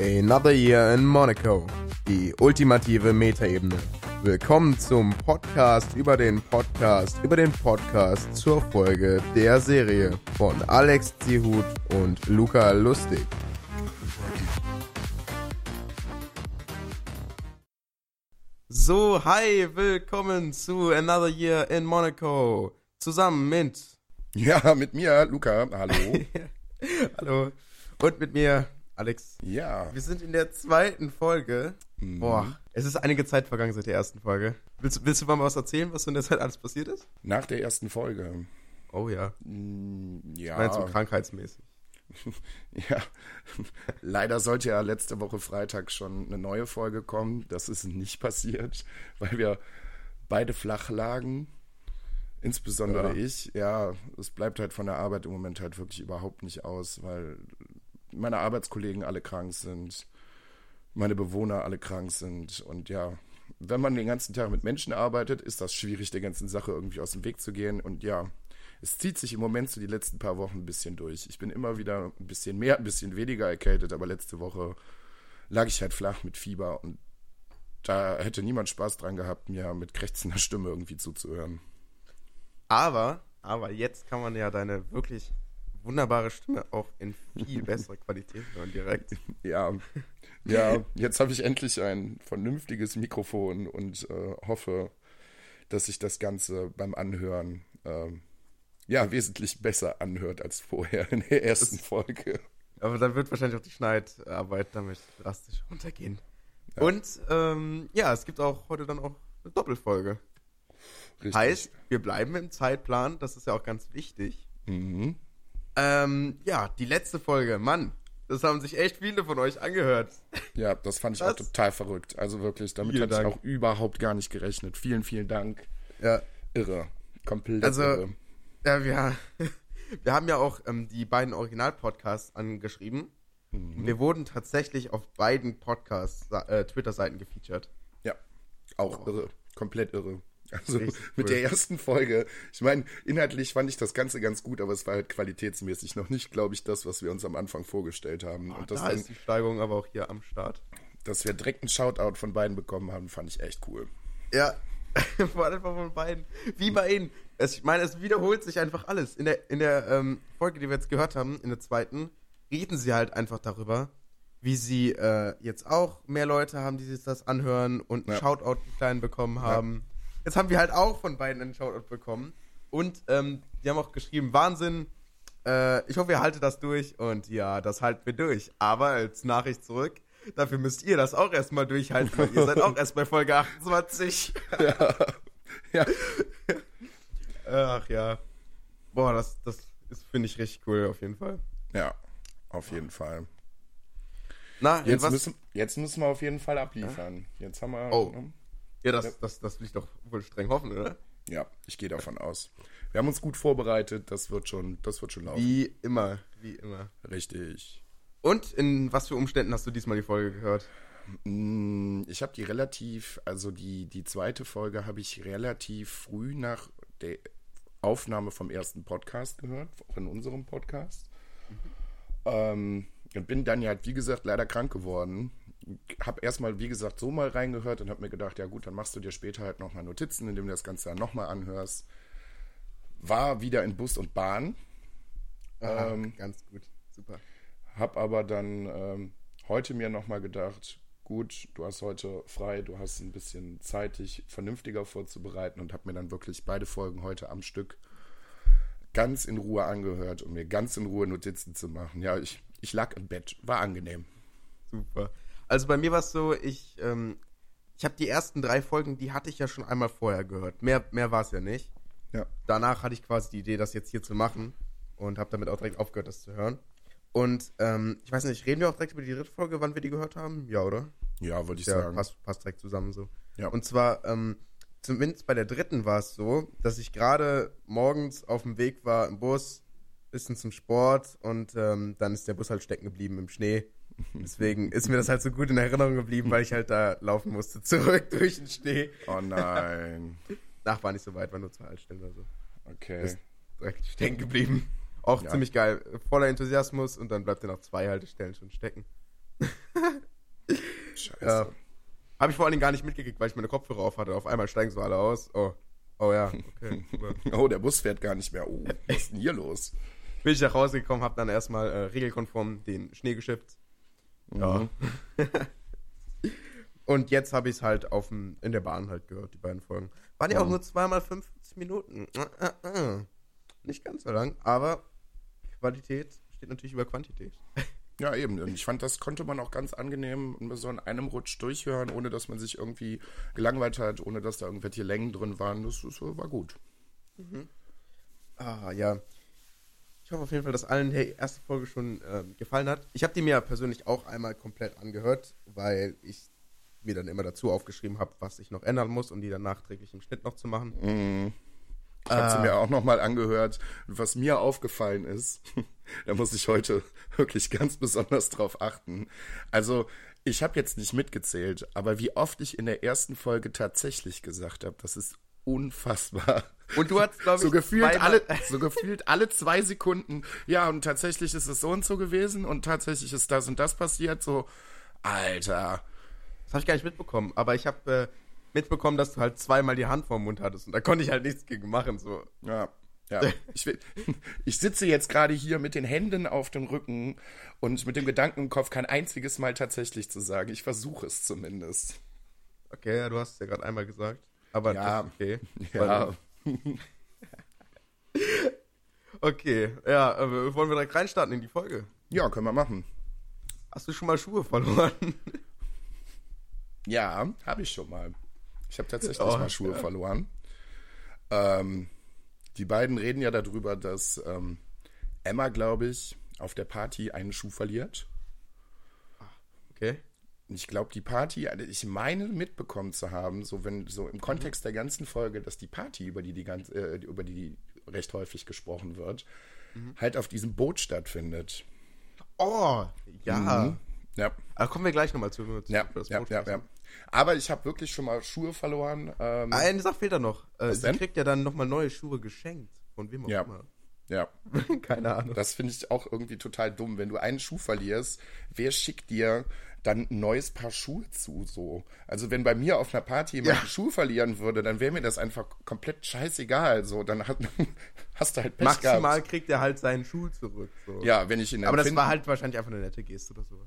Another Year in Monaco. Die ultimative Metaebene. Willkommen zum Podcast über den Podcast über den Podcast zur Folge der Serie von Alex Zihut und Luca Lustig. So, hi, willkommen zu Another Year in Monaco. Zusammen mit. Ja, mit mir, Luca. Hallo. Hallo. Und mit mir, Alex. Ja. Wir sind in der zweiten Folge. Mhm. Boah, es ist einige Zeit vergangen seit der ersten Folge. Willst, willst du mal was erzählen, was in der Zeit alles passiert ist? Nach der ersten Folge. Oh ja. Mm, Ja. Ich meine so krankheitsmäßig. ja. Leider sollte ja letzte Woche Freitag schon eine neue Folge kommen. Das ist nicht passiert, weil wir beide flach lagen. Insbesondere Ja. ich. Ja, es bleibt halt von der Arbeit im Moment halt wirklich überhaupt nicht aus, weil meine Arbeitskollegen alle krank sind, meine Bewohner alle krank sind und ja, wenn man den ganzen Tag mit Menschen arbeitet, ist das schwierig, der ganzen Sache irgendwie aus dem Weg zu gehen und ja, es zieht sich im Moment so die letzten paar Wochen ein bisschen durch. Ich bin immer wieder ein bisschen mehr, ein bisschen weniger erkältet, aber letzte Woche lag ich halt flach mit Fieber und da hätte niemand Spaß dran gehabt, mir mit krächzender Stimme irgendwie zuzuhören. Aber, aber jetzt kann man ja deine wirklich wunderbare Stimme auch in viel besserer Qualität hören direkt. Ja, ja, jetzt habe ich endlich ein vernünftiges Mikrofon und äh, hoffe, dass sich das Ganze beim Anhören ähm, ja wesentlich besser anhört als vorher in der ersten Folge. Aber dann wird wahrscheinlich auch die Schneidarbeit damit drastisch runtergehen. Ja. Und ähm, ja, es gibt auch heute dann auch eine Doppelfolge. Richtig. Heißt, wir bleiben im Zeitplan, das ist ja auch ganz wichtig. Mhm. Ähm, ja, die letzte Folge, Mann, das haben sich echt viele von euch angehört. Ja, das fand ich Was? auch total verrückt. Also wirklich, damit Vielen hatte ich auch überhaupt gar nicht gerechnet. Vielen, vielen Dank. Ja, Irre. Komplett Also- irre. ja wir, wir haben ja auch ähm, die beiden Original-Podcasts angeschrieben. Mhm. Wir wurden tatsächlich auf beiden Podcasts, äh, Twitter-Seiten gefeatured. Ja, auch irre. Komplett irre. Also Richtig mit cool. der ersten Folge, ich meine, inhaltlich fand ich das Ganze ganz gut, aber es war halt qualitätsmäßig noch nicht, glaube ich, das, was wir uns am Anfang vorgestellt haben. Und das da dann, ist die Steigerung aber auch hier am Start. dass wir direkt einen Shoutout von beiden bekommen haben, fand ich echt cool. Ja, vor allem von beiden. Wie bei ihnen. Es, ich meine, es wiederholt sich einfach alles. In der, in der ähm, Folge, die wir jetzt gehört haben, in der zweiten, reden sie halt einfach darüber, wie sie äh, jetzt auch mehr Leute haben, die sich das anhören und einen Ja. Shoutout einen kleinen bekommen haben. Jetzt haben wir halt auch von beiden einen Shoutout bekommen. Und ähm, die haben auch geschrieben, Wahnsinn, äh, ich hoffe, ihr haltet das durch. Und ja, das halten wir durch. Aber als Nachricht zurück, dafür müsst ihr das auch erstmal durchhalten, weil ihr seid auch erst bei Folge 28. Ja, Ach ja. Boah, das, das ist, finde ich, richtig cool, auf jeden Fall. ja, auf jeden Fall. Na, Jetzt müssen, jetzt müssen wir auf jeden Fall abliefern. Jetzt haben wir. Oh. ne? ja, das, das, das will ich doch wohl streng hoffen, oder? Ja, ich gehe davon aus. Wir haben uns gut vorbereitet, das wird schon, das wird schon laufen. Wie immer, wie immer. Richtig. Und in was für Umständen hast du diesmal die Folge gehört? Mm, Ich habe die relativ, also die, die zweite Folge habe ich relativ früh nach der Aufnahme vom ersten Podcast gehört, von unserem Podcast. Ähm, und bin dann ja, wie gesagt, leider krank geworden. Hab erstmal, wie gesagt, so mal reingehört und habe mir gedacht, ja gut, dann machst du dir später halt nochmal Notizen, indem du das Ganze dann nochmal anhörst. War wieder in Bus und Bahn. Aha, Ähm, ganz gut, super. Hab aber dann ähm, heute mir nochmal gedacht, gut, du hast heute frei, du hast ein bisschen Zeit, dich vernünftiger vorzubereiten und habe mir dann wirklich beide Folgen heute am Stück ganz in Ruhe angehört, um mir ganz in Ruhe Notizen zu machen. Ja, ich, ich lag im Bett, war angenehm. Super. Also bei mir war es so, ich, ähm, ich habe die ersten drei Folgen, die hatte ich ja schon einmal vorher gehört. Mehr, mehr war es ja nicht. Ja. Danach hatte ich quasi die Idee, das jetzt hier zu machen und habe damit auch direkt aufgehört, das zu hören. Und ähm, ich weiß nicht, reden wir auch direkt über die dritte Folge, wann wir die gehört haben? Ja, oder? Ja, würde ich Ja, sagen. passt, passt direkt zusammen so. Ja. Und zwar, ähm, zumindest bei der dritten war es so, dass ich gerade morgens auf dem Weg war im Bus, bisschen zum Sport und ähm, dann ist der Bus halt stecken geblieben im Schnee. Deswegen ist mir das halt so gut in Erinnerung geblieben, weil ich halt da laufen musste, zurück durch den Schnee. Oh nein. Nach war nicht so weit, war nur zwei Haltestellen oder so. Okay. Ist direkt stecken geblieben. Auch Ja. ziemlich geil. Voller Enthusiasmus und dann bleibt er nach zwei Haltestellen schon stecken. Scheiße. Ja. Habe ich vor allen Dingen gar nicht mitgekriegt, weil ich meine Kopfhörer auf hatte. Auf einmal steigen so alle aus. Oh, oh ja, okay. Oh, der Bus fährt gar nicht mehr. Oh, was ist denn hier los? Bin ich nach Hause gekommen, habe dann erstmal äh, regelkonform den Schnee geschippt. Ja. Mhm. Und jetzt habe ich es halt auf dem, in der Bahn halt gehört, die beiden Folgen. Waren ja auch Mhm. nur zweimal 50 Minuten. Äh, äh, äh. Nicht ganz so lang, aber Qualität steht natürlich über Quantität. Ja, eben. Und ich fand, das konnte man auch ganz angenehm so in einem Rutsch durchhören, ohne dass man sich irgendwie gelangweilt hat, ohne dass da irgendwelche Längen drin waren. Das, das war gut. Ah, ja. Hoffe auf jeden Fall, dass allen die erste Folge schon ähm, gefallen hat. Ich habe die mir persönlich auch einmal komplett angehört, weil ich mir dann immer dazu aufgeschrieben habe, was ich noch ändern muss, um die dann nachträglich im Schnitt noch zu machen. Mhm. Ich habe sie mir auch nochmal angehört. Was mir aufgefallen ist, da muss ich heute wirklich ganz besonders drauf achten. Also, ich habe jetzt nicht mitgezählt, aber wie oft ich in der ersten Folge tatsächlich gesagt habe, das ist unfassbar. Und du hast, glaube ich, so gefühlt alle, so gefühlt alle zwei Sekunden. Ja, und tatsächlich ist es so und so gewesen und tatsächlich ist das und das passiert. So, Alter. Das habe ich gar nicht mitbekommen, aber ich habe äh, mitbekommen, dass du halt zweimal die Hand vorm Mund hattest und da konnte ich halt nichts gegen machen. So. Ja. Ja, ich, will, ich sitze jetzt gerade hier mit den Händen auf dem Rücken und mit dem Gedanken im Kopf, kein einziges Mal tatsächlich zu sagen. Ich versuche es zumindest. Okay, ja, du hast es ja gerade einmal gesagt. Aber Ja. okay. Ja, Okay, ja, äh, wollen wir direkt reinstarten in die Folge? ja können wir machen. Hast du schon mal Schuhe verloren? Ja, habe ich schon mal. Ich habe tatsächlich Oh, mal Schuhe ja. verloren. Ähm, die beiden reden ja darüber, dass ähm, Emma, glaube ich, auf der Party einen Schuh verliert. Okay. Ich glaube, die Party, also ich meine mitbekommen zu haben, so wenn so im Kontext der ganzen Folge, dass die Party, über die die ganz, äh, über die recht häufig gesprochen wird, halt auf diesem Boot stattfindet. Oh, ja. Mhm. Ja, Aber kommen wir gleich nochmal zu. zu ja, das ja, Boot ja, ja. Aber ich habe wirklich schon mal Schuhe verloren. Ähm, Eine Sache fehlt da noch. Äh, sie denn? kriegt ja dann nochmal neue Schuhe geschenkt. Von wem auch Ja. immer. ja, Keine Ahnung. das finde ich auch irgendwie total dumm. Wenn du einen Schuh verlierst, wer schickt dir dann ein neues Paar Schuhe zu? So, also wenn bei mir auf einer Party jemand Ja. einen Schuh verlieren würde, dann wäre mir das einfach komplett scheißegal. So, dann hat, hast du halt Pech Maximal gehabt. kriegt er halt seinen Schuh zurück. So. Ja, wenn ich ihn Aber das empfinden- war halt wahrscheinlich einfach eine nette Geste oder so.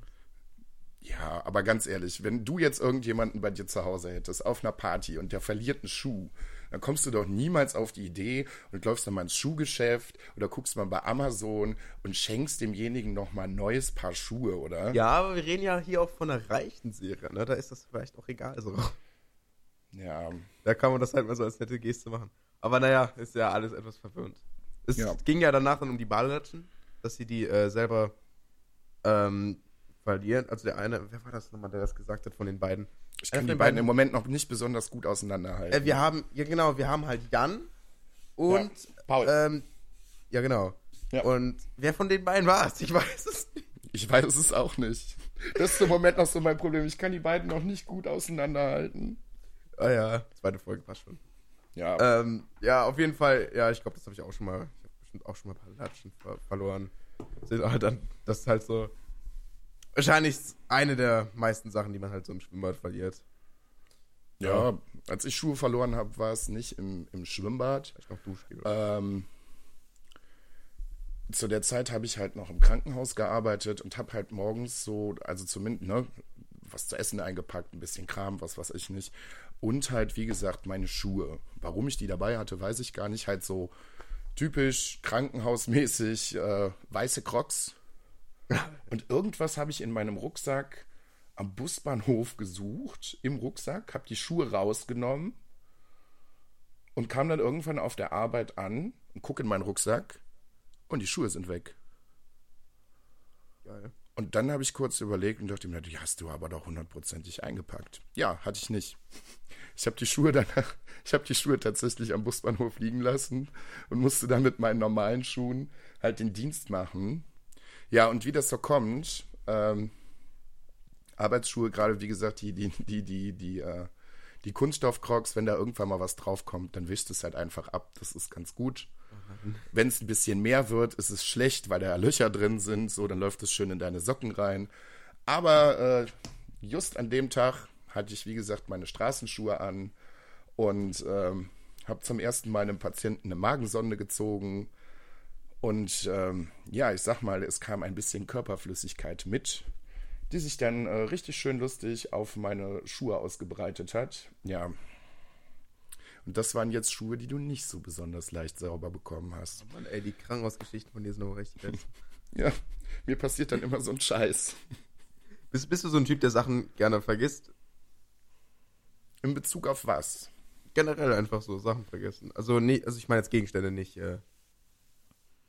Ja, aber ganz ehrlich, wenn du jetzt irgendjemanden bei dir zu Hause hättest, auf einer Party und der verliert einen Schuh, dann kommst du doch niemals auf die Idee und läufst dann mal ins Schuhgeschäft oder guckst mal bei Amazon und schenkst demjenigen noch mal ein neues Paar Schuhe, oder? Ja, aber wir reden ja hier auch von einer reichen Serie, ne? Da ist das vielleicht auch egal. So. Ja, Da kann man das halt mal so als nette Geste machen. Aber naja, ist ja alles etwas verwirrend. Es Ja. ging ja danach dann um die Ballatschen, dass sie die äh, selber ähm, verlieren. Also der eine, wer war das nochmal, der das gesagt hat von den beiden? Ich kann die den beiden im Moment noch nicht besonders gut auseinanderhalten. Äh, wir haben, ja genau, wir haben halt Jan und Ja, Paul. Ähm, ja genau. Ja. Und wer von den beiden war es? Ich weiß es nicht. Ich weiß es auch nicht. Das ist im Moment noch so mein Problem. Ich kann die beiden noch nicht gut auseinanderhalten. Ah ja, zweite Folge passt schon. Ja, Ähm, ja, auf jeden Fall, ja, ich glaube, das habe ich auch schon mal, ich habe bestimmt auch schon mal ein paar Latschen ver verloren. Das ist halt dann, das ist halt so, wahrscheinlich eine der meisten Sachen, die man halt so im Schwimmbad verliert. ja, als ich Schuhe verloren habe, war es nicht im, im Schwimmbad. Vielleicht noch Duschgel. Ähm, zu der Zeit habe ich halt noch im Krankenhaus gearbeitet und habe halt morgens so, also zumindest, ne, was zu essen eingepackt, ein bisschen Kram, was weiß ich nicht. Und halt, wie gesagt, meine Schuhe. Warum ich die dabei hatte, weiß ich gar nicht. Halt so typisch krankenhausmäßig äh, weiße Crocs. Und irgendwas habe ich in meinem Rucksack am Busbahnhof gesucht, im Rucksack, habe die Schuhe rausgenommen und kam dann irgendwann auf der Arbeit an und gucke in meinen Rucksack und die Schuhe sind weg. Geil. Und dann habe ich kurz überlegt und dachte mir, die hast du aber doch hundertprozentig eingepackt. Ja, hatte ich nicht. Ich habe die Schuhe dann, ich habe die Schuhe tatsächlich am Busbahnhof liegen lassen und musste dann mit meinen normalen Schuhen halt den Dienst machen. Ja, und wie das so kommt, ähm, Arbeitsschuhe, gerade wie gesagt, die, die, die, die, die, äh, die Kunststoffcrocs, wenn da irgendwann mal was draufkommt, dann wischt es halt einfach ab. Das ist ganz gut. Wenn es ein bisschen mehr wird, ist es schlecht, weil da Löcher drin sind. So, dann läuft es schön in deine Socken rein. Aber äh, just an dem Tag hatte ich, wie gesagt, meine Straßenschuhe an und ähm, habe zum ersten Mal einem Patienten eine Magensonde gezogen. Und ähm, ja, ich sag mal, es kam ein bisschen Körperflüssigkeit mit, die sich dann äh, richtig schön lustig auf meine Schuhe ausgebreitet hat. Ja. Und das waren jetzt Schuhe, die du nicht so besonders leicht sauber bekommen hast. Mann, ey, die Krankenhausgeschichten von dir sind aber richtig fett. Ja, mir passiert dann immer so ein Scheiß. Bist, bist du so ein Typ, der Sachen gerne vergisst? In Bezug auf was? Generell einfach so Sachen vergessen. Also, nee, also ich meine jetzt Gegenstände, nicht äh,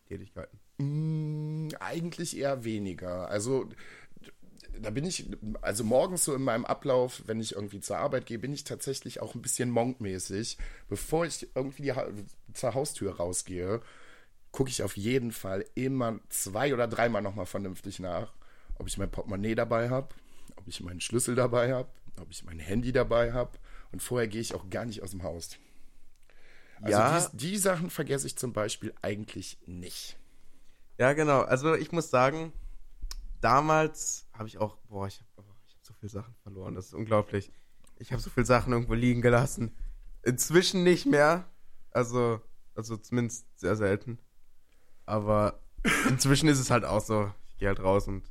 Tätigkeiten. Mm, eigentlich eher weniger. Also da bin ich, also morgens so in meinem Ablauf, wenn ich irgendwie zur Arbeit gehe, bin ich tatsächlich auch ein bisschen monkmäßig. Bevor ich irgendwie die, zur Haustür rausgehe, gucke ich auf jeden Fall immer zwei oder dreimal nochmal vernünftig nach, ob ich mein Portemonnaie dabei habe, ob ich meinen Schlüssel dabei habe, ob ich mein Handy dabei habe. Und vorher gehe ich auch gar nicht aus dem Haus. Also Ja. die, die Sachen vergesse ich zum Beispiel eigentlich nicht. Ja, genau. Also ich muss sagen, damals habe ich auch, boah, ich habe ich hab so viele Sachen verloren. Das ist unglaublich. Ich habe so viele Sachen irgendwo liegen gelassen. Inzwischen nicht mehr. Also, also zumindest sehr selten. Aber inzwischen ist es halt auch so. Ich gehe halt raus und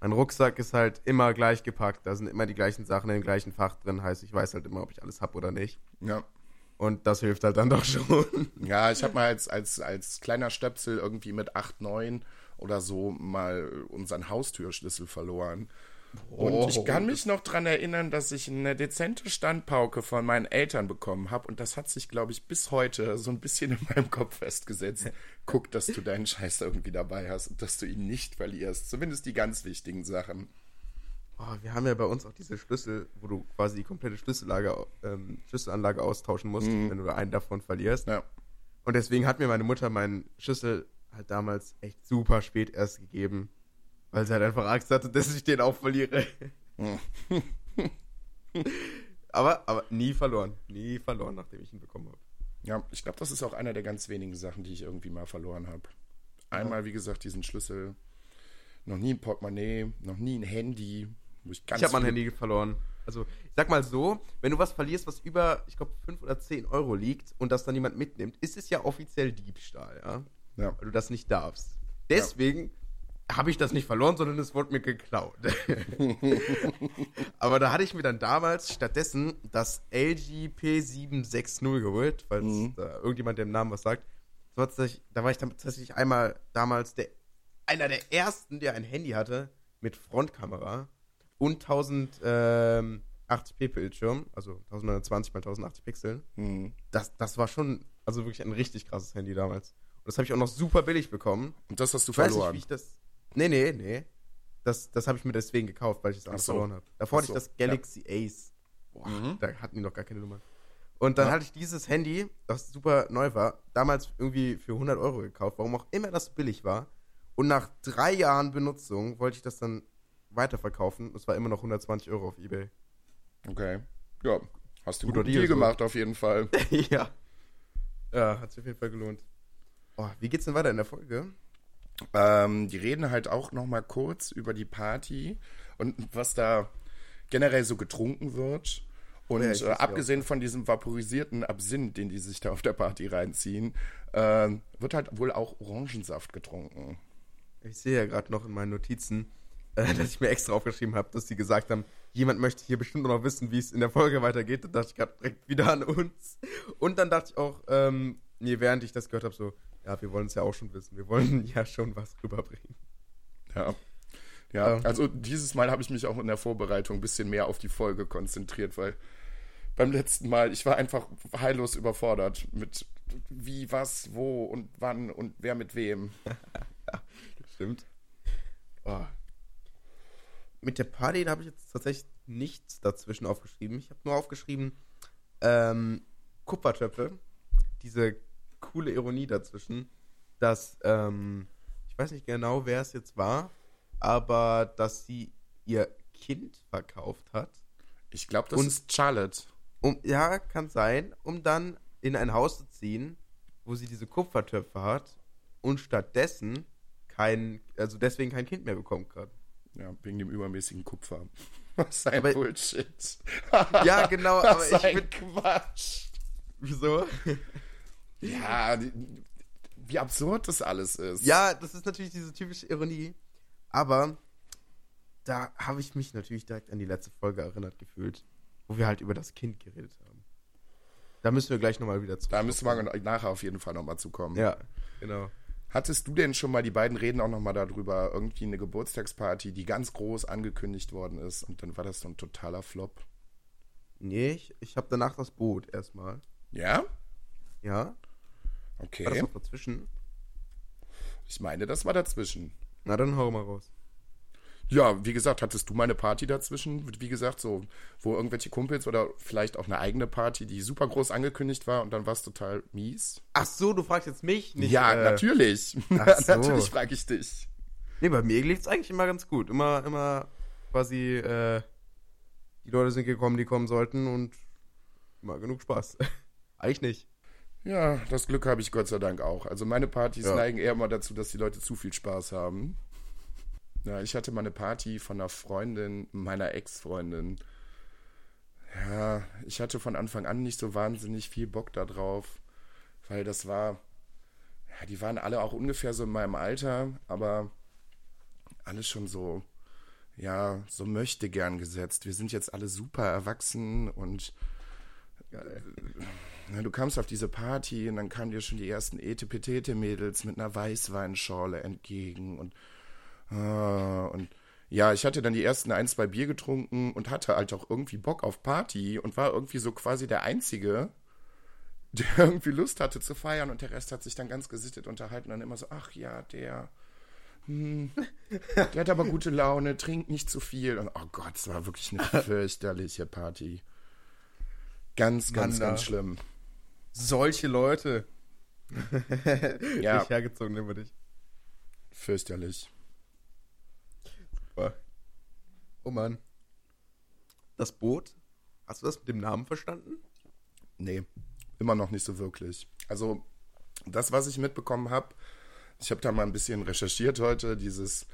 mein Rucksack ist halt immer gleich gepackt. Da sind immer die gleichen Sachen im gleichen Fach drin. Heißt, ich weiß halt immer, ob ich alles hab oder nicht. Ja. Und das hilft halt dann doch schon. Ja, ich habe mal als, als, als kleiner Stöpsel irgendwie mit 8, 9 oder so mal unseren Haustürschlüssel verloren. Und Oh. ich kann mich noch dran erinnern, dass ich eine dezente Standpauke von meinen Eltern bekommen habe. Und das hat sich, glaube ich, bis heute so ein bisschen in meinem Kopf festgesetzt. Guck, dass du deinen Scheiß irgendwie dabei hast und dass du ihn nicht verlierst. Zumindest die ganz wichtigen Sachen. Oh, wir haben ja bei uns auch diese Schlüssel, wo du quasi die komplette Schlüssellage, ähm, Schlüsselanlage austauschen musst, wenn du einen davon verlierst. Ja. Und deswegen hat mir meine Mutter meinen Schlüssel halt damals echt super spät erst gegeben, weil sie halt einfach Angst hatte, dass ich den auch verliere. aber, aber nie verloren. Nie verloren, nachdem ich ihn bekommen habe. Ja, ich glaube, das ist auch einer der ganz wenigen Sachen, die ich irgendwie mal verloren habe. Einmal, wie gesagt, diesen Schlüssel. Noch nie ein Portemonnaie, noch nie ein Handy. Ich ich habe mein Handy verloren. Also, ich sag mal so, wenn du was verlierst, was über, ich glaube, 5 oder 10 Euro liegt und das dann jemand mitnimmt, ist es ja offiziell Diebstahl, ja? Ja. Weil du das nicht darfst. Deswegen habe ich das nicht verloren, sondern es wurde mir geklaut. Aber da hatte ich mir dann damals stattdessen das LG P760 geholt, falls Mhm. da irgendjemand dem Namen was sagt. Da war ich tatsächlich einmal damals der, einer der ersten, der ein Handy hatte mit Frontkamera und 1080p Bildschirm, also 1920 x 1080 Pixeln. Mhm. Das, das war schon, also wirklich ein richtig krasses Handy damals. Und das habe ich auch noch super billig bekommen. Und das hast du Ich weiß nicht, verloren. wie ich das. Nee, nee, nee. Das, das habe ich mir deswegen gekauft, weil ich es Ach anders so. verloren habe. Davor Ach hatte ich das Galaxy Ace. Boah, Mhm. da hatten die noch gar keine Nummer. Und dann Ja. hatte ich dieses Handy, das super neu war, damals irgendwie für 100 Euro gekauft, warum auch immer das billig war. Und nach drei Jahren Benutzung wollte ich das dann weiterverkaufen. Das war immer noch 120 Euro auf Ebay. Okay. Ja, hast du Guter gut Deal, Deal gemacht auf jeden Fall. ja. Ja, hat sich auf jeden Fall gelohnt. Oh, wie geht's denn weiter in der Folge? ähm, die reden halt auch noch mal kurz über die Party und was da generell so getrunken wird. Und Ja, äh, abgesehen von diesem vaporisierten Absinth, den die sich da auf der Party reinziehen, äh, wird halt wohl auch Orangensaft getrunken. Ich sehe ja gerade noch in meinen Notizen, äh, dass ich mir extra aufgeschrieben habe, dass sie gesagt haben, jemand möchte hier bestimmt noch wissen, wie es in der Folge weitergeht. Da dachte ich gerade direkt wieder an uns. Und dann dachte ich auch, ähm, nee, während ich das gehört habe, so, ja, wir wollen es ja auch schon wissen. Wir wollen ja schon was rüberbringen. Ja. Ja, Ja. also dieses Mal habe ich mich auch in der Vorbereitung ein bisschen mehr auf die Folge konzentriert, weil beim letzten Mal, ich war einfach heillos überfordert mit wie, was, wo und wann und wer mit wem. Stimmt. Oh. Mit der Party, da habe ich jetzt tatsächlich nichts dazwischen aufgeschrieben. Ich habe nur aufgeschrieben, ähm, Kupfertöpfe. Diese coole Ironie dazwischen, dass, ähm, ich weiß nicht genau, wer es jetzt war, aber dass sie ihr Kind verkauft hat. Ich glaube, das Und- ist Charlotte. Um, ja, kann sein, um dann in ein Haus zu ziehen, wo sie diese Kupfertöpfe hat und stattdessen kein, also deswegen kein Kind mehr bekommt gerade. Ja, wegen dem übermäßigen Kupfer. Was ein Aber- Bullshit. Ja, genau, aber ich find- Quatsch. Wieso? Ja, die, wie absurd das alles ist. Ja, das ist natürlich diese typische Ironie. Aber da habe ich mich natürlich direkt an die letzte Folge erinnert gefühlt, wo wir halt über das Kind geredet haben. Da müssen wir gleich nochmal wieder zurück. Da müssen wir nachher auf jeden Fall nochmal zukommen. Ja, genau. Hattest du denn schon mal, die beiden reden auch nochmal darüber, irgendwie eine Geburtstagsparty, die ganz groß angekündigt worden ist und dann war das so ein totaler Flop? Nee, ich, ich habe danach das Boot erstmal. Ja? Ja? War das Okay. noch dazwischen? Ich meine, das war dazwischen. Na, dann hau mal raus. Ja, wie gesagt, hattest du mal eine Party dazwischen? Wie gesagt, so, wo irgendwelche Kumpels oder vielleicht auch eine eigene Party, die super groß angekündigt war und dann war es total mies? Ach so, du fragst jetzt mich nicht. ja, äh, natürlich. so. natürlich frage ich dich. Nee, bei mir lief es eigentlich immer ganz gut. Immer, immer quasi, äh, die Leute sind gekommen, die kommen sollten und immer genug Spaß. eigentlich nicht. Ja, das Glück habe ich Gott sei Dank auch. Also meine Partys Ja. neigen eher mal dazu, dass die Leute zu viel Spaß haben. Ja, ich hatte mal eine Party von einer Freundin, meiner Ex-Freundin. Ja, ich hatte von Anfang an nicht so wahnsinnig viel Bock da drauf, weil das war, ja, die waren alle auch ungefähr so in meinem Alter, aber alles schon so, ja, so möchte gern gesetzt. Wir sind jetzt alle super erwachsen und na, du kamst auf diese Party und dann kamen dir schon die ersten Etepetete-Mädels mit einer Weißweinschorle entgegen und, und ja, ich hatte dann die ersten ein, zwei Bier getrunken und hatte halt auch irgendwie Bock auf Party und war irgendwie so quasi der Einzige, der irgendwie Lust hatte zu feiern und der Rest hat sich dann ganz gesittet unterhalten und dann immer so, ach ja, der, hm, der hat aber gute Laune, trinkt nicht zu viel und oh Gott, es war wirklich eine fürchterliche Party. Ganz, ganz, Mann, ganz schlimm. Solche Leute. Ja. Nicht hergezogen über dich. Fürchterlich. Super. Oh Mann. Das Boot? Hast du das mit dem Namen verstanden? Nee, immer noch nicht so wirklich. Also, das, was ich mitbekommen habe, ich habe da mal ein bisschen recherchiert heute, dieses,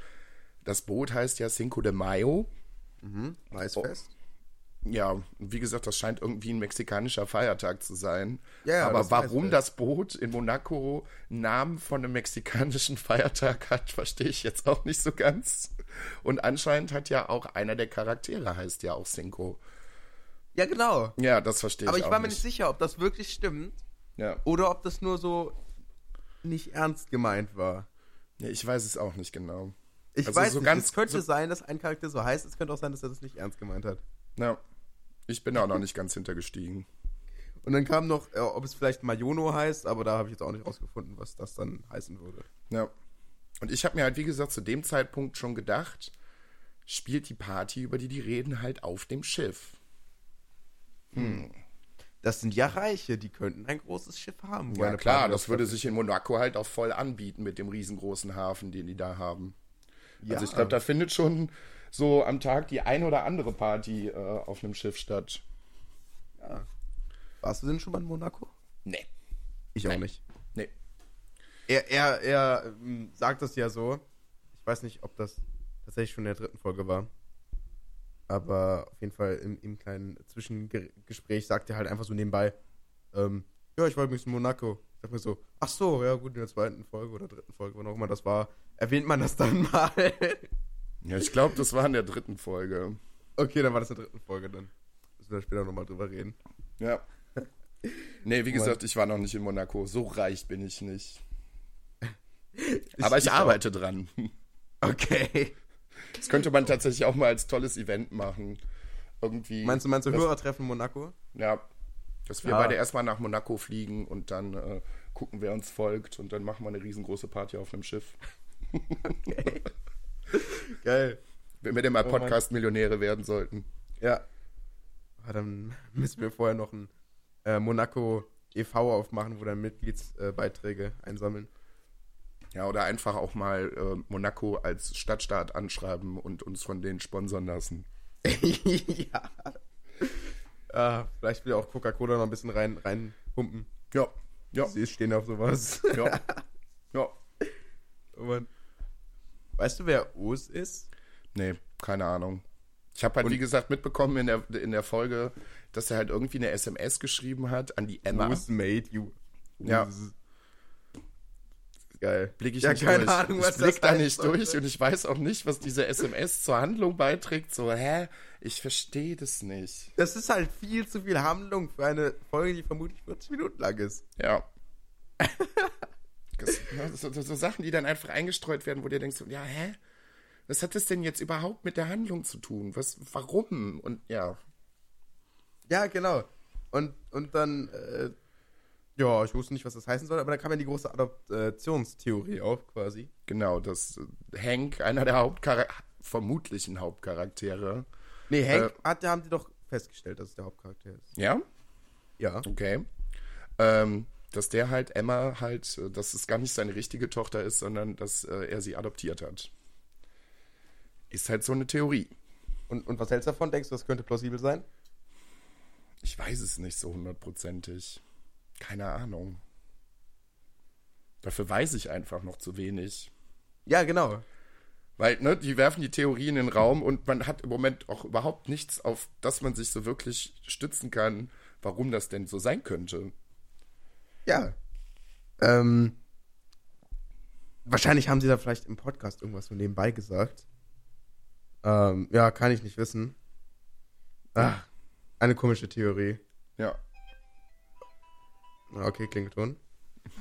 das Boot heißt ja Cinco de Mayo. Maisfest. Ja, wie gesagt, das scheint irgendwie ein mexikanischer Feiertag zu sein. Ja, ja, Aber das warum das Boot in Monaco Namen von einem mexikanischen Feiertag hat, verstehe ich jetzt auch nicht so ganz. Und anscheinend hat ja auch einer der Charaktere heißt ja auch Cinco. Ja, genau. Ja, das verstehe Aber ich ich auch war mir nicht. sicher, ob das wirklich stimmt Ja. oder ob das nur so nicht ernst gemeint war. ja, ich weiß es auch nicht genau. Ich Also weiß so nicht, ganz- es könnte so- sein, dass ein Charakter so heißt, es könnte auch sein, dass er das nicht ernst gemeint hat. Ja, ich bin da auch noch nicht ganz hintergestiegen. Und dann kam noch, äh, ob es vielleicht Mayono heißt, aber da habe ich jetzt auch nicht rausgefunden, was das dann heißen würde. Ja. Und ich habe mir halt, wie gesagt, zu dem Zeitpunkt schon gedacht, spielt die Party, über die die reden, halt auf dem Schiff. Das sind ja Reiche, die könnten ein großes Schiff haben. Ja klar, das würde sich in Monaco halt auch voll anbieten mit dem riesengroßen Hafen, den die da haben. Ja. Also ich glaube, da findet schon so am Tag die ein oder andere Party äh, auf einem Schiff statt. ja. Warst du denn schon mal in Monaco? Nee. Ich auch Nein. nicht. Nee. Er, er, er ähm, sagt das ja so. Ich weiß nicht, ob das tatsächlich schon in der dritten Folge war. Aber auf jeden Fall im, im kleinen Zwischengespräch sagt er halt einfach so nebenbei, ähm, ja, ich war übrigens in Monaco. Ich dachte mir so, ach so, ja gut, in der zweiten Folge oder dritten Folge, wann auch immer das war, erwähnt man das dann mal. Ja, ich glaube, das war in der dritten Folge. okay, dann war das in der dritten Folge, dann müssen wir später nochmal drüber reden. Ja. Nee, wie gesagt, ich war noch nicht in Monaco. So reich bin ich nicht. Aber ich, arbeite dran. Okay. Das könnte man tatsächlich auch mal als tolles Event machen. Irgendwie. Meinst du, meinst du Hörertreffen in Monaco? Ja. Dass wir Ja. beide erstmal nach Monaco fliegen und dann äh, gucken, wer uns folgt und dann machen wir eine riesengroße Party auf einem Schiff. Okay. Geil. Wenn wir denn mal Oh. Podcast-Millionäre werden sollten. Ja. Ah, dann müssen wir vorher noch ein äh, Monaco e.V. aufmachen, wo dann Mitgliedsbeiträge einsammeln. Ja, oder einfach auch mal äh, Monaco als Stadtstaat anschreiben und uns von denen sponsern lassen. ja. Ah, vielleicht will auch Coca-Cola noch ein bisschen rein, reinpumpen. Ja, ja, Sie stehen auf sowas. ja. ja. Oh Mann. Weißt du, wer Os ist? Nee, keine Ahnung. Ich habe halt, Und wie gesagt, mitbekommen in der, in der Folge, dass er halt irgendwie eine SMS geschrieben hat an die Emma. Who's made you? Ja. Geil. Blick ich ja, nicht keine durch. Ahnung, was ich blick das da heißt, nicht Leute. durch und ich weiß auch nicht, was diese SMS zur Handlung beiträgt. So, hä? Ich verstehe das nicht. Das ist halt viel zu viel Handlung für eine Folge, die vermutlich 40 Minuten lang ist. Ja. ja, so, so, so Sachen, die dann einfach eingestreut werden, wo du denkst, ja, hä? Was hat das denn jetzt überhaupt mit der Handlung zu tun? Was, warum? Und ja, Ja, genau. Und, und dann, äh, ja, ich wusste nicht, was das heißen soll, aber dann kam ja die große Adoptionstheorie auf, quasi. genau, dass äh, Hank, einer der Hauptchar vermutlichen Hauptcharaktere, Nee, Hank Äh. hat, haben die doch festgestellt, dass es der Hauptcharakter ist. ja, Ja. okay, ähm, dass der halt Emma halt, äh, dass es gar nicht seine richtige Tochter ist, sondern dass äh, er sie adoptiert hat. Ist halt so eine Theorie. Und, und was hältst du davon? Denkst du, das könnte plausibel sein? Ich weiß es nicht so hundertprozentig. Keine Ahnung. Dafür weiß ich einfach noch zu wenig. Ja, genau. Weil, ne, die werfen die Theorie in den Raum und man hat im Moment auch überhaupt nichts, auf das man sich so wirklich stützen kann, warum das denn so sein könnte. Ja. Ähm, wahrscheinlich haben sie da vielleicht im Podcast irgendwas so nebenbei gesagt. Ähm, ja, kann ich nicht wissen. Ah, eine komische Theorie. Ja. Ah, Okay, Klingelton.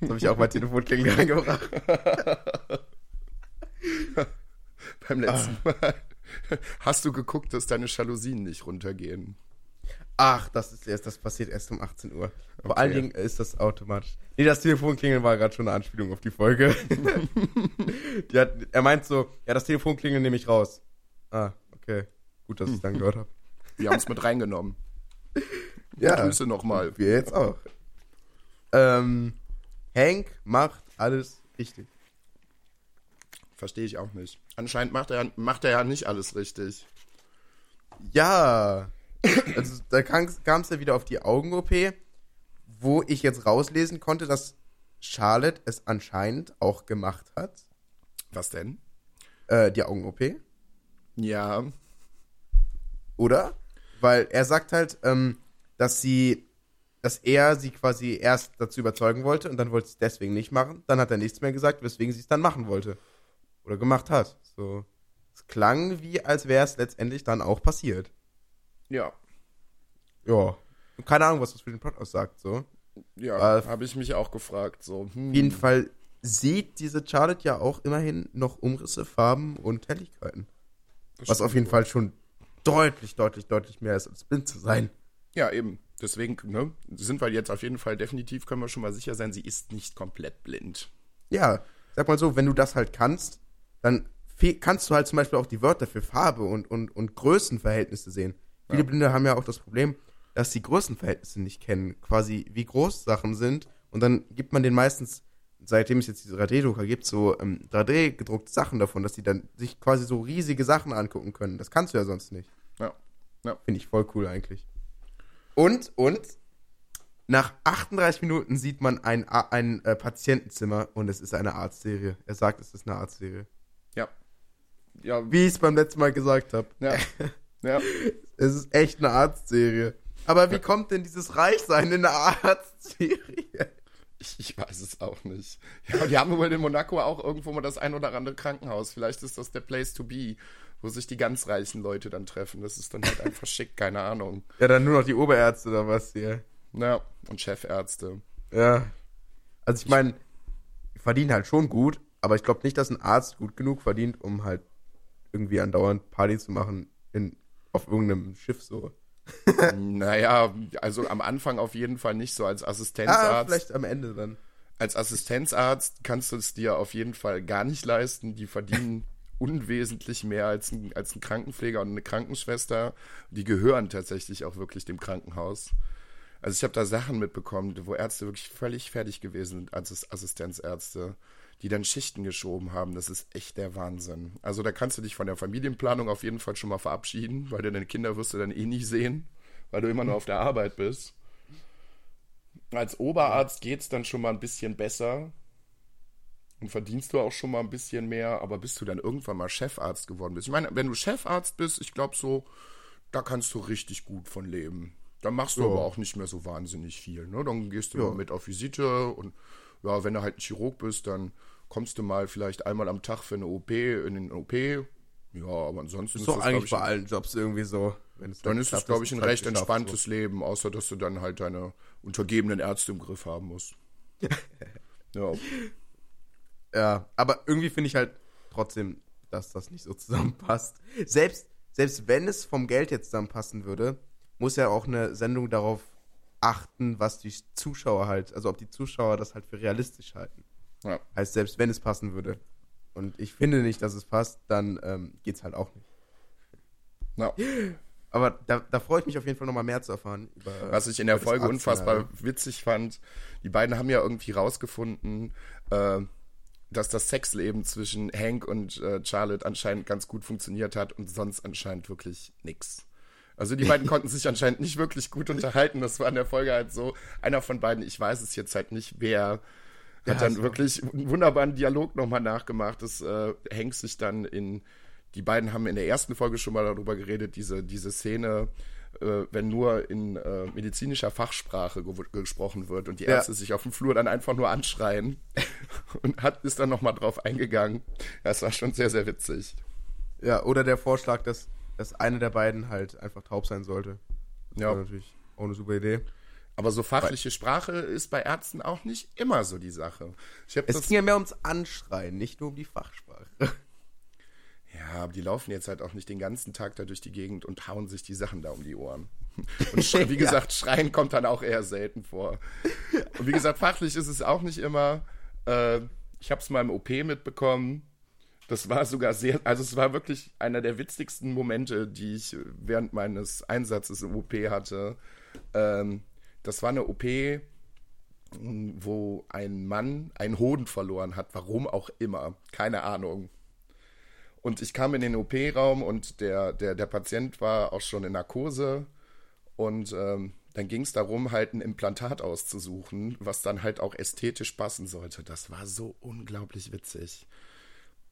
Jetzt habe ich auch mal Telefonklingel reingebracht. Beim letzten Mal hast du geguckt, dass deine Jalousien nicht runtergehen. Ach, das ist erst, das passiert erst um 18 Uhr. Vor Okay. allen Dingen ist das automatisch. Nee, das Telefonklingeln war gerade schon eine Anspielung auf die Folge. die hat, er meint so, ja, das Telefonklingeln nehme ich raus. Ah, okay. Gut, dass ich es dann gehört habe. Wir haben es mit reingenommen. Ja. Grüße nochmal. Wir jetzt auch. Ähm, Hank macht alles richtig. Verstehe ich auch nicht. Anscheinend macht er, macht er ja nicht alles richtig. Ja. Also da kam es ja wieder auf die Augen-OP, wo ich jetzt rauslesen konnte, dass Charlotte es anscheinend auch gemacht hat. Was denn? Äh, die Augen-OP. Ja. Oder? Weil er sagt halt, ähm, dass sie, dass er sie quasi erst dazu überzeugen wollte und dann wollte sie es deswegen nicht machen. Dann hat er nichts mehr gesagt, weswegen sie es dann machen wollte. Oder gemacht hat. So. Es klang wie, als wäre es letztendlich dann auch passiert. Ja. Ja. Keine Ahnung, was das für den Plot aussagt, so. Ja, Äh, habe ich mich auch gefragt. So, hm. Auf jeden Fall sieht diese Charlotte ja auch immerhin noch Umrisse, Farben und Helligkeiten. Das Was auf jeden wohl. Fall schon deutlich, deutlich, deutlich mehr ist, als blind zu sein. Ja, eben. Deswegen ne, sind wir jetzt auf jeden Fall definitiv, können wir schon mal sicher sein, sie ist nicht komplett blind. Ja, sag mal so, wenn du das halt kannst, dann kannst du halt zum Beispiel auch die Wörter für Farbe und, und, und Größenverhältnisse sehen. Viele Blinde haben ja auch das Problem, dass sie Größenverhältnisse nicht kennen, quasi wie groß Sachen sind. Und dann gibt man denen meistens, seitdem es jetzt diese 3D-Drucker gibt, so ähm, 3D-gedruckte Sachen davon, dass die dann sich quasi so riesige Sachen angucken können. Das kannst du ja sonst nicht. Ja. Ja. Finde ich voll cool eigentlich. Und, und, nach 38 Minuten sieht man ein, ein äh, Patientenzimmer und es ist eine Arztserie. Er sagt, es ist eine Arztserie. Ja. Ja. Wie ich es beim letzten Mal gesagt habe. Ja. ja. Es ist echt eine Arztserie. Aber wie kommt denn dieses Reichsein in eine Arztserie? Ich, ich weiß es auch nicht. Ja, die haben wohl in Monaco auch irgendwo mal das ein oder andere Krankenhaus. Vielleicht ist das der Place to be, wo sich die ganz reichen Leute dann treffen. Das ist dann halt einfach schick, keine Ahnung. Ja, dann nur noch die Oberärzte oder was hier. Ja, und Chefärzte. Ja. Also ich meine, die verdienen halt schon gut, aber ich glaube nicht, dass ein Arzt gut genug verdient, um halt irgendwie andauernd Party zu machen in, auf irgendeinem Schiff so. naja, also am Anfang auf jeden Fall nicht so als Ah, Assistenzarzt. vielleicht am Ende dann. als Assistenzarzt kannst du es dir auf jeden Fall gar nicht leisten. Die verdienen unwesentlich mehr als ein, als ein Krankenpfleger und eine Krankenschwester. Die gehören tatsächlich auch wirklich dem Krankenhaus. Also ich habe da Sachen mitbekommen, wo Ärzte wirklich völlig fertig gewesen sind als Assistenzärzte, die dann Schichten geschoben haben. Das ist echt der Wahnsinn. Also da kannst du dich von der Familienplanung auf jeden Fall schon mal verabschieden, weil deine Kinder wirst du dann eh nicht sehen, weil du immer nur auf der Arbeit bist. Als Oberarzt geht es dann schon mal ein bisschen besser. und verdienst du auch schon mal ein bisschen mehr, aber bis du dann irgendwann mal Chefarzt geworden bist. Ich meine, wenn du Chefarzt bist, ich glaube so, da kannst du richtig gut von leben. Dann machst du Ja. aber auch nicht mehr so wahnsinnig viel. Ne? Dann gehst du Ja. mit auf Visite und ja, wenn du halt ein Chirurg bist, dann kommst du mal vielleicht einmal am Tag für eine OP in den OP. Ja, aber ansonsten Ist doch das, eigentlich bei allen Jobs irgendwie so. Wenn es dann ist es, glaube ich, ein halt recht entspanntes Leben, außer dass du dann halt deine untergebenen Ärzte im Griff haben musst. ja. So. Ja, aber irgendwie finde ich halt trotzdem, dass das nicht so zusammenpasst. Selbst, selbst wenn es vom Geld jetzt zusammenpassen würde, muss ja auch eine Sendung darauf achten, was die Zuschauer halt, also ob die Zuschauer das halt für realistisch halten. Ja. Heißt, selbst wenn es passen würde. Und ich finde nicht, dass es passt, dann ähm, geht's halt auch nicht. Ja. Aber da, da freue ich mich auf jeden Fall nochmal mehr zu erfahren. Über, Was ich in der Folge unfassbar witzig fand, die beiden haben ja irgendwie rausgefunden, äh, dass das Sexleben zwischen Hank und äh, Charlotte anscheinend ganz gut funktioniert hat und sonst anscheinend wirklich nix. Also die beiden konnten sich anscheinend nicht wirklich gut unterhalten. Das war in der Folge halt so. Einer von beiden, ich weiß es jetzt halt nicht, wer hat Ja, dann wirklich einen wunderbaren Dialog nochmal nachgemacht. Das äh, Hank sich dann in, die beiden haben in der ersten Folge schon mal darüber geredet, diese, diese Szene, äh, wenn nur in äh, medizinischer Fachsprache ge gesprochen wird und die Ja. Ärzte sich auf dem Flur dann einfach nur anschreien und hat ist dann nochmal drauf eingegangen. Das war schon sehr, sehr witzig. Ja, oder der Vorschlag, dass, dass eine der beiden halt einfach taub sein sollte. Das Ja. natürlich auch eine super Idee. Aber so fachliche Sprache ist bei Ärzten auch nicht immer so die Sache. Es ging ja mehr ums Anschreien, nicht nur um die Fachsprache. Ja, aber die laufen jetzt halt auch nicht den ganzen Tag da durch die Gegend und hauen sich die Sachen da um die Ohren. Und wie gesagt, Schreien kommt dann auch eher selten vor. Und wie gesagt, fachlich ist es auch nicht immer. Äh, ich habe es mal im OP mitbekommen. Das war sogar sehr, also es war wirklich einer der witzigsten Momente, die ich während meines Einsatzes im OP hatte. Ähm, das war eine OP, wo ein Mann einen Hoden verloren hat, warum auch immer, keine Ahnung. Und ich kam in den OP-Raum und der, der, der Patient war auch schon in Narkose. Und ähm, dann ging es darum, halt ein Implantat auszusuchen, was dann halt auch ästhetisch passen sollte. Das war so unglaublich witzig.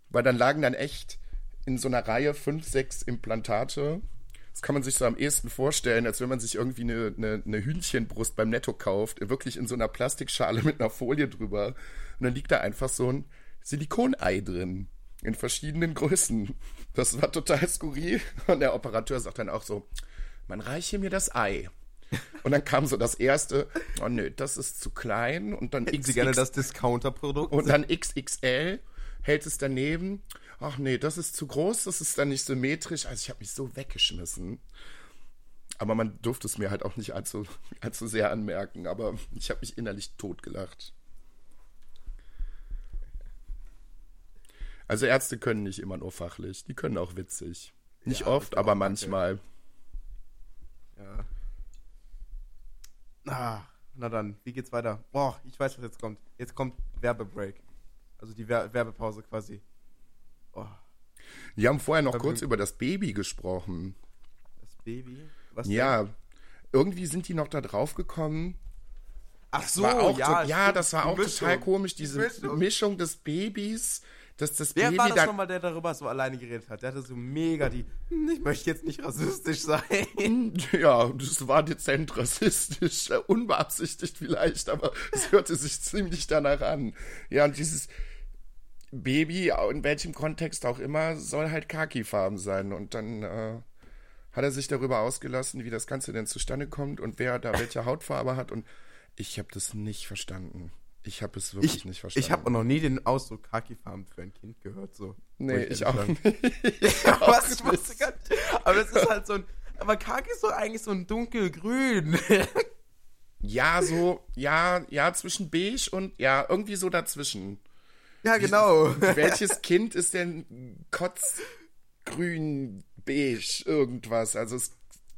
Weil dann lagen dann echt in so einer Reihe fünf, sechs Implantate. Das kann man sich so am ehesten vorstellen, als wenn man sich irgendwie eine, eine, eine Hühnchenbrust beim Netto kauft, wirklich in so einer Plastikschale mit einer Folie drüber. Und dann liegt da einfach so ein Silikonei drin. In verschiedenen Größen. Das war total skurril. Und der Operateur sagt dann auch so, man reiche mir das Ei. Und dann kam so das erste, oh nö, das ist zu klein. Und dann Hätten Sie gerne XX das Discounter-Produkt? und dann XXL hält es daneben. Ach nee, das ist zu groß, das ist dann nicht symmetrisch. Also ich habe mich so weggeschmissen. Aber man durfte es mir halt auch nicht allzu, allzu sehr anmerken. Aber ich habe mich innerlich totgelacht. Also Ärzte können nicht immer nur fachlich, die können auch witzig. Nicht Ja, oft, aber manchmal. Ja. Ah, na dann, wie geht's weiter? Boah, ich weiß, was jetzt kommt. Jetzt kommt Werbebreak. Also die Wer Werbepause quasi. Oh, Die haben vorher noch Aber- kurz über das Baby gesprochen. das Baby? Was denn? Ja, irgendwie sind die noch da drauf gekommen, Ach so, ja, to- ja, das war auch Mischung. total komisch, Die diese Mischung. Mischung. des Babys, dass das Wer Baby war das dann. nochmal, der darüber so alleine geredet hat? Der hatte so mega die, hm, ich möchte jetzt nicht rassistisch sein. Ja, das war dezent rassistisch, unbeabsichtigt vielleicht, aber es hörte sich ziemlich danach an. Ja, und dieses Baby, in welchem Kontext auch immer, soll halt Khaki-Farben sein. Und dann äh, hat er sich darüber ausgelassen, wie das Ganze denn zustande kommt und wer da welche Hautfarbe hat. Und ich habe das nicht verstanden. Ich habe es wirklich Ich, nicht verstanden. ich habe auch noch nie den Ausdruck Kaki-Farben für ein Kind gehört. So. Nee, ich ehrlich auch nicht. Was, ich wusste gar nicht. Aber das ist halt so ein. Aber Kaki ist doch eigentlich so ein dunkelgrün. Ja, so, ja, ja, zwischen beige und ja, irgendwie so dazwischen. Ja, genau. Welches Kind ist denn kotzgrün, beige, irgendwas? Also es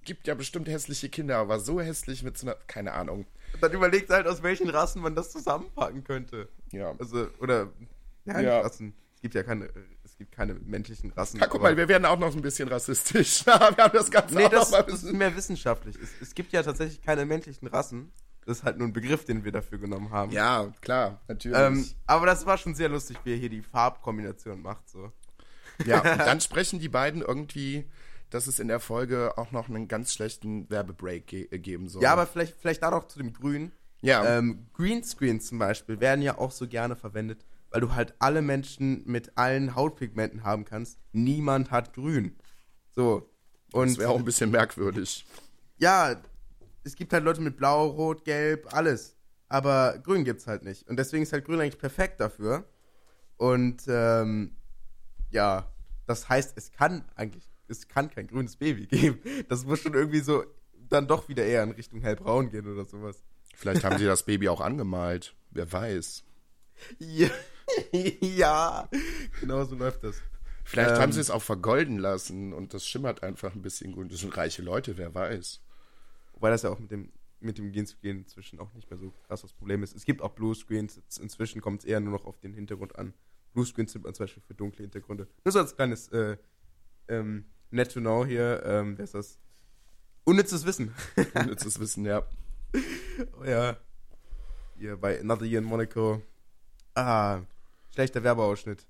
gibt ja bestimmt hässliche Kinder, aber so hässlich mit so einer, keine Ahnung. Dann überlegt halt, aus welchen Rassen man das zusammenpacken könnte. Ja. Also, oder. Ja, Ja. Rassen. Es gibt ja keine. Es gibt keine menschlichen Rassen. Ja, guck mal, wir werden auch noch ein bisschen rassistisch. wir haben das Ganze Nee, auch das, noch mal ein das ist bisschen. mehr wissenschaftlich. Es, es gibt ja tatsächlich keine menschlichen Rassen. Das ist halt nur ein Begriff, den wir dafür genommen haben. Ja, klar, natürlich. Ähm, aber das war schon sehr lustig, wie er hier die Farbkombination macht. So. Ja, und dann sprechen die beiden irgendwie, dass es in der Folge auch noch einen ganz schlechten Werbebreak ge äh, geben soll. Ja, aber vielleicht, vielleicht da noch zu dem Grün. Ja. Ähm, Greenscreens zum Beispiel werden ja auch so gerne verwendet, weil du halt alle Menschen mit allen Hautpigmenten haben kannst. Niemand hat Grün. So. das Und wäre auch ein bisschen merkwürdig. ja, es gibt halt Leute mit Blau, Rot, Gelb, alles. Aber Grün gibt's halt nicht. Und deswegen ist halt Grün eigentlich perfekt dafür. Und ähm, ja, das heißt, es kann eigentlich, es kann kein grünes Baby geben. Das muss schon irgendwie so dann doch wieder eher in Richtung hellbraun gehen oder sowas. Vielleicht haben sie das Baby auch angemalt. Wer weiß. Ja, ja genau so läuft das. Vielleicht Ähm. haben sie es auch vergolden lassen und das schimmert einfach ein bisschen grün. Das sind reiche Leute, wer weiß. Wobei das ja auch mit dem, mit dem Greenscreen inzwischen auch nicht mehr so krass das Problem ist. Es gibt auch Bluescreens, inzwischen kommt es eher nur noch auf den Hintergrund an. Bluescreens sind man zum Beispiel für dunkle Hintergründe. Nur so als kleines äh, ähm, Net to Know hier, ähm, wer ist das? Unnützes Wissen. Ist Wissen, ja. oh ja. Hier bei Another Year in Monaco. Ah, schlechter Werbeausschnitt.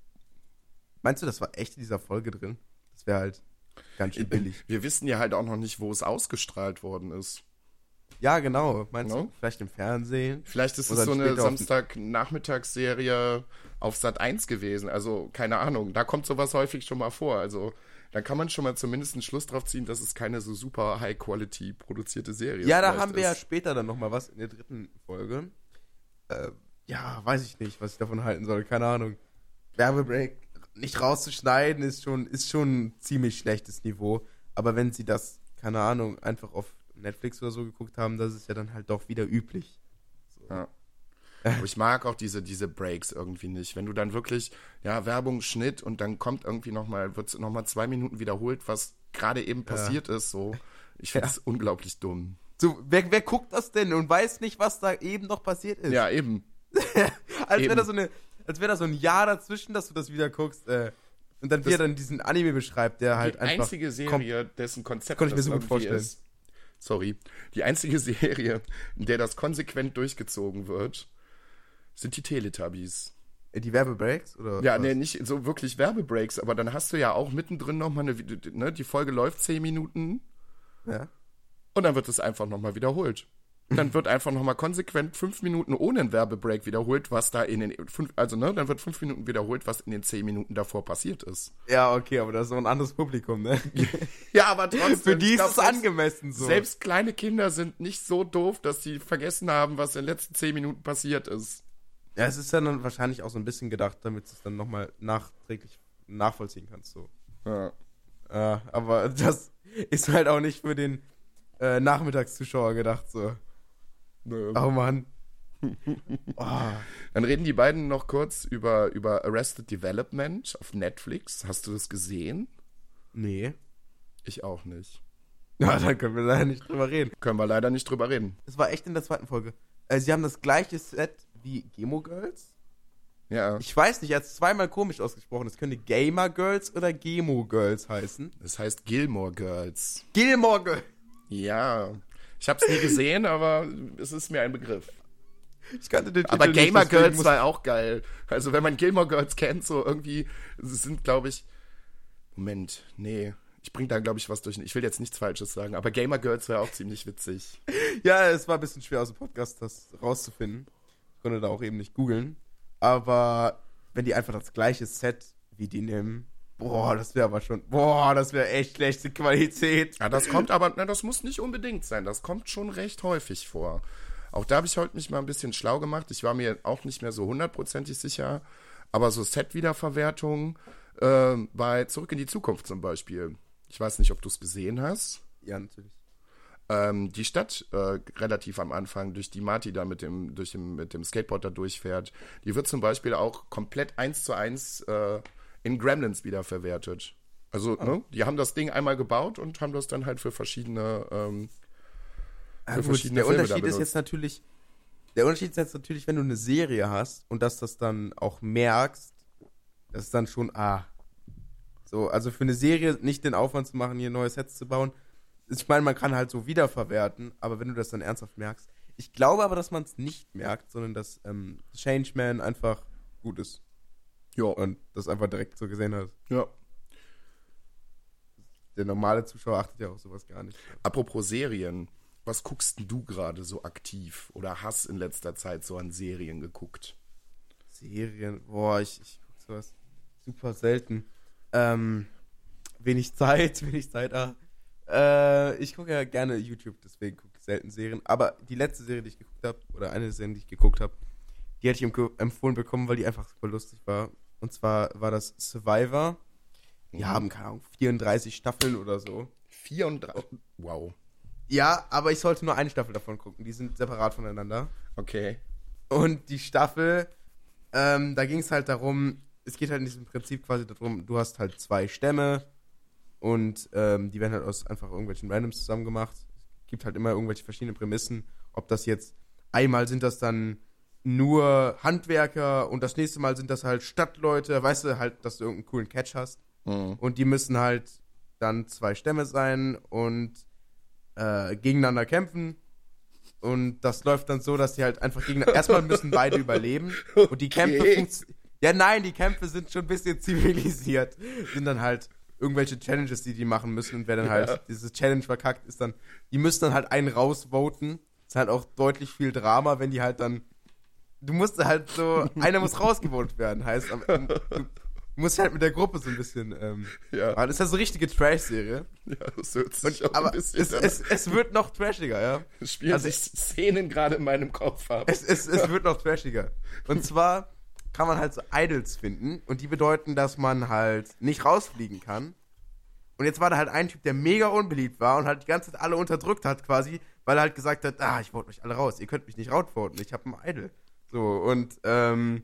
Meinst du, das war echt in dieser Folge drin? Das wäre halt ganz schön billig. Wir wissen ja halt auch noch nicht, wo es ausgestrahlt worden ist. Ja, genau. Meinst No? du, vielleicht im Fernsehen? Vielleicht ist es so eine Samstagnachmittagsserie auf Sat 1 gewesen. Also, keine Ahnung. Da kommt sowas häufig schon mal vor. Also, da kann man schon mal zumindest einen Schluss drauf ziehen, dass es keine so super High-Quality produzierte Serie Ja, da haben wir ja ist. später dann noch mal was in der dritten Folge. Äh, ja, weiß ich nicht, was ich davon halten soll. Keine Ahnung. Werbebreak nicht rauszuschneiden ist schon, ist schon ein ziemlich schlechtes Niveau. Aber wenn sie das, keine Ahnung, einfach auf Netflix oder so geguckt haben, das ist ja dann halt doch wieder üblich. Ja. Aber ich mag auch diese, diese Breaks irgendwie nicht. Wenn du dann wirklich, ja, Werbung, Schnitt und dann kommt irgendwie nochmal, wird nochmal zwei Minuten wiederholt, was gerade eben passiert ist, so. Ich finde Ja. es unglaublich dumm. So, wer, wer guckt das denn und weiß nicht, was da eben noch passiert ist? Ja, eben. als wäre eben. da so eine, als wäre da so ein Jahr dazwischen, dass du das wieder guckst. Äh, und dann wie Das- er dann diesen Anime beschreibt, der halt die einfach. einzige Serie, dessen Konzept Konnte ich mir so gut vorstellen. ist. Sorry. Die einzige Serie, in der das konsequent durchgezogen wird, sind die Teletubbies. Äh, Die Werbebreaks? Oder Ja, was? nee, nicht so wirklich Werbebreaks, aber dann hast du ja auch mittendrin nochmal eine, ne, die Folge läuft zehn Minuten Ja. und dann wird es einfach nochmal wiederholt. Dann wird einfach nochmal konsequent fünf Minuten ohne einen Werbebreak wiederholt, was da in den fünf, also ne, dann wird fünf Minuten wiederholt, was in den zehn Minuten davor passiert ist. ja, okay, aber das ist so ein anderes Publikum, ne? Ja, aber trotzdem. Für die ist glaub, es angemessen so. Selbst kleine Kinder sind nicht so doof, dass sie vergessen haben, was in den letzten zehn Minuten passiert ist. ja, es ist ja dann wahrscheinlich auch so ein bisschen gedacht, damit du es dann nochmal nachträglich nachvollziehen kannst. So. Ja. Ja, aber das ist halt auch nicht für den äh, Nachmittagszuschauer gedacht, so. Nö. Oh Mann. Oh. Dann reden die beiden noch kurz über, über Arrested Development auf Netflix. Hast du das gesehen? Nee. Ich auch nicht. Ja, da können wir leider nicht drüber reden. Können wir leider nicht drüber reden. Es war echt in der zweiten Folge. Äh, sie haben das gleiche Set wie Gemo Girls. Ja. Ich weiß nicht, er hat es zweimal komisch ausgesprochen. Es könnte Gamer Girls oder Gemo Girls heißen. Das heißt Gilmore Girls. Gilmore Girls. Ja. Ich habe es nie gesehen, aber es ist mir ein Begriff. Ich kannte den Aber Titel nicht, Gamer deswegen Girls war auch geil. Also wenn man Gilmore Girls kennt, so irgendwie, sind glaube ich, Moment, nee, ich bring da glaube ich was durch. Ich will jetzt nichts Falsches sagen, aber Gamer Girls war auch ziemlich witzig. Ja, es war ein bisschen schwer aus dem Podcast das rauszufinden. Ich konnte da auch eben nicht googeln. Aber wenn die einfach das gleiche Set wie die nehmen, boah, das wäre aber schon, boah, das wäre echt schlechte Qualität. Ja, das kommt aber, na, das muss nicht unbedingt sein. Das kommt schon recht häufig vor. Auch da habe ich heute mich mal ein bisschen schlau gemacht. Ich war mir auch nicht mehr so hundertprozentig sicher. Aber so Set-Wiederverwertung äh, bei Zurück in die Zukunft zum Beispiel. Ich weiß nicht, ob du es gesehen hast. Ja, natürlich. ähm, die Stadt äh, relativ am Anfang, durch die Marty da mit dem, durch dem, mit dem Skateboard da durchfährt, die wird zum Beispiel auch komplett eins zu eins äh, in Gremlins wiederverwertet. Also, ne, die haben das Ding einmal gebaut und haben das dann halt für verschiedene, ähm, Ja, für gut, verschiedene der Filme Unterschied ist jetzt natürlich, der Unterschied ist jetzt natürlich, wenn du eine Serie hast und dass das dann auch merkst, das ist dann schon, ah, so, also für eine Serie nicht den Aufwand zu machen, hier neue Sets zu bauen. Ich meine, man kann halt so wiederverwerten, aber wenn du das dann ernsthaft merkst, Ich glaube aber, dass man es nicht merkt, sondern dass ähm, Changeman einfach gut ist. Ja. Und das einfach direkt so gesehen hat. Ja. Der normale Zuschauer achtet ja auf sowas gar nicht. Apropos Serien, was guckst denn du gerade so aktiv oder hast in letzter Zeit so an Serien geguckt? Serien, boah, ich, ich gucke sowas super selten. Ähm, wenig Zeit, wenig Zeit, ah. Äh, ich gucke ja gerne YouTube, deswegen gucke ich selten Serien. Aber die letzte Serie, die ich geguckt habe, oder eine Serie, die ich geguckt habe, die hätte ich empf- empfohlen bekommen, weil die einfach super lustig war. Und zwar war das Survivor. Die Mhm. haben, keine Ahnung, 34 Staffeln oder so. 34. Wow. Ja, aber ich sollte nur eine Staffel davon gucken. Die sind separat voneinander. Okay. Und die Staffel, ähm, da ging es halt darum, es geht halt in diesem Prinzip quasi darum, du hast halt zwei Stämme und ähm, die werden halt aus einfach irgendwelchen Randoms zusammen gemacht. Es gibt halt immer irgendwelche verschiedene Prämissen. Ob das jetzt, einmal sind das dann nur Handwerker und das nächste Mal sind das halt Stadtleute, weißt du halt, dass du irgendeinen coolen Catch hast. Mhm. Und die müssen halt dann zwei Stämme sein und äh, gegeneinander kämpfen. Und das läuft dann so, dass die halt einfach gegeneinander. Erstmal müssen beide überleben. Und die Kämpfe. Ja, nein, die Kämpfe sind schon ein bisschen zivilisiert. Sind dann halt irgendwelche Challenges, die die machen müssen. Und wer dann halt Ja. diese Challenge verkackt, ist dann. Die müssen dann halt einen rausvoten. Ist halt auch deutlich viel Drama, wenn die halt dann. Du musst halt so. einer muss rausgevotet werden. Heißt, am- du musst halt mit der Gruppe so ein bisschen. Ähm, Ja. aber das ist ja so eine richtige Trash-Serie. Ja, das hört sich auch Aber ein es, bisschen es, es wird noch trashiger, ja. Es spielen also sich Szenen gerade in meinem Kopf ab. Es, es, es wird noch trashiger. Und zwar kann man halt so Idols finden und die bedeuten, dass man halt nicht rausfliegen kann. Und jetzt war da halt ein Typ, der mega unbeliebt war und halt die ganze Zeit alle unterdrückt hat quasi, weil er halt gesagt hat, ah, ich vote euch alle raus, ihr könnt mich nicht rausvoten, ich habe einen Idol. So, und, ähm,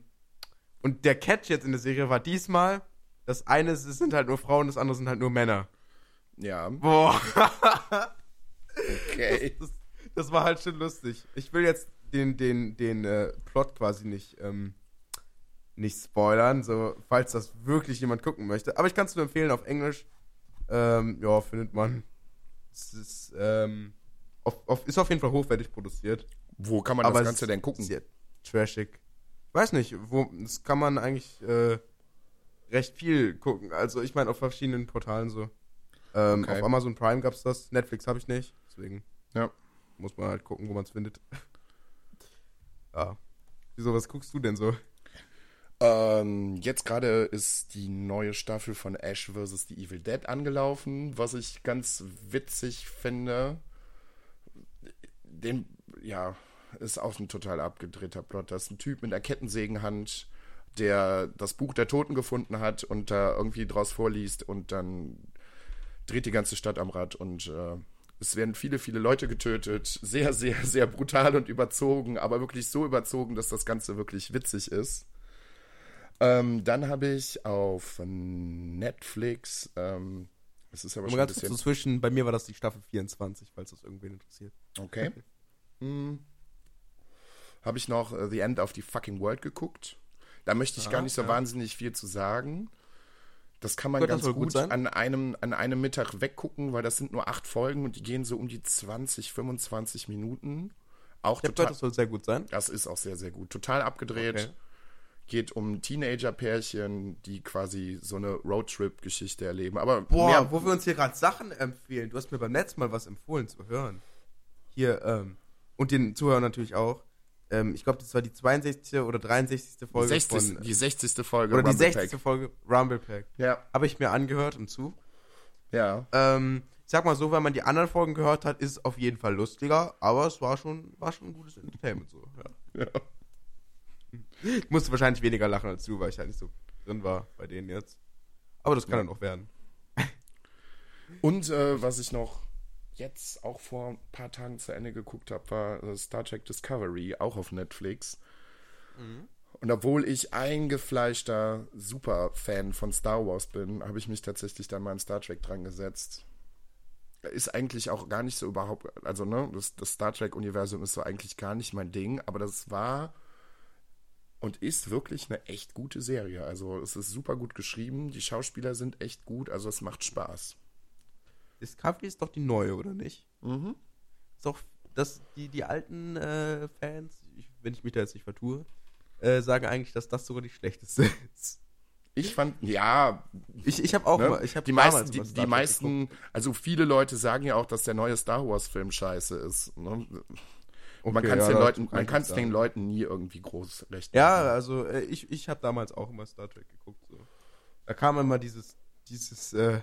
und der Catch jetzt in der Serie war diesmal, das eine ist- sind halt nur Frauen, das andere sind halt nur Männer. Ja, Boah. okay. Das, das war halt schon lustig. Ich will jetzt den, den, den äh, Plot quasi nicht, ähm, nicht spoilern, so falls das wirklich jemand gucken möchte. Aber ich kann es nur empfehlen auf Englisch. Ähm, ja, findet man. Es ist, ähm, auf, auf, ist auf jeden Fall hochwertig produziert. Wo kann man aber das Ganze ist denn gucken? Sehr trashig. Ich weiß nicht, wo, das kann man eigentlich äh, recht viel gucken. Also ich meine auf verschiedenen Portalen so. Ähm, Okay. Auf Amazon Prime gab's das, Netflix habe ich nicht, deswegen Ja. muss man halt gucken, wo man es findet. ja. Wieso, was guckst du denn so? Ähm, jetzt gerade ist die neue Staffel von Ash vs. The Evil Dead angelaufen, was ich ganz witzig finde. Den, ja, ist auch ein total abgedrehter Plot. Das ist ein Typ mit einer Kettensägenhand, der das Buch der Toten gefunden hat und da irgendwie draus vorliest und dann dreht die ganze Stadt am Rad und äh, es werden viele, viele Leute getötet. Sehr, sehr, sehr brutal und überzogen, aber wirklich so überzogen, dass das Ganze wirklich witzig ist. Ähm, dann habe ich auf Netflix, ähm, das ist aber schon ein ganz kurz bisschen. dazwischen, bei mir war das die Staffel 24, falls das irgendwen interessiert. Okay. hm. Habe ich noch äh, The End of the Fucking World geguckt. Da möchte ich gar Ah, nicht so ja. wahnsinnig viel zu sagen. Das kann man das ganz gut gut, an, einem, an einem Mittag weggucken, weil das sind nur acht Folgen und die gehen so um die 20, 25 Minuten. Auch Ich total. gehört, das soll sehr gut sein. Das ist auch sehr, sehr gut. Total abgedreht. Okay. Geht um Teenager-Pärchen, die quasi so eine Roadtrip-Geschichte erleben. Aber Boah, mehr, wo wir uns hier gerade Sachen empfehlen. Du hast mir beim letzten Mal was empfohlen zu hören. Hier, ähm, und den Zuhörern natürlich auch. Ähm, ich glaube, das war die 62. oder 63. die, Folge 60, von. die 60. Folge. oder die Rumble 60. Pack. Folge Rumble Pack. Ja, Habe ich mir angehört und zu. ja. Ähm, ich sag mal so, wenn man die anderen Folgen gehört hat, ist es auf jeden Fall lustiger, aber es war schon, war schon ein gutes Entertainment so. Ja. ja. Ich musste wahrscheinlich weniger lachen als du, weil ich halt nicht so drin war bei denen jetzt. Aber das kann Ja. dann noch werden. Und äh, was ich noch jetzt auch vor ein paar Tagen zu Ende geguckt habe, war äh, Star Trek Discovery, auch auf Netflix. Und obwohl ich eingefleischter Superfan von Star Wars bin, habe ich mich tatsächlich dann mal an Star Trek dran gesetzt. Ist eigentlich auch gar nicht so überhaupt, also ne, das, das Star Trek-Universum ist so eigentlich gar nicht mein Ding, aber das war und ist wirklich eine echt gute Serie. Also es ist super gut geschrieben, die Schauspieler sind echt gut, also es macht Spaß. Discovery ist doch die neue, oder nicht? Mhm. Ist doch dass die, die alten äh, Fans, ich, wenn ich mich da jetzt nicht vertue, äh, sagen eigentlich, dass das sogar die schlechteste ist. Ich fand, ja. Ich, ich habe auch ne? mal, ich habe die meisten, die, die meisten, also viele Leute sagen ja auch, dass der neue Star Wars Film scheiße ist. Ne? Okay, man kann es ja, den, Leuten, man kann's den Leuten nie irgendwie groß recht Ja, machen. also äh, ich, ich habe damals auch immer Star Trek geguckt. So. Da kam immer dieses, dieses, äh,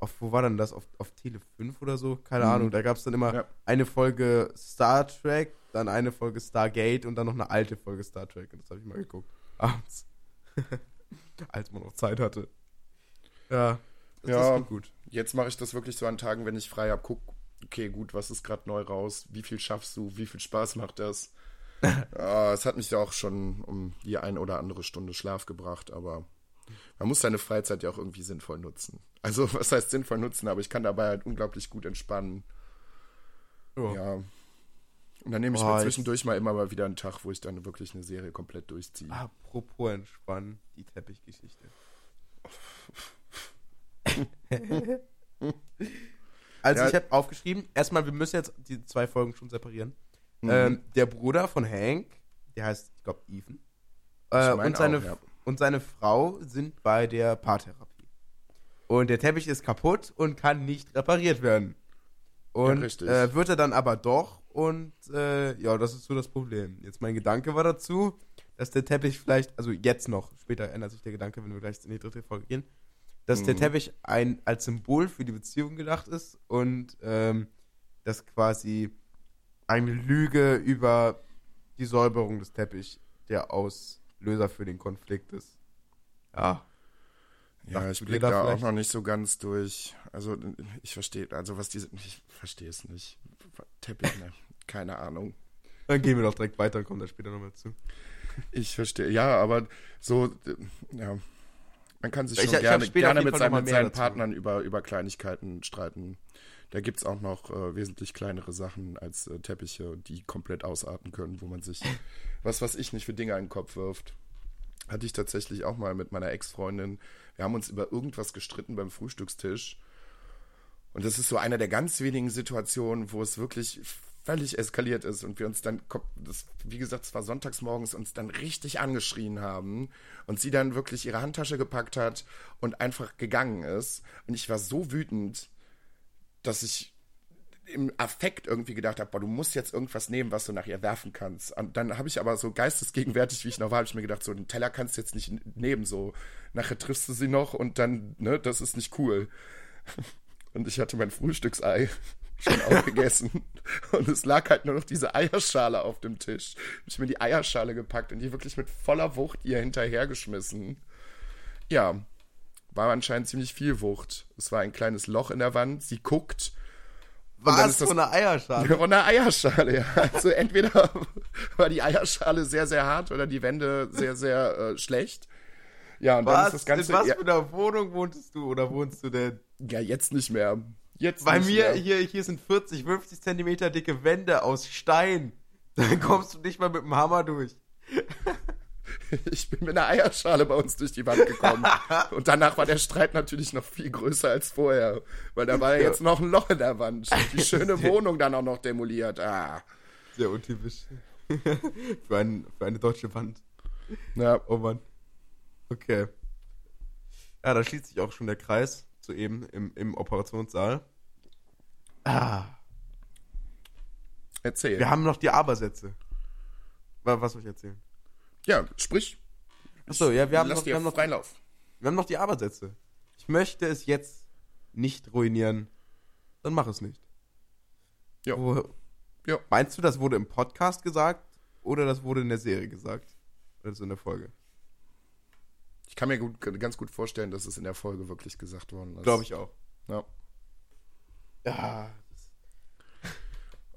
auf, wo war denn das? Auf, auf Tele 5 oder so? Keine mhm. Ahnung. Da gab es dann immer ja. eine Folge Star Trek, dann eine Folge Stargate und dann noch eine alte Folge Star Trek. Und das habe ich mal geguckt. Abends. Als man noch Zeit hatte. Ja. Das ja, gut. Jetzt mache ich das wirklich so an Tagen, wenn ich frei habe. Guck, okay, gut, was ist gerade neu raus? Wie viel schaffst du? Wie viel Spaß macht das? ja, es hat mich ja auch schon um die ein oder andere Stunde Schlaf gebracht, aber man muss seine Freizeit ja auch irgendwie sinnvoll nutzen. Also, was heißt sinnvoll nutzen, aber ich kann dabei halt unglaublich gut entspannen. Oh. Ja. Und dann nehme ich oh, mir zwischendurch mal immer mal wieder einen Tag, wo ich dann wirklich eine Serie komplett durchziehe. Apropos entspannen, die Teppichgeschichte. Also ja. ich habe aufgeschrieben, erstmal, wir müssen jetzt die zwei Folgen schon separieren. Mhm. Ähm, der Bruder von Hank, der heißt, ich glaube, Ethan. Äh, und, seine, auch, ja. Und seine Frau sind bei der Paartherapie. Und der Teppich ist kaputt und kann nicht repariert werden. Und ja, äh, wird er dann aber doch. Und äh, ja, das ist so das Problem. Jetzt mein Gedanke war dazu, dass der Teppich vielleicht, also jetzt noch, später ändert sich der Gedanke, wenn wir gleich in die dritte Folge gehen, dass mhm. der Teppich ein, als Symbol für die Beziehung gedacht ist und ähm, dass quasi eine Lüge über die Säuberung des Teppichs der Auslöser für den Konflikt ist. Ja. Ja, ich blicke da, da auch noch nicht so ganz durch. Also ich verstehe, also was diese, ich verstehe es nicht. Teppich, ne? keine Ahnung. Dann gehen wir doch direkt weiter und kommen da später nochmal zu. Ich verstehe, ja, aber so, ja, man kann sich schon ich, gerne, gerne mit, seinen, mit seinen Partnern über, über Kleinigkeiten streiten. Da gibt es auch noch äh, wesentlich kleinere Sachen als äh, Teppiche, die komplett ausarten können, wo man sich, was weiß ich nicht, für Dinge in den Kopf wirft. Hatte ich tatsächlich auch mal mit meiner Ex-Freundin. Wir haben uns über irgendwas gestritten beim Frühstückstisch. Und das ist so eine der ganz wenigen Situationen, wo es wirklich völlig eskaliert ist und wir uns dann, das, wie gesagt, es war sonntags morgens, uns dann richtig angeschrien haben und sie dann wirklich ihre Handtasche gepackt hat und einfach gegangen ist. Und ich war so wütend, dass ich im Affekt irgendwie gedacht habe, boah, du musst jetzt irgendwas nehmen, was du nach ihr werfen kannst. Und dann habe ich aber so geistesgegenwärtig, wie ich noch war, habe ich mir gedacht, so einen Teller kannst du jetzt nicht nehmen, so nachher triffst du sie noch und dann, ne, das ist nicht cool. Und ich hatte mein Frühstücksei schon aufgegessen. Und es lag halt nur noch diese Eierschale auf dem Tisch. Ich mir die Eierschale gepackt und die wirklich mit voller Wucht ihr hinterhergeschmissen. Ja, war anscheinend ziemlich viel Wucht. Es war ein kleines Loch in der Wand. Sie guckt. Was? Von einer Eierschale? Von einer Eierschale, ja. Also entweder war die Eierschale sehr, sehr hart oder die Wände sehr, sehr äh, schlecht. Ja, und was? dann ist das Ganze. In was für einer Wohnung wohntest du oder wohnst du denn? Ja, jetzt nicht mehr. Jetzt Bei mir, hier, hier sind 40, 50 Zentimeter dicke Wände aus Stein. Dann kommst du nicht mal mit dem Hammer durch. Ich bin mit einer Eierschale bei uns durch die Wand gekommen. Und danach war der Streit natürlich noch viel größer als vorher. Weil da war ja jetzt noch ein Loch in der Wand. Die schöne Wohnung dann auch noch demoliert. Ah. Sehr untypisch. für, ein, für eine deutsche Wand. Ja. Oh Mann. Okay. Ja, da schließt sich auch schon der Kreis zu eben im, im Operationssaal. Ah. Erzähl. Wir haben noch die Abersätze. Was soll ich erzählen? Ja, sprich. Achso, ja, wir haben, noch, wir haben noch Freilauf. Wir haben noch die Abersätze. Ich möchte es jetzt nicht ruinieren. Dann mach es nicht. Ja. Wo, ja. Meinst du, das wurde im Podcast gesagt oder das wurde in der Serie gesagt? Oder so in der Folge? Ich kann mir gut, ganz gut vorstellen, dass es in der Folge wirklich gesagt worden ist. Glaube ich auch. Ja. Ja.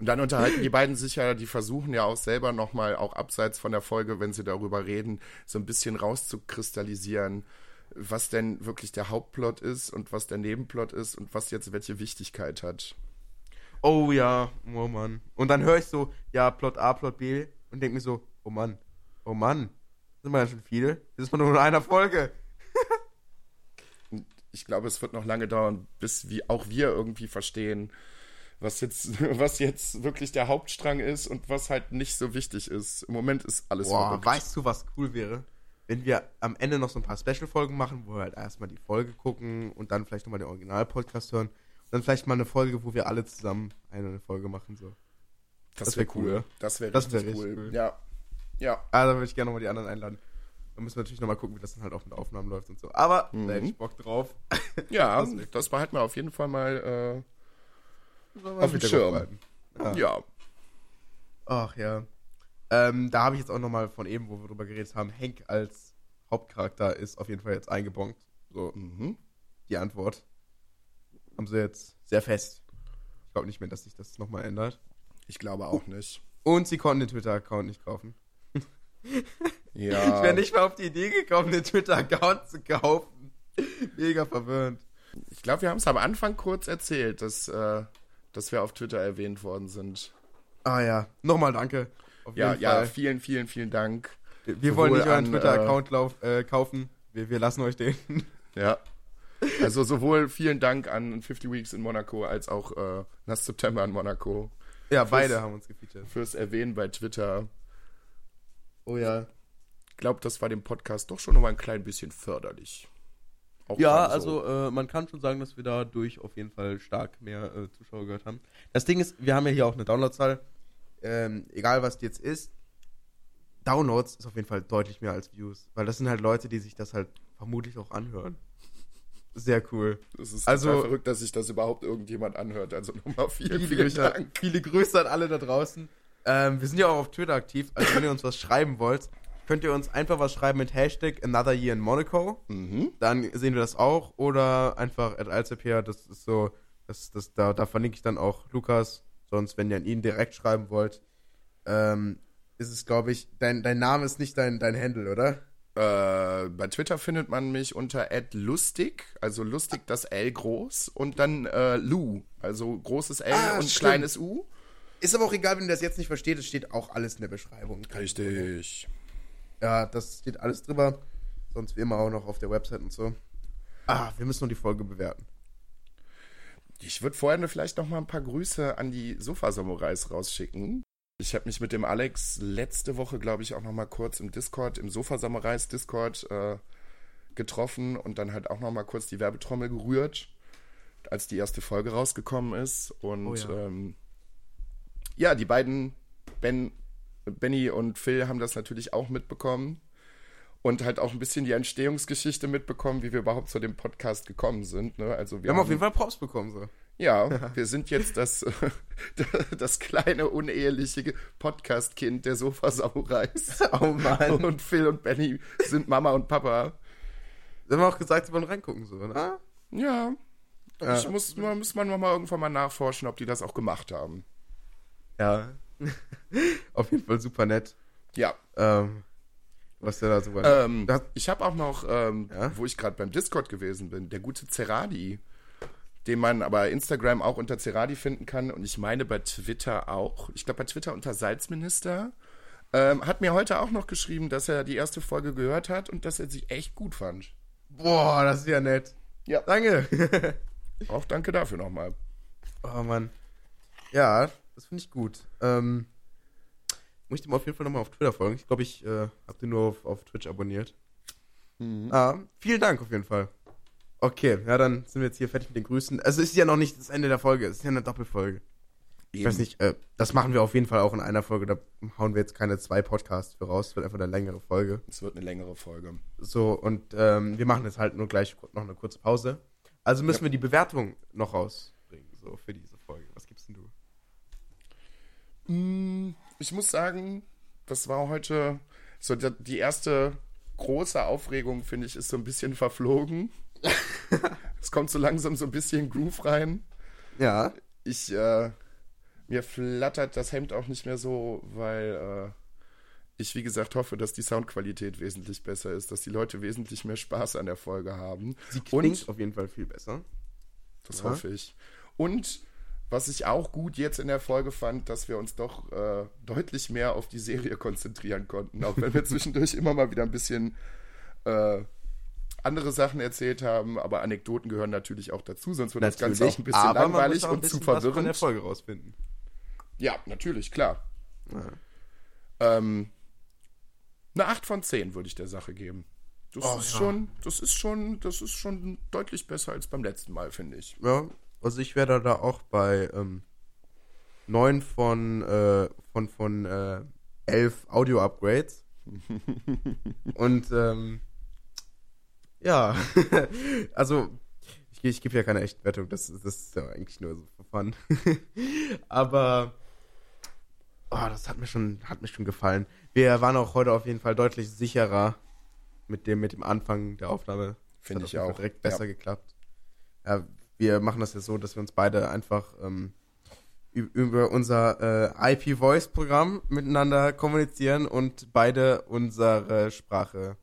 Und dann unterhalten die beiden sich ja, die versuchen ja auch selber nochmal, auch abseits von der Folge, wenn sie darüber reden, so ein bisschen rauszukristallisieren, was denn wirklich der Hauptplot ist und was der Nebenplot ist und was jetzt welche Wichtigkeit hat. Oh ja, oh Mann. Und dann höre ich so, ja, Plot A, Plot B und denke mir so, oh Mann, oh Mann, das sind wir ja schon viele. Das ist man nur in einer Folge ich glaube, es wird noch lange dauern, bis wir, auch wir irgendwie verstehen, was jetzt, was jetzt wirklich der Hauptstrang ist und was halt nicht so wichtig ist. Im Moment ist alles Boah, verrückt. weißt du, was cool wäre? Wenn wir am Ende noch so ein paar Special-Folgen machen, wo wir halt erstmal die Folge gucken und dann vielleicht nochmal den Original-Podcast hören. Und dann vielleicht mal eine Folge, wo wir alle zusammen eine Folge machen. So. das wär wär cool. Das wäre Das wär richtig, richtig cool. cool. Ja. Ja. Ah, da würde ich gerne nochmal die anderen einladen. Dann müssen wir natürlich nochmal gucken, wie das dann halt auch mit Aufnahmen läuft und so. Aber Mhm. da hätte ich Bock drauf. Ja, Das das behalten wir auf jeden Fall mal Auf dem Schirm. Ja. äh, ja. Ach ja. Ähm, da habe ich jetzt auch nochmal von eben, wo wir drüber geredet haben, Hank als Hauptcharakter ist auf jeden Fall jetzt eingebongt. So, Mhm. die Antwort. Haben sie jetzt sehr fest. Ich glaube nicht mehr, dass sich das nochmal ändert. Ich glaube auch nicht. Und sie konnten den Twitter-Account nicht kaufen. Ja. Ich wäre nicht mal auf die Idee gekommen, den Twitter-Account zu kaufen. Mega verwirrend. Ich glaube, wir haben es am Anfang kurz erzählt, dass, äh, dass wir auf Twitter erwähnt worden sind. Ah ja, nochmal danke. Auf Ja, ja, Fall. vielen, vielen, vielen Dank. Wir, wir wollen nicht euren Twitter-Account lauf- äh, kaufen. Wir, wir lassen euch den. Ja. Also sowohl vielen Dank an 50 Weeks in Monaco als auch äh, Last September in Monaco ja, Fürs- beide haben uns gefeatured. fürs Erwähnen bei Twitter. Oh ja. Ich glaube, das war dem Podcast doch schon noch mal ein klein bisschen förderlich. Auch Ja, also äh, man kann schon sagen, dass wir dadurch auf jeden Fall stark mehr äh, Zuschauer gehört haben. Das Ding ist, wir haben ja hier auch eine Downloadzahl. Ähm, egal was die jetzt ist, Downloads ist auf jeden Fall deutlich mehr als Views. Weil das sind halt Leute, die sich das halt vermutlich auch anhören. Sehr cool. Es ist also- verrückt, dass sich das überhaupt irgendjemand anhört. Also nochmal vielen, Viele vielen Grüße, Dank. viele Grüße an alle da draußen. Ähm, wir sind ja auch auf Twitter aktiv. Also wenn ihr uns was schreiben wollt, könnt ihr uns einfach was schreiben mit Hashtag Another Year in Monaco. Mhm. dann sehen wir das auch. Oder einfach at Alzepia, das ist so, das, das, da, da verlinke ich dann auch Lukas. Sonst, wenn ihr an ihn direkt schreiben wollt, ähm, ist es, glaube ich, dein, dein Name ist nicht dein, dein Handle, oder? Äh, bei Twitter findet man mich unter lustig, also lustig das L groß und dann äh, Lu, also großes L Ah, und stimmt. kleines U. Ist aber auch egal, wenn ihr das jetzt nicht versteht, es steht auch alles in der Beschreibung. Richtig. Ja, das steht alles drüber. Sonst wie immer auch noch auf der Website und so. Ah, wir müssen noch die Folge bewerten. Ich würde vorher vielleicht noch mal ein paar Grüße an die Sofa-Samurais rausschicken. Ich habe mich mit dem Alex letzte Woche, glaube ich, auch noch mal kurz im Discord, im Sofa-Samurais Discord äh, getroffen und dann halt auch noch mal kurz die Werbetrommel gerührt, als die erste Folge rausgekommen ist. Und Oh ja. ähm, ja die beiden, ben, Benny und Phil, haben das natürlich auch mitbekommen. Und halt auch ein bisschen die Entstehungsgeschichte mitbekommen, wie wir überhaupt zu dem Podcast gekommen sind. Ne? Also Wir haben auf jeden Fall Props bekommen, so. ja, wir sind jetzt das, das kleine, uneheliche Podcast-Kind der Sofa-Samurais. Oh Mann. Und Phil und Benny sind Mama und Papa. Sie haben auch gesagt, sie wollen reingucken, so, ne? Ja. Ja. Ich muss, man- muss man noch mal irgendwann mal nachforschen, ob die das auch gemacht haben. Ja. Auf jeden Fall super nett. Ja. Ähm, was der da super. Ähm, Das- ich habe auch noch, ähm, Ja? wo ich gerade beim Discord gewesen bin, der gute Ceradi, den man aber Instagram auch unter Ceradi finden kann und ich meine bei Twitter auch. Ich glaube bei Twitter unter Salzminister. Ähm, hat mir heute auch noch geschrieben, dass er die erste Folge gehört hat und dass er sie echt gut fand. Boah, das ist ja nett. Ja. Danke. Auch danke dafür nochmal. oh Mann. Ja, das finde ich gut. Ähm, muss ich dem auf jeden Fall nochmal auf Twitter folgen. Ich glaube, ich äh, habe den nur auf, auf Twitch abonniert. Ah, vielen Dank auf jeden Fall. Okay, ja, dann sind wir jetzt hier fertig mit den Grüßen. Also es ist ja noch nicht das Ende der Folge, es ist ja eine Doppelfolge. Ich weiß nicht, äh, das machen wir auf jeden Fall auch in einer Folge. Da hauen wir jetzt keine zwei Podcasts für raus. Es wird einfach eine längere Folge. Es wird eine längere Folge. So, und ähm, wir machen jetzt halt nur gleich noch eine kurze Pause. Also müssen Ja. wir die Bewertung noch rausbringen, so für diese Folge. Was gibst denn du? Mm, Ich muss sagen, das war heute so die erste große Aufregung, finde ich, ist so ein bisschen verflogen. es kommt so langsam so ein bisschen Groove rein. Ja. Ich, äh, mir flattert das Hemd auch nicht mehr so, weil äh, ich, wie gesagt, hoffe, dass die Soundqualität wesentlich besser ist, dass die Leute wesentlich mehr Spaß an der Folge haben. Sie klingt Und auf jeden Fall viel besser. Das Ja. hoffe ich. Und was ich auch gut jetzt in der Folge fand, dass wir uns doch äh, deutlich mehr auf die Serie konzentrieren konnten, auch wenn wir zwischendurch immer mal wieder ein bisschen äh, andere Sachen erzählt haben, aber Anekdoten gehören natürlich auch dazu, sonst wird das Natürlich, Ganze auch ein bisschen langweilig ein und bisschen zu was von der verwirrend. Folge rausfinden. Ja, natürlich, klar. Ja. Ähm, eine 8 von 10 würde ich der Sache geben. Das Oh, ist ja. schon, das ist schon, das ist schon deutlich besser als beim letzten Mal, finde ich. Ja, also ich wäre da auch bei ähm, 9 von, äh, von, von äh, 11 Audio-Upgrades. Und ähm, ja, also ich, ich gebe ja keine echte Wertung, das, das ist ja eigentlich nur so für Fun. Aber oh, das hat mir schon, hat mir schon gefallen. Wir waren auch heute auf jeden Fall deutlich sicherer mit dem, mit dem Anfang der Aufnahme. Finde ich auch, Direkt ja. besser geklappt. Ja, wir machen das ja so, dass wir uns beide einfach ähm, über unser äh, IP-Voice-Programm miteinander kommunizieren und beide unsere Sprache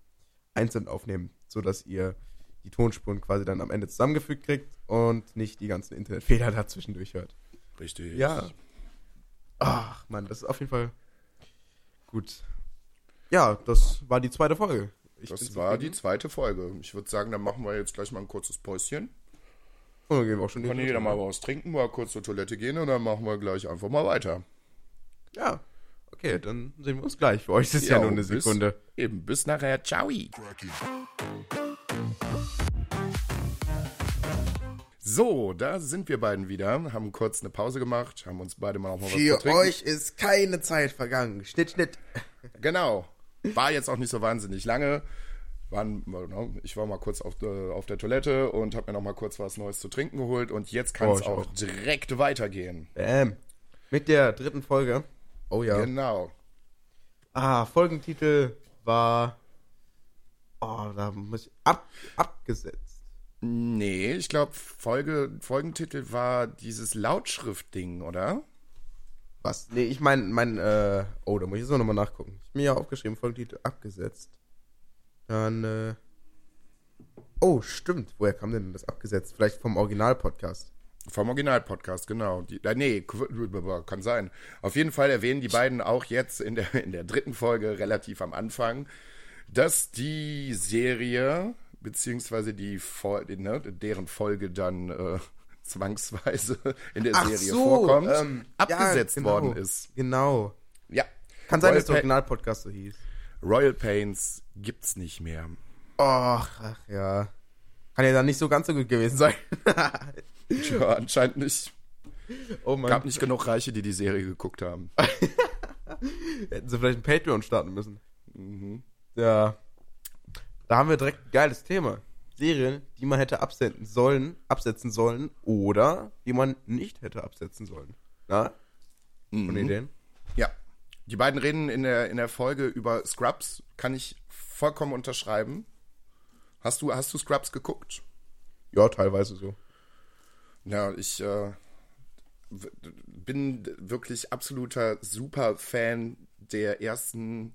einzeln aufnehmen, sodass ihr die Tonspuren quasi dann am Ende zusammengefügt kriegt und nicht die ganzen Internetfehler dazwischendurch hört. Richtig. Ja. Ach, Mann, das ist auf jeden Fall gut. Ja, das war die zweite Folge. Ich Das war die zweite Folge. Ich würde sagen, dann machen wir jetzt gleich mal ein kurzes Päuschen. Und dann gehen wir auch schon Kann jeder mal ne? was trinken, mal kurz zur Toilette gehen und dann machen wir gleich einfach mal weiter. Ja. Okay, dann sehen wir uns gleich. Für euch ist es ja, Ja, nur eine bis- Sekunde. Eben, bis nachher. Ciao. So, da sind wir beiden wieder, haben kurz eine Pause gemacht, haben uns beide mal noch mal was zu Für euch ist keine Zeit vergangen. Schnitt, Schnitt. Genau. War jetzt auch nicht so wahnsinnig lange. Waren, ich war mal kurz auf, der- auf der Toilette und habe mir noch mal kurz was Neues zu trinken geholt und jetzt kann es auch auch. direkt weitergehen. Bam. Mit der dritten Folge. Oh ja. Genau. Ah, Folgentitel war. Oh, da muss ich. Ab, abgesetzt. Nee, ich glaube, Folge, Folgentitel war dieses Lautschrift-Ding, oder? Was? Nee, ich meine, mein, äh. Oh, da muss ich so nochmal nachgucken. Ich hab mir ja aufgeschrieben, Folgentitel abgesetzt. Dann, äh. Oh, stimmt. Woher kam denn das abgesetzt? Vielleicht vom Original-Podcast. Vom Original-Podcast, genau. Die, äh, nee, kann sein. Auf jeden Fall erwähnen die beiden auch jetzt in der, in der dritten Folge relativ am Anfang, dass die Serie, beziehungsweise die, ne, deren Folge dann äh, zwangsweise in der Ach Serie so, vorkommt, ähm, abgesetzt ja, genau. worden ist. Genau. Ja. Kann sein, Royal, dass der Original-Podcast so hieß. Royal Pains gibt's nicht mehr. Och, ach ja. Kann ja dann nicht so ganz so gut gewesen sein. Ja, anscheinend nicht. oh Mann. Gab nicht genug Reiche, die die Serie geguckt haben. Hätten sie vielleicht ein Patreon starten müssen. Mhm. Ja. Da haben wir direkt ein geiles Thema. Serien, die man hätte absetzen sollen, absetzen sollen oder die man nicht hätte absetzen sollen. Na? Von Mhm. Ideen? Ja. Die beiden reden in der, in der Folge über Scrubs. Kann ich vollkommen unterschreiben. Hast du, hast du Scrubs geguckt? Ja, teilweise so. Ja, ich äh, bin wirklich absoluter Super-Fan der ersten,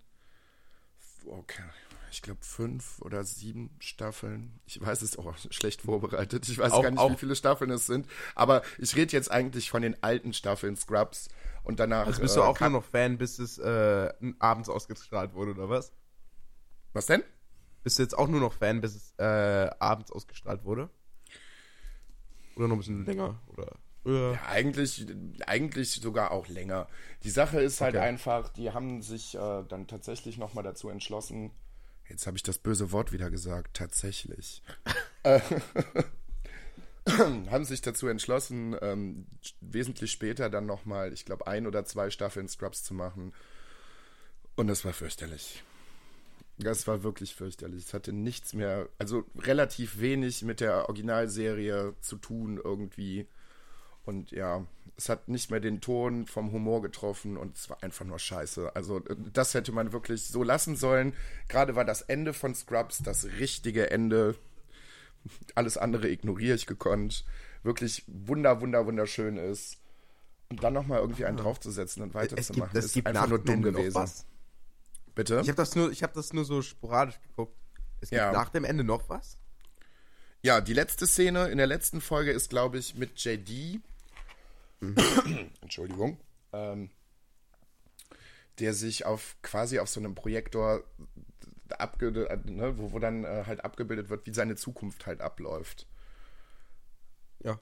okay, ich glaube fünf oder sieben Staffeln. Ich weiß es auch schlecht vorbereitet. Ich weiß Auch- gar nicht, auch- wie viele Staffeln es sind. Aber ich rede jetzt eigentlich von den alten Staffeln Scrubs. Und danach. Also bist du äh, auch kam- nur noch Fan, bis es äh, abends ausgestrahlt wurde, oder was? Was denn? Bist du jetzt auch nur noch Fan, bis es äh, abends ausgestrahlt wurde? Oder noch ein bisschen länger? Oder? Ja, eigentlich, eigentlich sogar auch länger. Die Sache ist halt Okay. einfach, die haben sich äh, dann tatsächlich nochmal dazu entschlossen. Jetzt habe ich das böse Wort wieder gesagt, tatsächlich. Haben sich dazu entschlossen, ähm, wesentlich später dann nochmal, ich glaube, ein oder zwei Staffeln Scrubs zu machen. Und es war fürchterlich. Das war wirklich fürchterlich. Es hatte nichts mehr, also relativ wenig mit der Originalserie zu tun irgendwie. Und ja, es hat nicht mehr den Ton vom Humor getroffen und es war einfach nur scheiße. Also äh, das hätte man wirklich so lassen sollen. Gerade war das Ende von Scrubs das richtige Ende. Alles andere ignoriere ich gekonnt. Wirklich wunder, wunder, wunderschön ist. Und dann nochmal irgendwie einen draufzusetzen und weiterzumachen, gibt, es ist gibt einfach nur dumm Ende noch gewesen. was. Bitte? Ich habe das, nur- ich hab das nur so sporadisch geguckt. Es gibt Ja. nach dem Ende noch was? Ja, die letzte Szene in der letzten Folge ist, glaube ich, mit JD. Entschuldigung. Ähm, der sich auf quasi auf so einem Projektor abge, ne, wo, wo dann äh, halt abgebildet wird, wie seine Zukunft halt abläuft. Ja.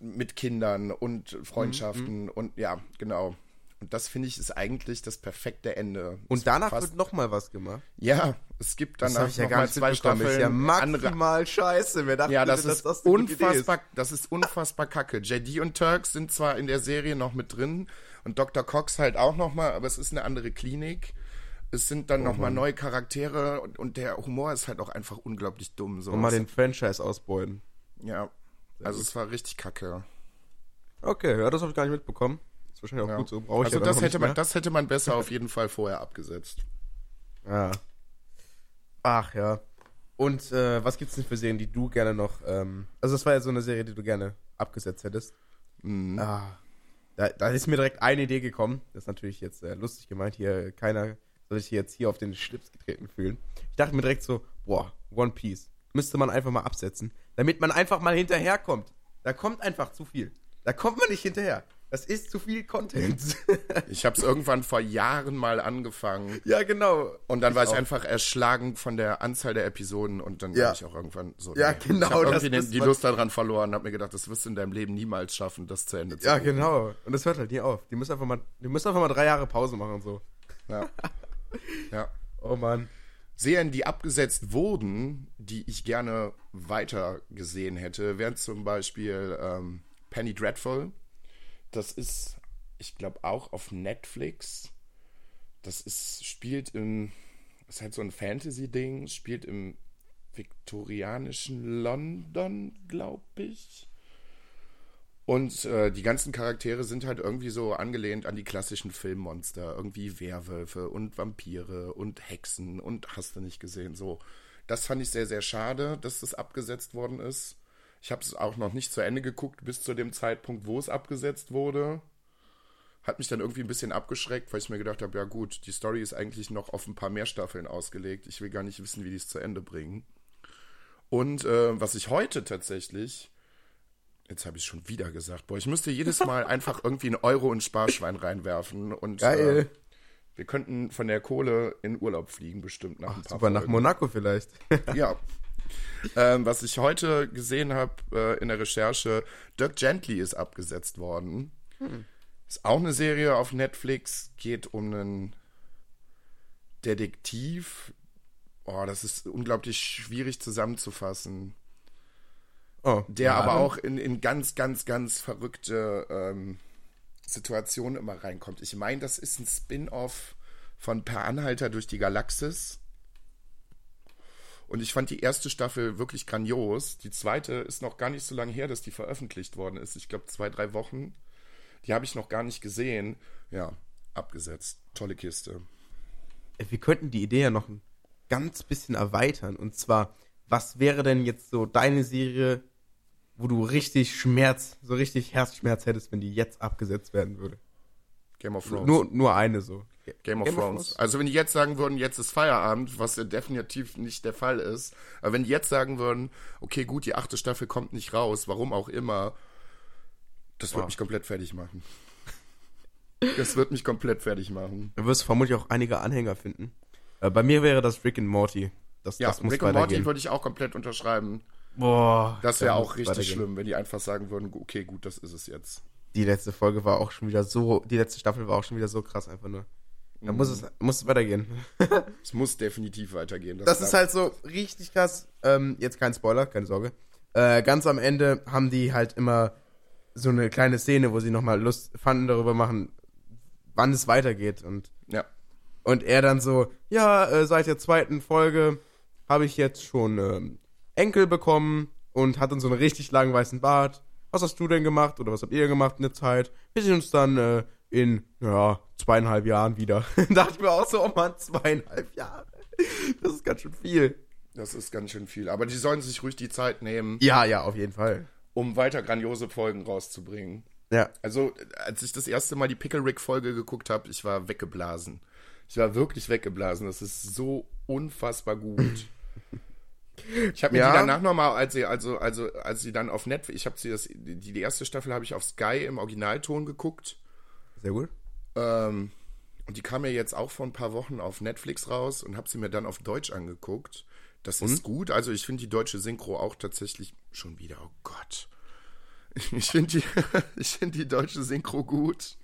Mit Kindern und Freundschaften und ja, genau. Und das finde ich ist eigentlich das perfekte Ende. Und Es danach fast- wird noch mal was gemacht. ja, es gibt Das danach ich ja noch gar mal nicht zwei. Staffeln. Ist ja andere, maximal scheiße. Wer dachte, ja, das ist Idee unfassbar, das ist unfassbar kacke. JD und Turks sind zwar in der Serie noch mit drin und Dr. Cox halt auch noch mal, aber es ist eine andere Klinik. Es sind dann noch mal neue Charaktere und, und der Humor ist halt auch einfach unglaublich dumm. So. Und mal den Franchise ausbeuten. ja, also es war richtig kacke. Okay, ja, das habe ich gar nicht mitbekommen. Ist wahrscheinlich auch Ja. gut so. Brauche ich also ja das hätte man, mehr. das hätte man besser auf jeden Fall vorher abgesetzt. Ja. Ach ja. Und äh, was gibt's denn für Serien, die du gerne noch. Ähm, also, das war ja so eine Serie, die du gerne abgesetzt hättest. Mhm. Ah. Da, da ist mir direkt eine Idee gekommen. Das ist natürlich jetzt äh, lustig gemeint. Hier, keiner sich jetzt hier auf den Schlips getreten fühlen. Ich dachte mir direkt so: Boah, One Piece. Müsste man einfach mal absetzen. Damit man einfach mal hinterherkommt. Da kommt einfach zu viel. Da kommt man nicht hinterher. Das ist zu viel Content. Ich habe es irgendwann vor Jahren mal angefangen ja, genau. und dann war ich auch. einfach erschlagen von der Anzahl der Episoden und dann Ja. war ich auch irgendwann so. Ja, genau, Ich habe irgendwie den, die Lust daran verloren und habe mir gedacht, das wirst du in deinem Leben niemals schaffen, das zu Ende zu Ja, gucken. genau. Und das hört halt nie auf. Die müssen einfach mal, die müssen einfach mal drei Jahre Pause machen und so. Ja. ja. Oh Mann. Serien, die abgesetzt wurden, die ich gerne weiter gesehen hätte, wären zum Beispiel ähm, Penny Dreadful. Das ist, ich glaube, auch auf Netflix. Das ist, spielt im, ist halt so ein Fantasy-Ding, spielt im viktorianischen London, glaube ich. Und äh, die ganzen Charaktere sind halt irgendwie so angelehnt an die klassischen Filmmonster. Irgendwie Werwölfe und Vampire und Hexen und hast du nicht gesehen. So, das fand ich sehr, sehr schade, dass das abgesetzt worden ist. Ich habe es auch noch nicht zu Ende geguckt, bis zu dem Zeitpunkt, wo es abgesetzt wurde. Hat mich dann irgendwie ein bisschen abgeschreckt, weil ich mir gedacht habe, ja gut, die Story ist eigentlich noch auf ein paar mehr Staffeln ausgelegt. Ich will gar nicht wissen, wie die es zu Ende bringen. Und äh, was ich heute tatsächlich Jetzt habe ich schon wieder gesagt. Boah, ich müsste jedes Mal einfach irgendwie einen Euro in Sparschwein reinwerfen. Und Geil. Äh, wir könnten von der Kohle in Urlaub fliegen, bestimmt nach ein paar Super, nach. Monaco vielleicht. Ja. ähm, was ich heute gesehen habe äh, in der Recherche, Dirk Gently ist abgesetzt worden. Ist auch eine Serie auf Netflix, geht um einen Detektiv. Oh, das ist unglaublich schwierig zusammenzufassen Oh, der ja, aber auch in, in ganz, ganz, ganz verrückte ähm, Situationen immer reinkommt. Ich meine, das ist ein Spin-off von Per Anhalter durch die Galaxis. Und ich fand die erste Staffel wirklich grandios. Die zweite ist noch gar nicht so lange her, dass die veröffentlicht worden ist. Ich glaube, zwei, drei Wochen. Die habe ich noch gar nicht gesehen. Ja, abgesetzt. Tolle Kiste. Ey, Wir könnten die Idee ja noch ein ganz bisschen erweitern. Und zwar, was wäre denn jetzt so deine Serie, wo du richtig Schmerz, so richtig Herzschmerz hättest, wenn die jetzt abgesetzt werden würde? Game of Thrones. Nur, nur eine so. Game of Thrones. Also wenn die jetzt sagen würden, jetzt ist Feierabend, was ja definitiv nicht der Fall ist, aber wenn die jetzt sagen würden, okay, gut, die achte Staffel kommt nicht raus, warum auch immer, das wird Wow. mich komplett fertig machen. Das wird mich komplett fertig machen. Du wirst vermutlich auch einige Anhänger finden. Äh, bei mir wäre das Rick and Morty. Das, Ja, das muss Rick und Morty würde ich auch komplett unterschreiben. Boah, Das da wäre auch richtig schlimm, wenn die einfach sagen würden, okay, gut, das ist es jetzt. Die letzte Folge war auch schon wieder so, die letzte Staffel war auch schon wieder so krass einfach nur. Da muss es, muss es weitergehen. Es muss definitiv weitergehen. Das ist halt so richtig krass. Ähm, jetzt kein Spoiler, keine Sorge. Äh, ganz am Ende haben die halt immer so eine kleine Szene, wo sie nochmal Lust fanden darüber machen, wann es weitergeht. Und, Ja. und er dann so, ja, äh, seit der zweiten Folge habe ich jetzt schon ähm, Enkel bekommen und hat dann so einen richtig langen weißen Bart. Was hast du denn gemacht oder was habt ihr gemacht in der Zeit? Wir sehen uns dann äh, in, ja, zweieinhalb Jahren wieder. da dachte ich mir auch so, oh Mann, zweieinhalb Jahre. Das ist ganz schön viel. Das ist ganz schön viel. Aber die sollen sich ruhig die Zeit nehmen, Ja, ja, auf jeden Fall. um weiter grandiose Folgen rauszubringen. Ja. Also, als ich das erste Mal die Pickle Rick Folge geguckt habe, ich war weggeblasen. Ich war wirklich weggeblasen. Das ist so unfassbar gut. Ich habe mir Ja. die danach nochmal, als sie, also, also, als sie dann auf Netflix, ich habe sie das, die, die erste Staffel habe ich auf Sky im Originalton geguckt. Sehr gut. Ähm, Und die kam ja jetzt auch vor ein paar Wochen auf Netflix raus und habe sie mir dann auf Deutsch angeguckt. Das ist gut. Also ich finde die deutsche Synchro auch tatsächlich schon wieder, oh Gott. Ich finde die, ich find die deutsche Synchro gut.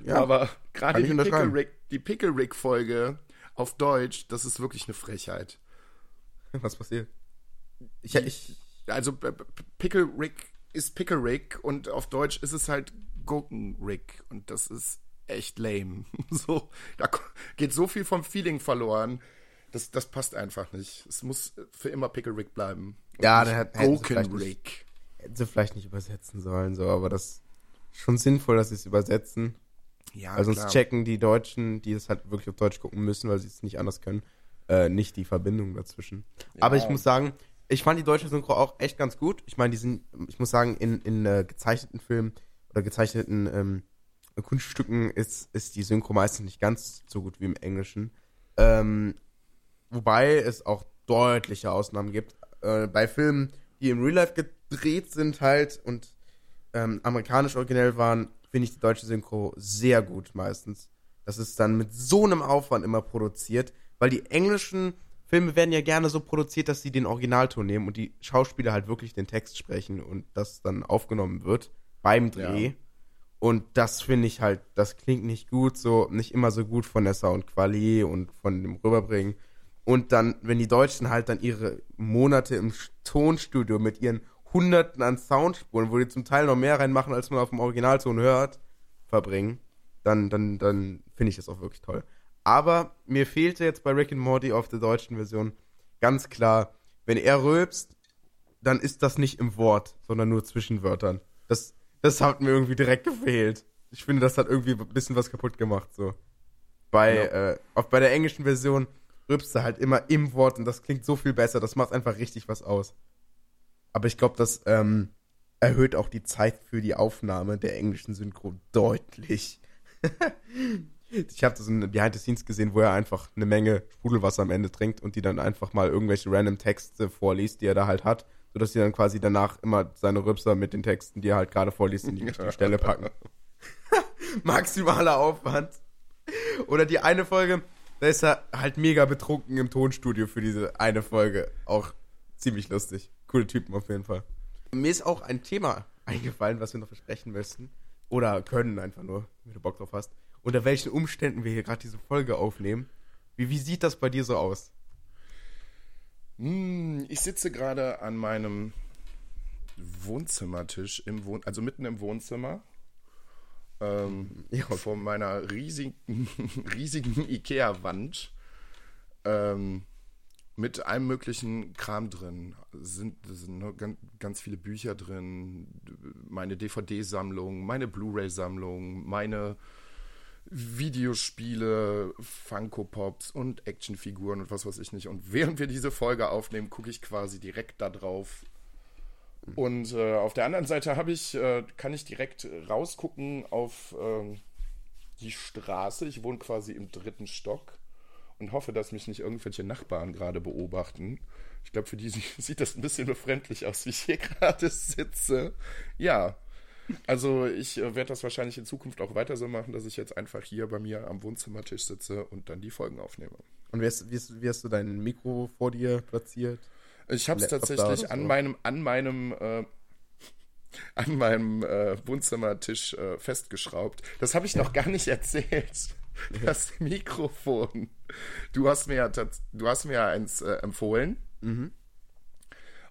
Ja, aber gerade die Pickle, Rick, die Pickle Rick Folge auf Deutsch, das ist wirklich eine Frechheit. Was passiert? Ich, ich, also Pickle Rick ist Pickle Rick und auf Deutsch ist es halt Gurken Rick und das ist echt lame. So, da geht so viel vom Feeling verloren. Das, das passt einfach nicht. Es muss für immer Pickle Rick bleiben. Ja, der hat Gurken Rick. Hätten sie vielleicht nicht übersetzen sollen, so, aber das ist schon sinnvoll, dass sie es übersetzen. Ja, weil sonst klar. checken die Deutschen, die es halt wirklich auf Deutsch gucken müssen, weil sie es nicht anders können, äh, nicht die Verbindung dazwischen. Ja. Aber ich muss sagen, ich fand die deutsche Synchro auch echt ganz gut. Ich meine, die sind, ich muss sagen, in, in äh, gezeichneten Filmen oder gezeichneten ähm, Kunststücken ist, ist die Synchro meistens nicht ganz so gut wie im Englischen. Ähm, wobei es auch deutliche Ausnahmen gibt. Äh, bei Filmen, die im Real Life gedreht sind halt und ähm, amerikanisch originell waren, finde ich die deutsche Synchro sehr gut meistens. Das ist dann mit so einem Aufwand immer produziert, weil die englischen Filme werden ja gerne so produziert, dass sie den Originalton nehmen und die Schauspieler halt wirklich den Text sprechen und das dann aufgenommen wird beim Dreh. Ja. Und das finde ich halt, das klingt nicht gut, so nicht immer so gut von der Soundqualität und von dem Rüberbringen. Und dann, wenn die Deutschen halt dann ihre Monate im Tonstudio mit ihren Hunderten an Soundspuren, wo die zum Teil noch mehr reinmachen, als man auf dem Originalton hört, verbringen, dann, dann, dann finde ich das auch wirklich toll. Aber mir fehlte jetzt bei Rick and Morty auf der deutschen Version ganz klar, wenn er rülpst, dann ist das nicht im Wort, sondern nur zwischen Wörtern. Das, das hat mir irgendwie direkt gefehlt. Ich finde, das hat irgendwie ein bisschen was kaputt gemacht, so. Bei, ja. äh, auch bei der englischen Version rülpst er halt immer im Wort und das klingt so viel besser. Das macht einfach richtig was aus. Aber ich glaube, das ähm, erhöht auch die Zeit für die Aufnahme der englischen Synchro deutlich. ich habe das in Behind the Scenes gesehen, wo er einfach eine Menge Sprudelwasser am Ende trinkt und die dann einfach mal irgendwelche random Texte vorliest, die er da halt hat, sodass sie dann quasi danach immer seine Rübser mit den Texten, die er halt gerade vorliest, in die richtige Stelle packen. Maximaler Aufwand. Oder die eine Folge, da ist er halt mega betrunken im Tonstudio für diese eine Folge. Auch ziemlich lustig. Coole Typen auf jeden Fall. Mir ist auch ein Thema eingefallen, was wir noch besprechen müssen. Oder können einfach nur, wenn du Bock drauf hast. Unter welchen Umständen wir hier gerade diese Folge aufnehmen. Wie, wie sieht das bei dir so aus? Hm, ich sitze gerade an meinem Wohnzimmertisch, im Wohn also mitten im Wohnzimmer. Ähm, ja. Vor meiner riesigen, riesigen Ikea-Wand. Ähm, mit allem möglichen Kram drin. Sind, sind ganz, ganz viele Bücher drin, meine DVD-Sammlung, meine Blu-ray-Sammlung, meine Videospiele, Funko Pops und Actionfiguren und was weiß ich nicht. Und während wir diese Folge aufnehmen, gucke ich quasi direkt da drauf. Und äh, auf der anderen Seite habe ich, äh, kann ich direkt rausgucken auf äh, die Straße. Ich wohne quasi im dritten Stock und hoffe, dass mich nicht irgendwelche Nachbarn gerade beobachten. Ich glaube, für die sieht das ein bisschen befremdlich aus, wie ich hier gerade sitze. Ja, also ich äh, werde das wahrscheinlich in Zukunft auch weiter so machen, dass ich jetzt einfach hier bei mir am Wohnzimmertisch sitze und dann die Folgen aufnehme. Und wie hast, wie hast, wie hast du dein Mikro vor dir platziert? Ich habe es tatsächlich an meinem, an meinem, äh, an meinem äh, Wohnzimmertisch äh, festgeschraubt. Das habe ich ja. noch gar nicht erzählt. Das Mikrofon. Du hast mir ja, du hast mir ja eins äh, empfohlen. Mhm.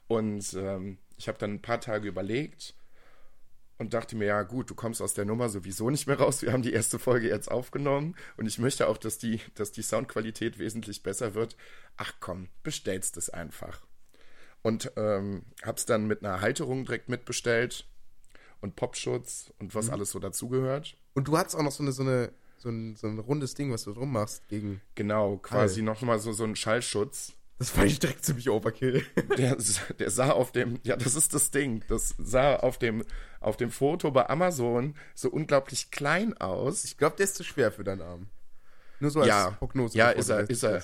Und ähm, ich habe dann ein paar Tage überlegt und dachte mir, ja gut, du kommst aus der Nummer sowieso nicht mehr raus. Wir haben die erste Folge jetzt aufgenommen und ich möchte auch, dass die, dass die Soundqualität wesentlich besser wird. Ach komm, bestellst es einfach. Und ähm, hab's dann mit einer Halterung direkt mitbestellt und Popschutz und was mhm. alles so dazugehört. Und du hattest auch noch so eine, so eine, so ein, so ein rundes Ding, was du drum machst gegen. Genau, quasi nochmal so, so ein Schallschutz. Das fand ich direkt ziemlich overkill. Der, der sah auf dem, ja, das ist das Ding. Das sah auf dem, auf dem Foto bei Amazon so unglaublich klein aus. Ich glaube, der ist zu schwer für deinen Arm. Nur so als ja, Prognose. Ja, ist er, ist er.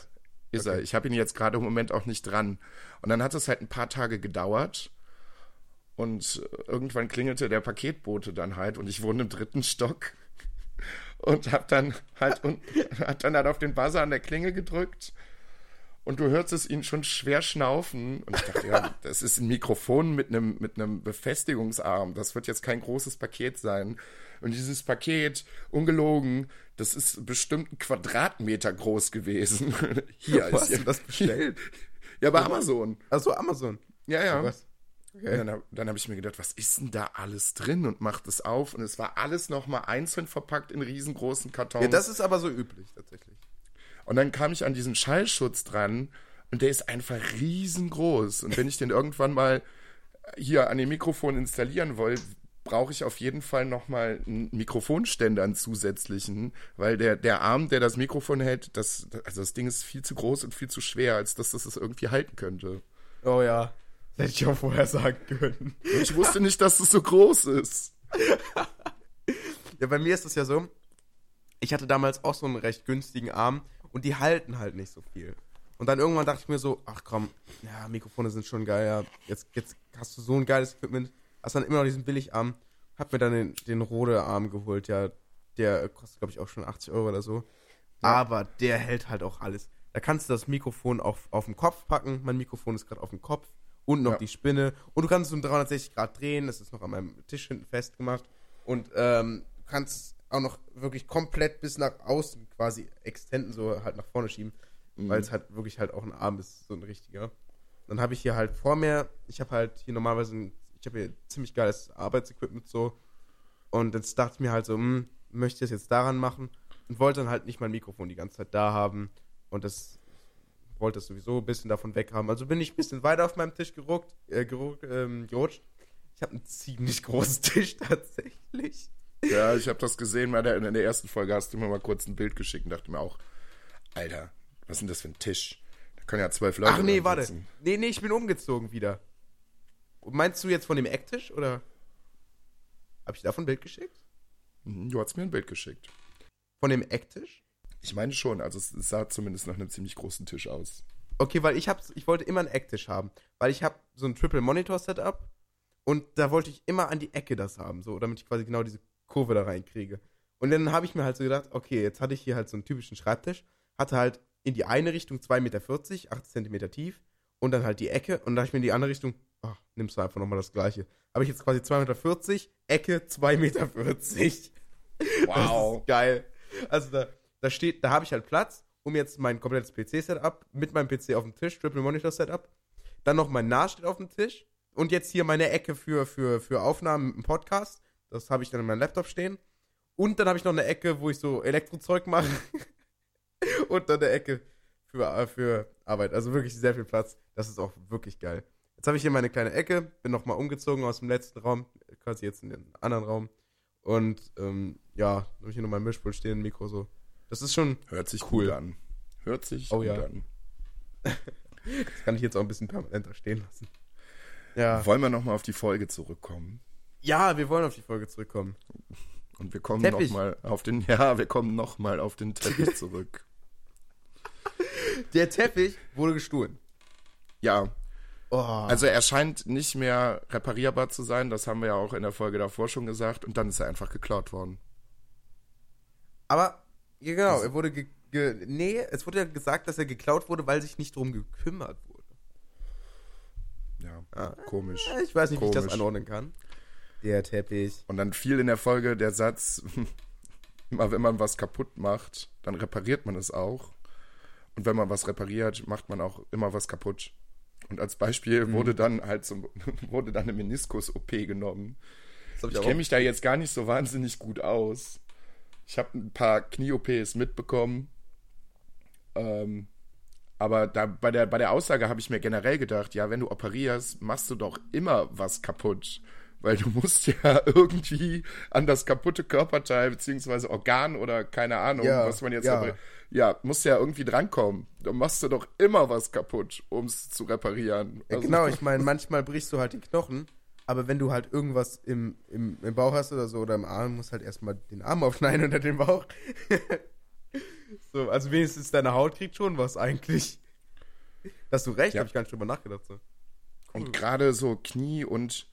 Ist okay. er. Ich habe ihn jetzt gerade im Moment auch nicht dran. Und dann hat es halt ein paar Tage gedauert. Und irgendwann klingelte der Paketbote dann halt und ich wohne im dritten Stock. und hab dann halt und hat dann halt auf den Buzzer an der Klinge gedrückt und du hörst es ihn schon schwer schnaufen und ich dachte, ja, das ist ein Mikrofon mit einem mit einem Befestigungsarm, das wird jetzt kein großes Paket sein und dieses Paket ungelogen, das ist bestimmt ein Quadratmeter groß gewesen. Hier Wo ist du das bestellt? Ja, bei Amazon. Achso, Amazon. Ja, ja. Und Okay. dann, dann habe ich mir gedacht, was ist denn da alles drin? Und macht es auf. Und es war alles nochmal einzeln verpackt in riesengroßen Kartons. Ja, das ist aber so üblich, tatsächlich. Und dann kam ich an diesen Schallschutz dran. Und der ist einfach riesengroß. Und wenn ich den irgendwann mal hier an dem Mikrofon installieren will, brauche ich auf jeden Fall nochmal einen Mikrofonständer, einen zusätzlichen, weil der, der Arm, der das Mikrofon hält, das, also das Ding ist viel zu groß und viel zu schwer, als dass das es irgendwie halten könnte. Oh ja. Das hätte ich auch vorher sagen können. Ich wusste nicht, dass es so groß ist. Ja, bei mir ist es ja so, ich hatte damals auch so einen recht günstigen Arm und die halten halt nicht so viel. Und dann irgendwann dachte ich mir so, ach komm, ja, Mikrofone sind schon geil, ja, jetzt, jetzt hast du so ein geiles Equipment, hast dann immer noch diesen Billigarm, hab mir dann den, den Rode-Arm geholt, ja, der kostet, glaube ich, auch schon 80 Euro oder so. Aber der hält halt auch alles. Da kannst du das Mikrofon auf, auf den Kopf packen, mein Mikrofon ist gerade auf dem Kopf und noch Ja. die Spinne und du kannst es um 360 Grad drehen, das ist noch an meinem Tisch hinten festgemacht und ähm, du kannst auch noch wirklich komplett bis nach außen quasi extenden, so halt nach vorne schieben, weil es halt wirklich halt auch ein Arm ist, so ein richtiger. Dann habe ich hier halt vor mir, ich habe halt hier normalerweise, ein, ich habe hier ziemlich geiles Arbeitsequipment so und jetzt dachte ich mir halt so, hm, möchte ich das jetzt daran machen und wollte dann halt nicht mein Mikrofon die ganze Zeit da haben und das wollte es sowieso ein bisschen davon weg haben. Also bin ich ein bisschen weiter auf meinem Tisch geruckt, äh, geruckt, ähm, gerutscht. Ich habe einen ziemlich großen Tisch tatsächlich. Ja, ich habe das gesehen, der, in der ersten Folge hast du mir mal kurz ein Bild geschickt und dachte mir auch, Alter, was ist denn das für ein Tisch? Da können ja zwölf Leute Ach nee, warte. sitzen. Nee, nee, ich bin umgezogen wieder. Meinst du jetzt von dem Ecktisch oder? Hab ich davon ein Bild geschickt? Mhm, Du hast mir ein Bild geschickt. Von dem Ecktisch? Ich meine schon, also es es sah zumindest nach einem ziemlich großen Tisch aus. Okay, weil ich hab's, ich wollte immer einen Ecktisch haben, weil ich habe so ein Triple Monitor Setup und da wollte ich immer an die Ecke das haben, so damit ich quasi genau diese Kurve da reinkriege. Und dann habe ich mir halt so gedacht, okay, jetzt hatte ich hier halt so einen typischen Schreibtisch, hatte halt in die eine Richtung 2,40 Meter, 8 Zentimeter tief und dann halt die Ecke und da habe ich mir in die andere Richtung, ach, nimmst du einfach nochmal das gleiche. Habe ich jetzt quasi 2,40 Meter, Ecke 2,40 Meter. Das ist geil. Also da, da steht, da habe ich halt Platz, um jetzt mein komplettes PC-Setup mit meinem PC auf dem Tisch, Triple Monitor Setup. Dann noch mein NAS steht auf dem Tisch. Und jetzt hier meine Ecke für, für, für Aufnahmen im Podcast. Das habe ich dann in meinem Laptop stehen. Und dann habe ich noch eine Ecke, wo ich so Elektrozeug mache. Und dann eine Ecke für, äh, für Arbeit. Also wirklich sehr viel Platz. Das ist auch wirklich geil. Jetzt habe ich hier meine kleine Ecke, bin nochmal umgezogen aus dem letzten Raum, quasi jetzt in den anderen Raum. Und ähm, ja, habe ich hier noch mein Mischpult stehen, ein Mikro so. Das ist schon, Hört sich Cool. an. Hört sich Oh gut ja. an. das kann ich jetzt auch ein bisschen permanenter stehen lassen. Ja. Wollen wir nochmal auf die Folge zurückkommen? Ja, wir wollen auf die Folge zurückkommen. Und wir kommen nochmal auf den, ja, wir kommen nochmal auf den Teppich zurück. Der Teppich wurde gestohlen. Ja, Oh, also er scheint nicht mehr reparierbar zu sein, das haben wir ja auch in der Folge davor schon gesagt, und dann ist er einfach geklaut worden. aber, ja, genau, er wurde ge, ge, Nee, es wurde ja gesagt, dass er geklaut wurde, weil sich nicht drum gekümmert wurde. Ja, Ah. komisch. Ich weiß nicht, wie ich das Komisch. anordnen kann. Der Teppich. Und dann fiel in der Folge der Satz, immer wenn man was kaputt macht, dann repariert man es auch. Und wenn man was repariert, macht man auch immer was kaputt. Und als Beispiel Mhm. wurde dann halt so, wurde dann eine Meniskus-OP genommen. Ich auch- kenne mich da jetzt gar nicht so wahnsinnig gut aus. Ich habe ein paar Knie-OPs mitbekommen. Ähm, aber da, bei, der, bei der Aussage habe ich mir generell gedacht, ja, wenn du operierst, machst du doch immer was kaputt. Weil du musst ja irgendwie an das kaputte Körperteil beziehungsweise Organ oder keine Ahnung, Ja, was man jetzt ja. repar- ja, musst ja irgendwie drankommen. Da machst du doch immer was kaputt, um es zu reparieren. Ja, Also- genau, ich meine, manchmal brichst du halt den Knochen, aber wenn du halt irgendwas im, im, im Bauch hast oder so oder im Arm, musst halt erstmal den Arm aufschneiden unter den Bauch. so, also wenigstens deine Haut kriegt schon was eigentlich. Hast du recht, Ja. habe ich gar nicht drüber nachgedacht. So. Und gerade so Knie und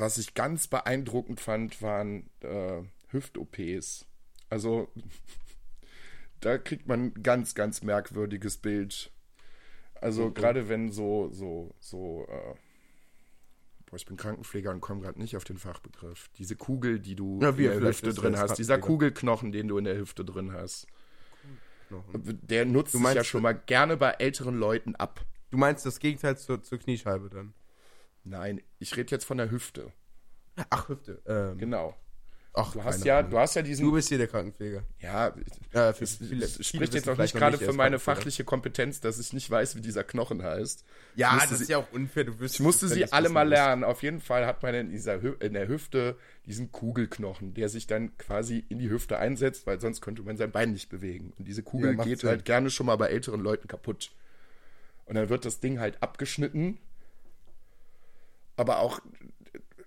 was ich ganz beeindruckend fand, waren äh, Hüft-OPs. Also da kriegt man ein ganz, ganz merkwürdiges Bild. Also Mhm. gerade wenn so, so, so, äh, boah, ich bin Krankenpfleger und komme gerade nicht auf den Fachbegriff. Diese Kugel, die du Ja, in der Hüfte drin hast, dieser. Kugelknochen, den du in der Hüfte drin hast, Knochen. der nutzt Du sich ja meinst- schon mal gerne bei älteren Leuten ab. Du meinst das Gegenteil zur, zur Kniescheibe dann? Nein, ich rede jetzt von der Hüfte. Ach, Hüfte. Ähm, Genau. Ach, Du hast ja, du hast ja diesen Du bist hier der Krankenpfleger. Ja, Ja, für viele- es spricht jetzt auch nicht gerade er für meine fachliche Kompetenz, dass ich nicht weiß, wie dieser Knochen heißt. Ja, das sie- ist ja auch unfair. Du wirst Ich musste sie alle mal lernen. Auf jeden Fall hat man in, dieser Hü in der Hüfte diesen Kugelknochen, der sich dann quasi in die Hüfte einsetzt, weil sonst könnte man sein Bein nicht bewegen. Und diese Kugel Ja, geht Sinn. halt gerne schon mal bei älteren Leuten kaputt. Und dann wird das Ding halt abgeschnitten. Aber auch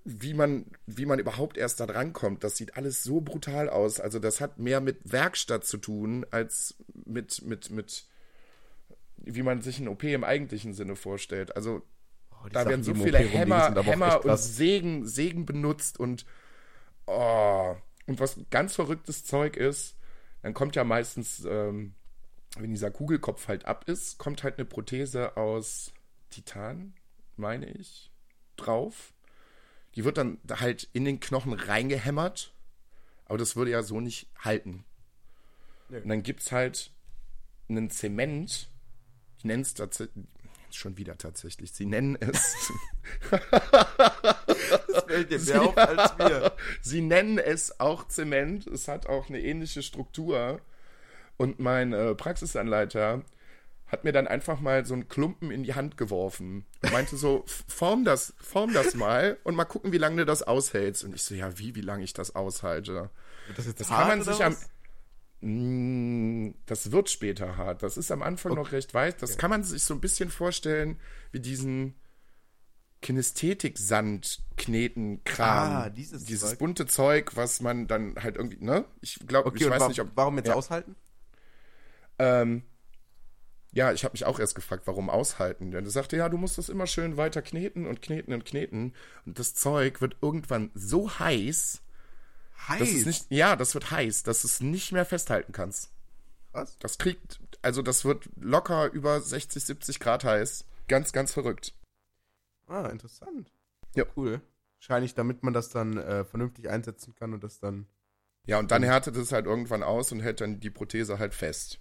wie man, wie man überhaupt erst da drankommt, das sieht alles so brutal aus. Also das hat mehr mit Werkstatt zu tun, als mit, mit, mit, wie man sich ein OP im eigentlichen Sinne vorstellt. Also da werden so viele Hämmer, Hämmer und Sägen, Sägen benutzt und oh, und was ganz verrücktes Zeug ist, dann kommt ja meistens, ähm, wenn dieser Kugelkopf halt ab ist, kommt halt eine Prothese aus Titan, meine ich, drauf. Die wird dann halt in den Knochen reingehämmert, aber das würde ja so nicht halten. Nee. Und dann gibt es halt einen Zement, die nennen es tatsächlich, schon wieder tatsächlich, sie nennen es, Das fällt dir mehr auf als mir. sie nennen es auch Zement, es hat auch eine ähnliche Struktur. Und mein äh, Praxisanleiter hat mir dann einfach mal so einen Klumpen in die Hand geworfen und meinte so, "F- form das, form das mal und mal gucken, wie lange du das aushältst. Und ich so, ja, wie, wie lange ich das aushalte? Das jetzt Das hart kann man sich am. Mm, Das wird später hart. Das ist am Anfang noch recht weit. Das kann man sich so ein bisschen vorstellen wie diesen Kinästhetik-Sand-Kneten-Kram. Ah, dieses dieses Zeug. bunte Zeug, was man dann halt irgendwie, ne? Ich glaube, Okay, ich weiß nicht, ob. warum jetzt ja. aushalten? Ähm, ja, ich habe mich auch erst gefragt, warum aushalten? Denn er sagte, ja, du musst das immer schön weiter kneten und kneten und kneten. Und das Zeug wird irgendwann so heiß, Heiß. nicht, ja, das wird heiß, dass du es nicht mehr festhalten kannst. Was? Das kriegt, also das wird locker über 60, 70 Grad heiß. Ganz, ganz verrückt. Ah, interessant. Ja. Cool. Wahrscheinlich, damit man das dann äh, vernünftig einsetzen kann und das dann. Ja, und dann härtet es halt irgendwann aus und hält dann die Prothese halt fest.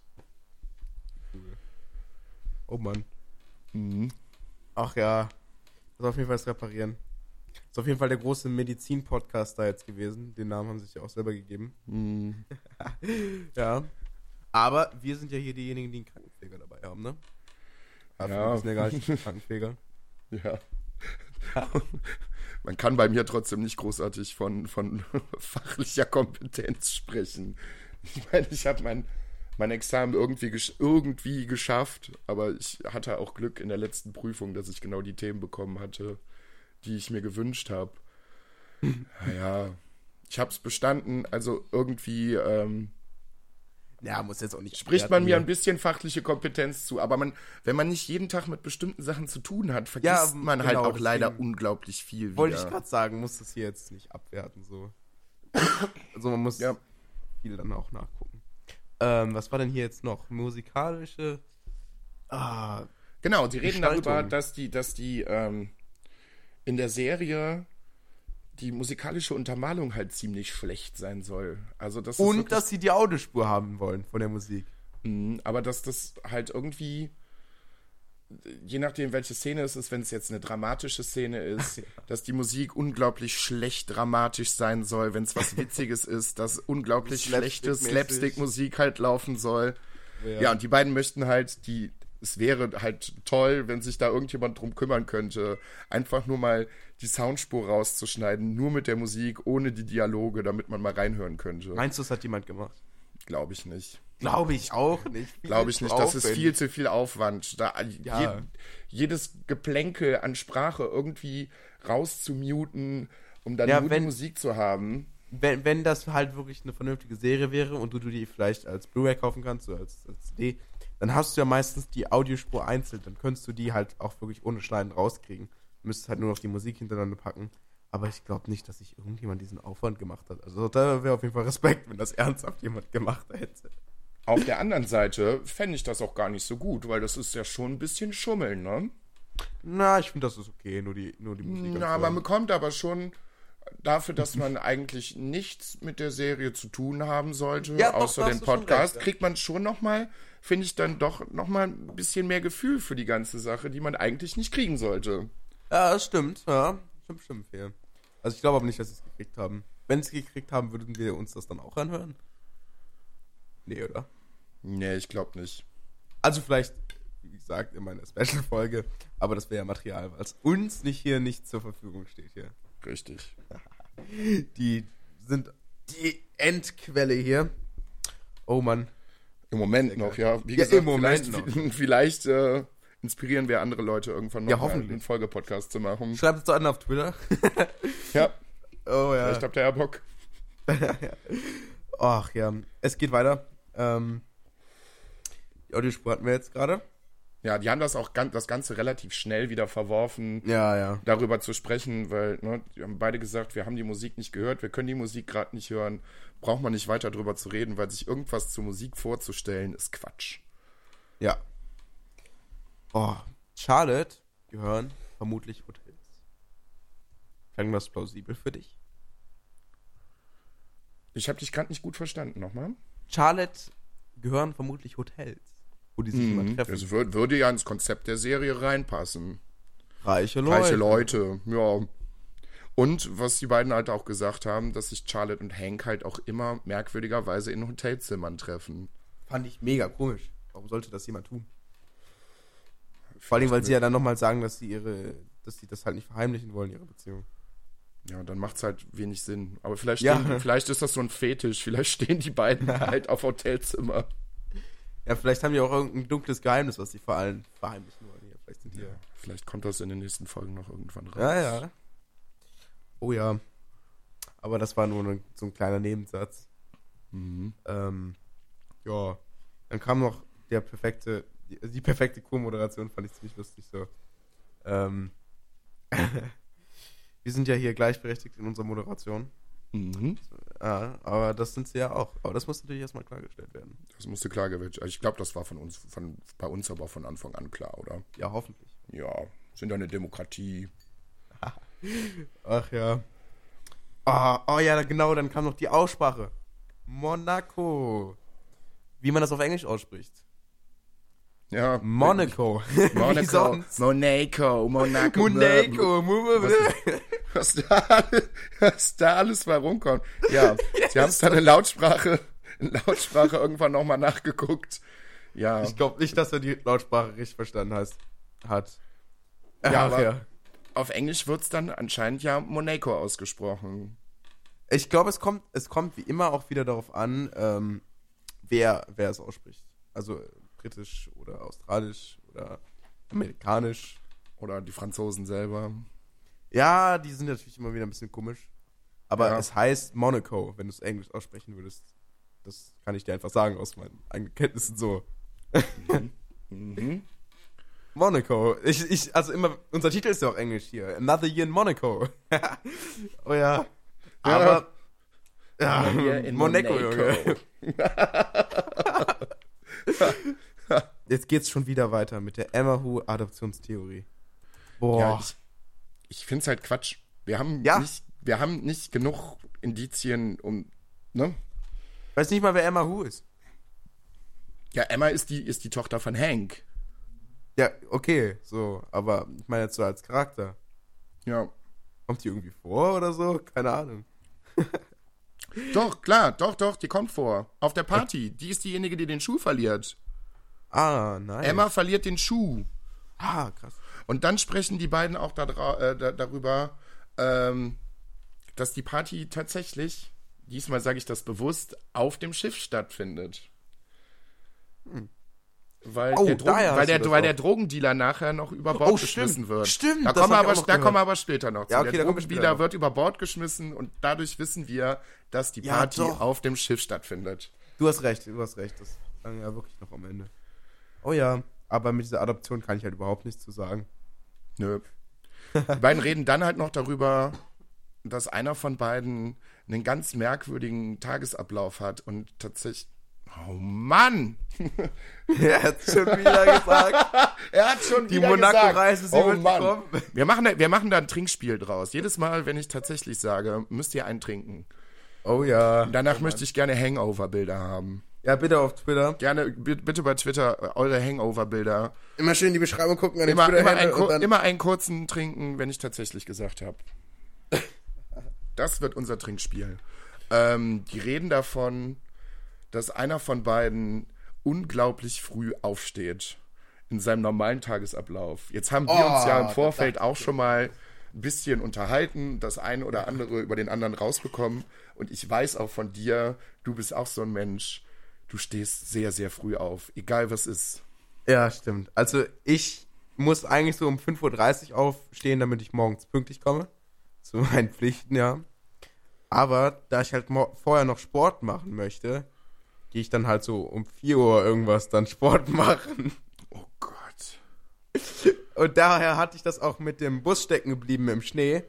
Oh Mann. Mhm. Ach ja. Das ist auf jeden Fall Reparieren. Ist auf jeden Fall der große Medizin-Podcast da jetzt gewesen. Den Namen haben sie sich ja auch selber gegeben. Mhm. Ja. Aber wir sind ja hier diejenigen, die einen Krankenpfleger dabei haben, ne? Aber Ja. Wir sind ja gar nicht Krankenpfleger. Ja. Man kann bei mir trotzdem nicht großartig von, von fachlicher Kompetenz sprechen. Ich meine, ich habe mein, mein Examen irgendwie, gesch irgendwie geschafft, aber ich hatte auch Glück in der letzten Prüfung, dass ich genau die Themen bekommen hatte, die ich mir gewünscht habe. Naja, ich habe es bestanden, also irgendwie ähm, Ja, muss jetzt auch nicht. spricht man mir ein bisschen fachliche Kompetenz zu, aber man, wenn man nicht jeden Tag mit bestimmten Sachen zu tun hat, vergisst Ja, man halt genau, auch leider unglaublich viel. Wollte ich gerade sagen, muss das hier jetzt nicht abwerten, so. Also man muss Ja. viel dann auch nachgucken. Ähm, was war denn hier jetzt noch? Musikalische. Ah, Genau, sie reden darüber, dass die, dass die ähm, in der Serie die musikalische Untermalung halt ziemlich schlecht sein soll. Also das ist und wirklich- dass sie die Audiospur haben wollen von der Musik. Mhm, aber dass das halt irgendwie, je nachdem, welche Szene es ist, wenn es jetzt eine dramatische Szene ist, Ja. dass die Musik unglaublich schlecht dramatisch sein soll, wenn es was Witziges ist, dass unglaublich schlechte. Slapstick-Musik halt laufen soll. Ja. und die beiden möchten halt die. Es wäre halt toll, wenn sich da irgendjemand drum kümmern könnte, einfach nur mal die Soundspur rauszuschneiden, nur mit der Musik, ohne die Dialoge, damit man mal reinhören könnte. Meinst du, das hat jemand gemacht? Glaube ich nicht. Glaube ich auch nicht. Glaube ich nicht. Das ist viel zu viel Aufwand. Da, Ja. je, jedes Geplänkel an Sprache irgendwie rauszumuten, um dann Ja, nur wenn- Musik zu haben. Wenn, wenn das halt wirklich eine vernünftige Serie wäre und du, du die vielleicht als Blu-ray kaufen kannst oder als, als CD, dann hast du ja meistens die Audiospur einzeln. Dann könntest du die halt auch wirklich ohne Schneiden rauskriegen. Du müsstest halt nur noch die Musik hintereinander packen. Aber ich glaube nicht, dass sich irgendjemand diesen Aufwand gemacht hat. Also da wäre auf jeden Fall Respekt, wenn das ernsthaft jemand gemacht hätte. Auf der anderen Seite fände ich das auch gar nicht so gut, weil das ist ja schon ein bisschen Schummeln, ne? Na, ich finde, das ist okay, nur die, nur die Musik. Na, man bekommt aber schon dafür, dass man eigentlich nichts mit der Serie zu tun haben sollte, Ja, doch, außer den Podcast, recht, ja. kriegt man schon nochmal, finde ich dann doch nochmal ein bisschen mehr Gefühl für die ganze Sache, die man eigentlich nicht kriegen sollte. Ja, das stimmt, ja. Stimmt, stimmt, viel. Also ich glaube aber nicht, dass sie es gekriegt haben. Wenn sie es gekriegt haben, würden wir uns das dann auch anhören? Nee, oder? Nee, ich glaube nicht. Also vielleicht, wie gesagt, in meiner Special-Folge, aber das wäre ja Material, weil es uns nicht hier nicht zur Verfügung steht hier. Richtig. Die sind die Endquelle hier. Oh Mann. Im Moment noch, ja. Wie Ja, gesagt, im Moment vielleicht, vielleicht äh, inspirieren wir andere Leute irgendwann noch Ja, mal hoffentlich. einen Folgepodcast zu machen. Schreibt es doch an auf Twitter. Ja, Oh ja. vielleicht habt ihr ja Bock. Ach ja. Es geht weiter. Ähm, die Audiospur hatten wir jetzt gerade. Ja, die haben das auch gan- das Ganze relativ schnell wieder verworfen, Ja, ja. darüber zu sprechen, weil ne, die haben beide gesagt, wir haben die Musik nicht gehört, wir können die Musik gerade nicht hören, braucht man nicht weiter drüber zu reden, weil sich irgendwas zur Musik vorzustellen, ist Quatsch. Ja. Oh, Charlotte gehören vermutlich Hotels. Klang das plausibel für dich? Ich habe dich gerade nicht gut verstanden, nochmal. Charlotte gehören vermutlich Hotels, wo die sich immer treffen. Das würd, würde ja ins Konzept der Serie reinpassen. reiche Leute. Reiche Leute, ja. Und was die beiden halt auch gesagt haben, dass sich Charlotte und Hank halt auch immer merkwürdigerweise in Hotelzimmern treffen. Fand ich mega komisch. Warum sollte das jemand tun? Vor allem, weil sie ja dann nochmal sagen, dass sie ihre, dass sie das halt nicht verheimlichen wollen, ihre Beziehung. Ja, dann macht's halt wenig Sinn. Aber vielleicht, Ja. stehen, vielleicht ist das so ein Fetisch. Vielleicht stehen die beiden halt auf Hotelzimmer. Ja, vielleicht haben die auch irgendein dunkles Geheimnis, was sie vor allem verheimlichen wollen. Hier. Vielleicht ja. Vielleicht kommt das in den nächsten Folgen noch irgendwann raus. Ja, ja. Oh ja. Aber das war nur ne- so ein kleiner Nebensatz. Mhm. Ähm, ja. Dann kam noch der perfekte, die, die perfekte Co-Moderation, fand ich ziemlich lustig so. Ähm, wir sind ja hier gleichberechtigt in unserer Moderation. Mhm. Ja, aber das sind sie ja auch. Aber das muss natürlich erstmal klargestellt werden. Das musste klar gewählt. Ich glaube, das war von uns, von, bei uns aber von Anfang an klar, oder? Ja, hoffentlich. Ja, sind ja eine Demokratie. Ach ja. Ah, oh ja, genau, dann kam noch die Aussprache. Monaco. Wie man das auf Englisch ausspricht. Ja. Monaco. Monaco. Monaco. Monaco. Monaco. Was da, was da alles bei rumkommt. Ja, sie haben es dann in Lautsprache, in Lautsprache irgendwann nochmal nachgeguckt. Ja, Ich glaube nicht, dass er die Lautsprache richtig verstanden heißt, hat. Ja, Ach aber- auf Englisch wird es dann anscheinend ja Monaco ausgesprochen. Ich glaube, es kommt, es kommt wie immer auch wieder darauf an, ähm, wer, wer es ausspricht. Also britisch oder australisch oder amerikanisch. Oder die Franzosen selber. Ja, die sind natürlich immer wieder ein bisschen komisch. Aber Ja. es heißt Monaco, wenn du es englisch aussprechen würdest. Das kann ich dir einfach sagen aus meinen eigenen Kenntnissen so. Mhm. Monaco. Ich, ich, also immer, unser Titel ist ja auch englisch hier. Another Year in Monaco. oh ja. Aber. Ja, Year in Monaco, Monaco. Junge. Jetzt geht's schon wieder weiter mit der Emma Hu Adoptionstheorie. Boah. Ja, ich, ich finde es halt Quatsch. Wir haben, Ja. nicht, wir haben nicht genug Indizien, um. Ne? Weiß nicht mal, wer Emma Hu ist. Ja, Emma ist die, ist die Tochter von Hank. Ja, okay, so. Aber ich meine jetzt so als Charakter. Ja. Kommt die irgendwie vor oder so? Keine Ahnung. Doch, klar, doch, doch, die kommt vor. Auf der Party. Die ist diejenige, die den Schuh verliert. Ah, nein. Emma verliert den Schuh. Ah, krass. Und dann sprechen die beiden auch dadra- äh, da, darüber, ähm, dass die Party tatsächlich, diesmal sage ich das bewusst, auf dem Schiff stattfindet. Weil, Oh, der, Drogen, weil, der, weil der Drogendealer nachher noch über Bord Oh, geschmissen stimmt. wird. Stimmt, Da kommen, aber, da kommen wir aber später noch zu. Ja, okay, der da Drogendealer wird über Bord geschmissen und dadurch wissen wir, dass die Ja, Party doch. auf dem Schiff stattfindet. Du hast recht, du hast recht. Das wir ja wirklich noch am Ende. Oh ja, aber mit dieser Adoption kann ich halt überhaupt nichts zu sagen. Nö. Die beiden reden dann halt noch darüber, dass einer von beiden einen ganz merkwürdigen Tagesablauf hat und tatsächlich. Oh Mann! er hat schon wieder gesagt. er hat schon Die wieder Monaco-Reise, sie gesagt. Oh wird Mann. kommen. Wir machen, da, wir machen da ein Trinkspiel draus. Jedes Mal, wenn ich tatsächlich sage, müsst ihr einen trinken. Oh ja. Danach möchte ich gerne Hangover-Bilder haben. Ja, bitte auf Twitter. Gerne, bi- bitte bei Twitter äh, eure Hangover-Bilder. Immer schön in die Beschreibung gucken an Immer, immer, einen, und kur- dann- immer einen kurzen trinken, wenn ich tatsächlich gesagt habe. Das wird unser Trinkspiel. Ähm, die reden davon, dass einer von beiden unglaublich früh aufsteht in seinem normalen Tagesablauf. Jetzt haben wir Oh, uns ja im Vorfeld auch schon mal ein bisschen unterhalten, das eine oder andere über den anderen rausbekommen. Und ich weiß auch von dir, du bist auch so ein Mensch, du stehst sehr, sehr früh auf, egal was ist. Ja, stimmt. Also ich muss eigentlich so um 5.30 Uhr aufstehen, damit ich morgens pünktlich komme. Zu meinen Pflichten, ja. Aber da ich halt vorher noch Sport machen möchte, gehe ich dann halt so um 4 Uhr irgendwas dann Sport machen. Oh Gott. Und daher hatte ich das auch mit dem Bus stecken geblieben im Schnee,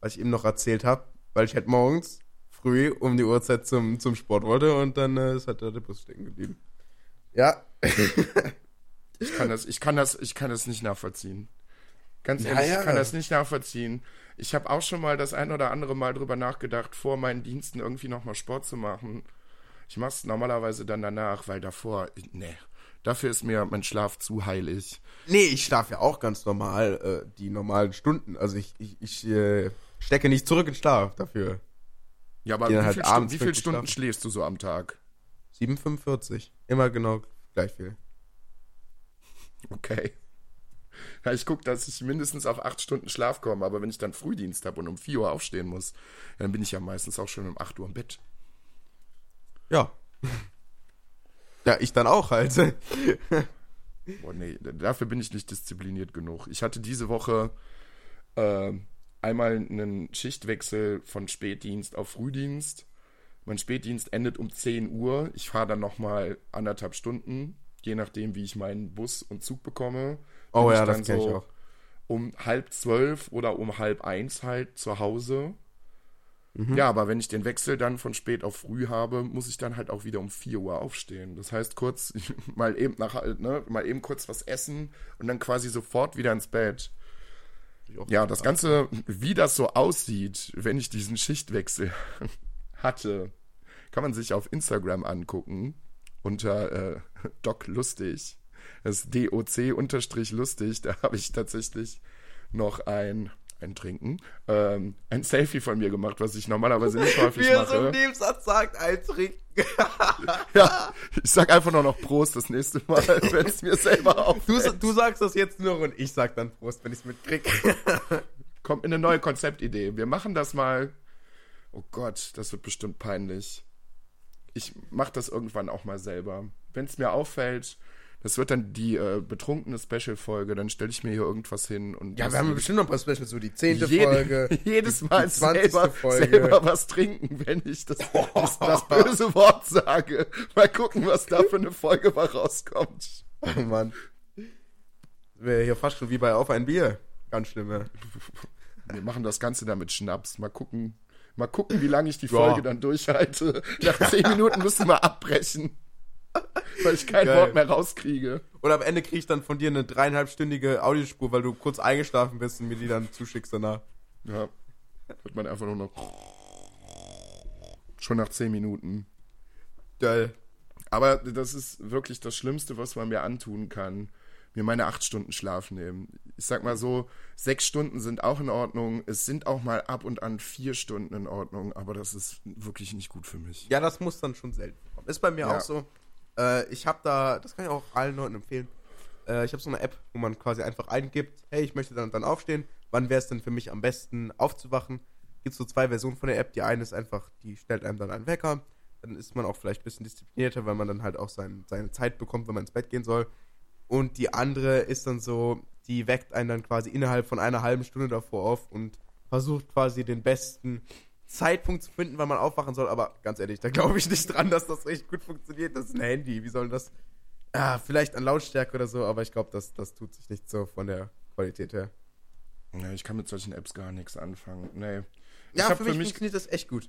was ich eben noch erzählt habe, weil ich halt morgens früh um die Uhrzeit zum, zum Sport wollte und dann äh, ist halt da der Bus stecken geblieben. Ja. Ich kann das, ich kann das, ich kann das nicht nachvollziehen. Ganz ehrlich, ja. ich kann das nicht nachvollziehen. Ich habe auch schon mal das ein oder andere Mal drüber nachgedacht, vor meinen Diensten irgendwie nochmal Sport zu machen. Ich mache es normalerweise dann danach, weil davor, nee, dafür ist mir mein Schlaf zu heilig. Nee, ich schlafe ja auch ganz normal, äh, die normalen Stunden. Also ich, ich, ich äh, stecke nicht zurück in Schlaf dafür. Ja, aber wie, dann viel halt Stunden, wie viele Stunden schlafen. schläfst du so am Tag? 7,45. Immer genau gleich viel. Okay. Ja, ich gucke, dass ich mindestens auf acht Stunden Schlaf komme, aber wenn ich dann Frühdienst habe und um 4 Uhr aufstehen muss, dann bin ich ja meistens auch schon um 8 Uhr im Bett. Ja. Ja, ich dann auch halt. Boah, nee, dafür bin ich nicht diszipliniert genug. Ich hatte diese Woche äh, einmal einen Schichtwechsel von Spätdienst auf Frühdienst. Mein Spätdienst endet um 10 Uhr. Ich fahre dann nochmal anderthalb Stunden, je nachdem, wie ich meinen Bus und Zug bekomme. Oh ja, ich das dann kenn ich auch. Um halb zwölf oder um halb eins halt zu Hause. Mhm. Ja, aber wenn ich den Wechsel dann von spät auf früh habe, muss ich dann halt auch wieder um 4 Uhr aufstehen. Das heißt kurz, mal eben nach, ne, mal eben kurz was essen und dann quasi sofort wieder ins Bett. Ja, das Ganze, wie das so aussieht, wenn ich diesen Schichtwechsel hatte, kann man sich auf Instagram angucken unter äh, Doc Lustig. Das ist DOC unterstrich lustig. Da habe ich tatsächlich noch ein, ein Trinken, ähm, ein Selfie von mir gemacht, was ich normalerweise nicht häufig Wie er so im mache. Nebensatz sagt, eintrinken. Ja, ich sag einfach nur noch Prost das nächste Mal, wenn es mir selber Du, auffällt. du sagst das jetzt nur und ich sag dann Prost, wenn ich es mitkrieg. Kommt in eine neue Konzeptidee. Wir machen das mal. Oh Gott, das wird bestimmt peinlich. Ich mach das irgendwann auch mal selber. Wenn es mir auffällt, das wird dann die äh, betrunkene Special-Folge, dann stelle ich mir hier irgendwas hin und Ja, wir haben bestimmt noch ein paar Specials, so die zehnte jede, Folge. jedes die- Mal die 20. selber, Folge. selber was trinken, wenn ich das, das, das böse Wort sage. Mal gucken, was da für eine Folge mal rauskommt. Oh Mann. Wäre hier fast schon wie bei Auf ein Bier. Ganz schlimm, ja. Wir machen das Ganze dann mit Schnaps. Mal gucken, mal gucken, wie lange ich die Ja. Folge dann durchhalte. Nach zehn Minuten müssen wir abbrechen. Weil ich kein Geil. Wort mehr rauskriege. Und am Ende krieg ich dann von dir eine dreieinhalbstündige Audiospur, weil du kurz eingeschlafen bist und mir die dann zuschickst danach. Ja. Hört man einfach nur noch. Schon nach zehn Minuten. Geil. Aber das ist wirklich das Schlimmste, was man mir antun kann. Mir meine acht Stunden Schlaf nehmen. Ich sag mal so, sechs Stunden sind auch in Ordnung. Es sind auch mal ab und an vier Stunden in Ordnung, aber das ist wirklich nicht gut für mich. Ja, das muss dann schon selten kommen. Ist bei mir Ja. auch so. Äh, ich habe da, das kann ich auch allen Leuten empfehlen. Äh, ich habe so eine App, wo man quasi einfach eingibt, hey, ich möchte dann dann aufstehen. Wann wäre es denn für mich am besten aufzuwachen? Gibt so zwei Versionen von der App. Die eine ist einfach, die stellt einem dann einen Wecker. Dann ist man auch vielleicht ein bisschen disziplinierter, weil man dann halt auch sein, seine Zeit bekommt, wenn man ins Bett gehen soll. Und die andere ist dann so, die weckt einen dann quasi innerhalb von einer halben Stunde davor auf und versucht quasi den besten Zeitpunkt zu finden, wann man aufwachen soll. Aber ganz ehrlich, da glaube ich nicht dran, dass das echt gut funktioniert. Das ist ein Handy. Wie soll das? Ah, vielleicht an Lautstärke oder so, aber ich glaube, das, das tut sich nicht so von der Qualität her. Nee, ich kann mit solchen Apps gar nichts anfangen. Nee. Ja, ich hab für, mich funktioniert das echt gut.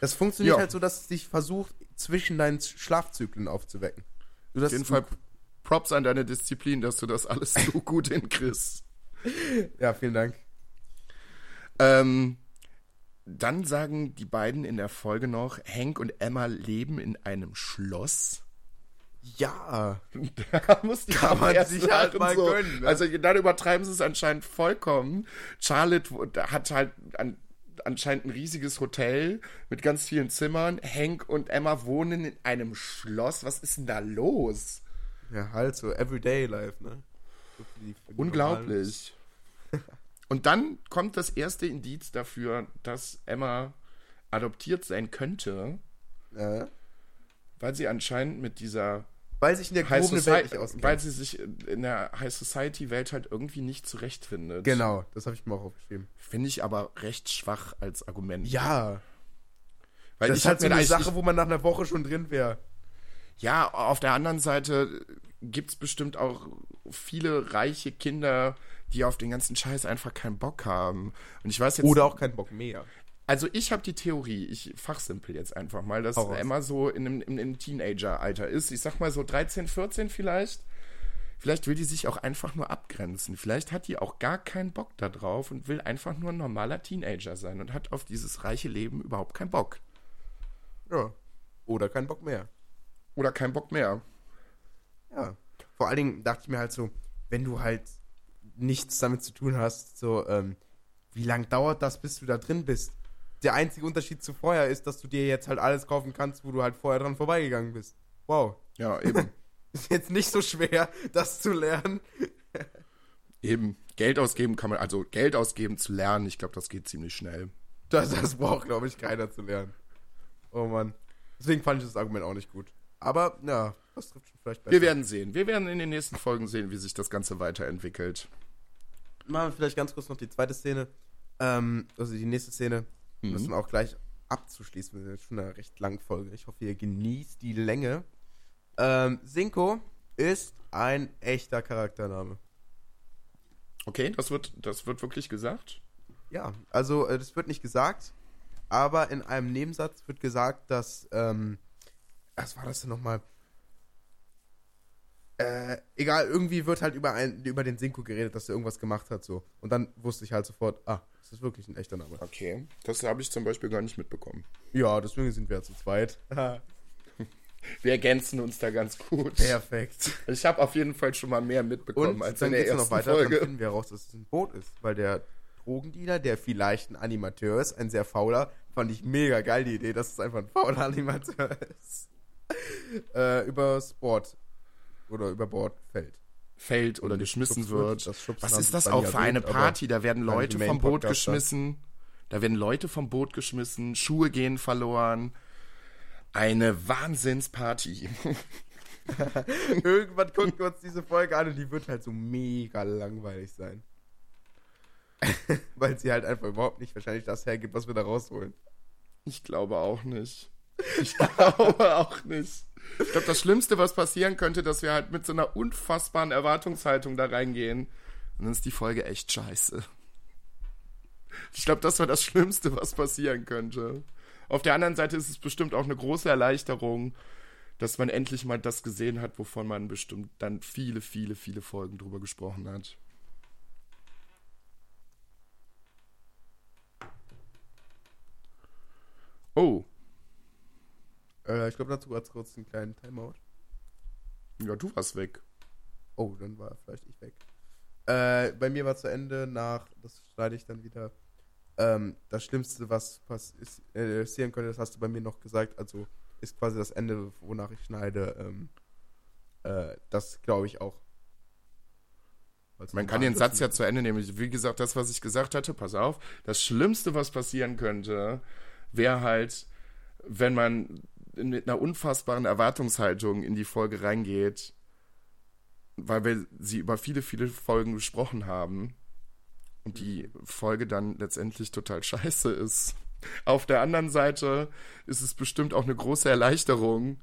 Das funktioniert Ja. halt so, dass es dich versucht, zwischen deinen Schlafzyklen aufzuwecken. Du, auf jeden Fall Props an deine Disziplin, dass du das alles so gut hinkriegst. Ja, vielen Dank. Ähm, dann sagen die beiden in der Folge noch, Hank und Emma leben in einem Schloss. Ja. Da muss die Kann man sich halt mal so. gönnen, ne? Also dann übertreiben sie es anscheinend vollkommen. Charlotte hat halt an, anscheinend ein riesiges Hotel mit ganz vielen Zimmern. Hank und Emma wohnen in einem Schloss. Was ist denn da los? Ja, halt so, Everyday Life, ne? Unglaublich. Und dann kommt das erste Indiz dafür, dass Emma adoptiert sein könnte, Ja. weil sie anscheinend mit dieser Weil sich in der High gehobenen Welt nicht auskennt. weil sie sich in der High Society Welt halt irgendwie nicht zurechtfindet. Genau, das habe ich mir auch aufgeschrieben. Finde ich aber recht schwach als Argument. Ja. weil Das ist halt so eine Sache, wo man nach einer Woche schon drin wäre. Ja, auf der anderen Seite gibt es bestimmt auch viele reiche Kinder, die auf den ganzen Scheiß einfach keinen Bock haben. Und ich weiß jetzt. Oder auch keinen Bock mehr. Also ich habe die Theorie, ich fachsimpel jetzt einfach mal, dass raus. Emma so in einem, in einem Teenager-Alter ist. Ich sag mal so 13, 14 vielleicht. Vielleicht will die sich auch einfach nur abgrenzen. Vielleicht hat die auch gar keinen Bock da drauf und will einfach nur ein normaler Teenager sein und hat auf dieses reiche Leben überhaupt keinen Bock. Ja. Oder keinen Bock mehr. Oder keinen Bock mehr. Ja. Vor allen Dingen dachte ich mir halt so, wenn du halt nichts damit zu tun hast, so, ähm, wie lang dauert das, bis du da drin bist? Der einzige Unterschied zu vorher ist, dass du dir jetzt halt alles kaufen kannst, wo du halt vorher dran vorbeigegangen bist. Wow. Ja, eben. Ist jetzt nicht so schwer, das zu lernen. eben. Geld ausgeben kann man, also Geld ausgeben zu lernen, ich glaube, das geht ziemlich schnell. Das, das braucht, glaube ich, keiner zu lernen. Oh Mann. Deswegen fand ich das Argument auch nicht gut. Aber, ja, das trifft schon vielleicht besser. Wir werden sehen. Wir werden in den nächsten Folgen sehen, wie sich das Ganze weiterentwickelt. Machen wir vielleicht ganz kurz noch die zweite Szene. Ähm, also die nächste Szene. Um das dann auch gleich abzuschließen. Wir sind jetzt schon eine recht lange Folge. Ich hoffe, ihr genießt die Länge. Ähm, Sinko ist ein echter Charaktername. Okay, das wird, das wird wirklich gesagt. Ja, also äh, das wird nicht gesagt, aber in einem Nebensatz wird gesagt, dass, ähm, was war das denn nochmal? Äh, egal, irgendwie wird halt über, ein, über den Sinko geredet, dass er irgendwas gemacht hat, so. Und dann wusste ich halt sofort, ah, das ist wirklich ein echter Name. Okay, das habe ich zum Beispiel gar nicht mitbekommen. Ja, deswegen sind wir ja zu zweit. Wir ergänzen uns da ganz gut. Perfekt. Ich habe auf jeden Fall schon mal mehr mitbekommen Und als dann in der geht's ersten noch weiter, Folge. dann finden wir heraus, dass es ein Boot ist, weil der Drogendealer, der vielleicht ein Animateur ist, ein sehr fauler, fand ich mega geil die Idee, dass es einfach ein fauler Animateur ist, äh, übers Board oder über Bord fällt. Fällt oder geschmissen wird. Was ist das auch für eine Party? Da werden Leute vom Boot geschmissen. Da werden Leute vom Boot geschmissen. Schuhe gehen verloren. Eine Wahnsinnsparty. Irgendwann gucken wir uns diese Folge an und die wird halt so mega langweilig sein. weil sie halt einfach überhaupt nicht wahrscheinlich das hergibt, was wir da rausholen. Ich glaube auch nicht. Ich glaube auch nicht. Ich glaube, das Schlimmste, was passieren könnte, dass wir halt mit so einer unfassbaren Erwartungshaltung da reingehen. Und dann ist die Folge echt scheiße. Ich glaube, das war das Schlimmste, was passieren könnte. Auf der anderen Seite ist es bestimmt auch eine große Erleichterung, dass man endlich mal das gesehen hat, wovon man bestimmt dann viele, viele, viele Folgen drüber gesprochen hat. Oh, Äh, ich glaube, dazu hat es kurz einen kleinen Timeout. ja, du warst weg. Oh, dann war vielleicht ich weg. Äh, bei mir war zu Ende nach, das schneide ich dann wieder, ähm, das Schlimmste, was äh, passieren könnte, das hast du bei mir noch gesagt, also ist quasi das Ende, wonach ich schneide, ähm, äh, das glaube ich auch. Weil's Man kann den. Satz ja zu Ende nehmen. Wie gesagt, das, was ich gesagt hatte, pass auf. Das Schlimmste, was passieren könnte, wäre halt, wenn man mit einer unfassbaren Erwartungshaltung in die Folge reingeht, weil wir sie über viele, viele Folgen gesprochen haben und die Folge dann letztendlich total scheiße ist. Auf der anderen Seite ist es bestimmt auch eine große Erleichterung,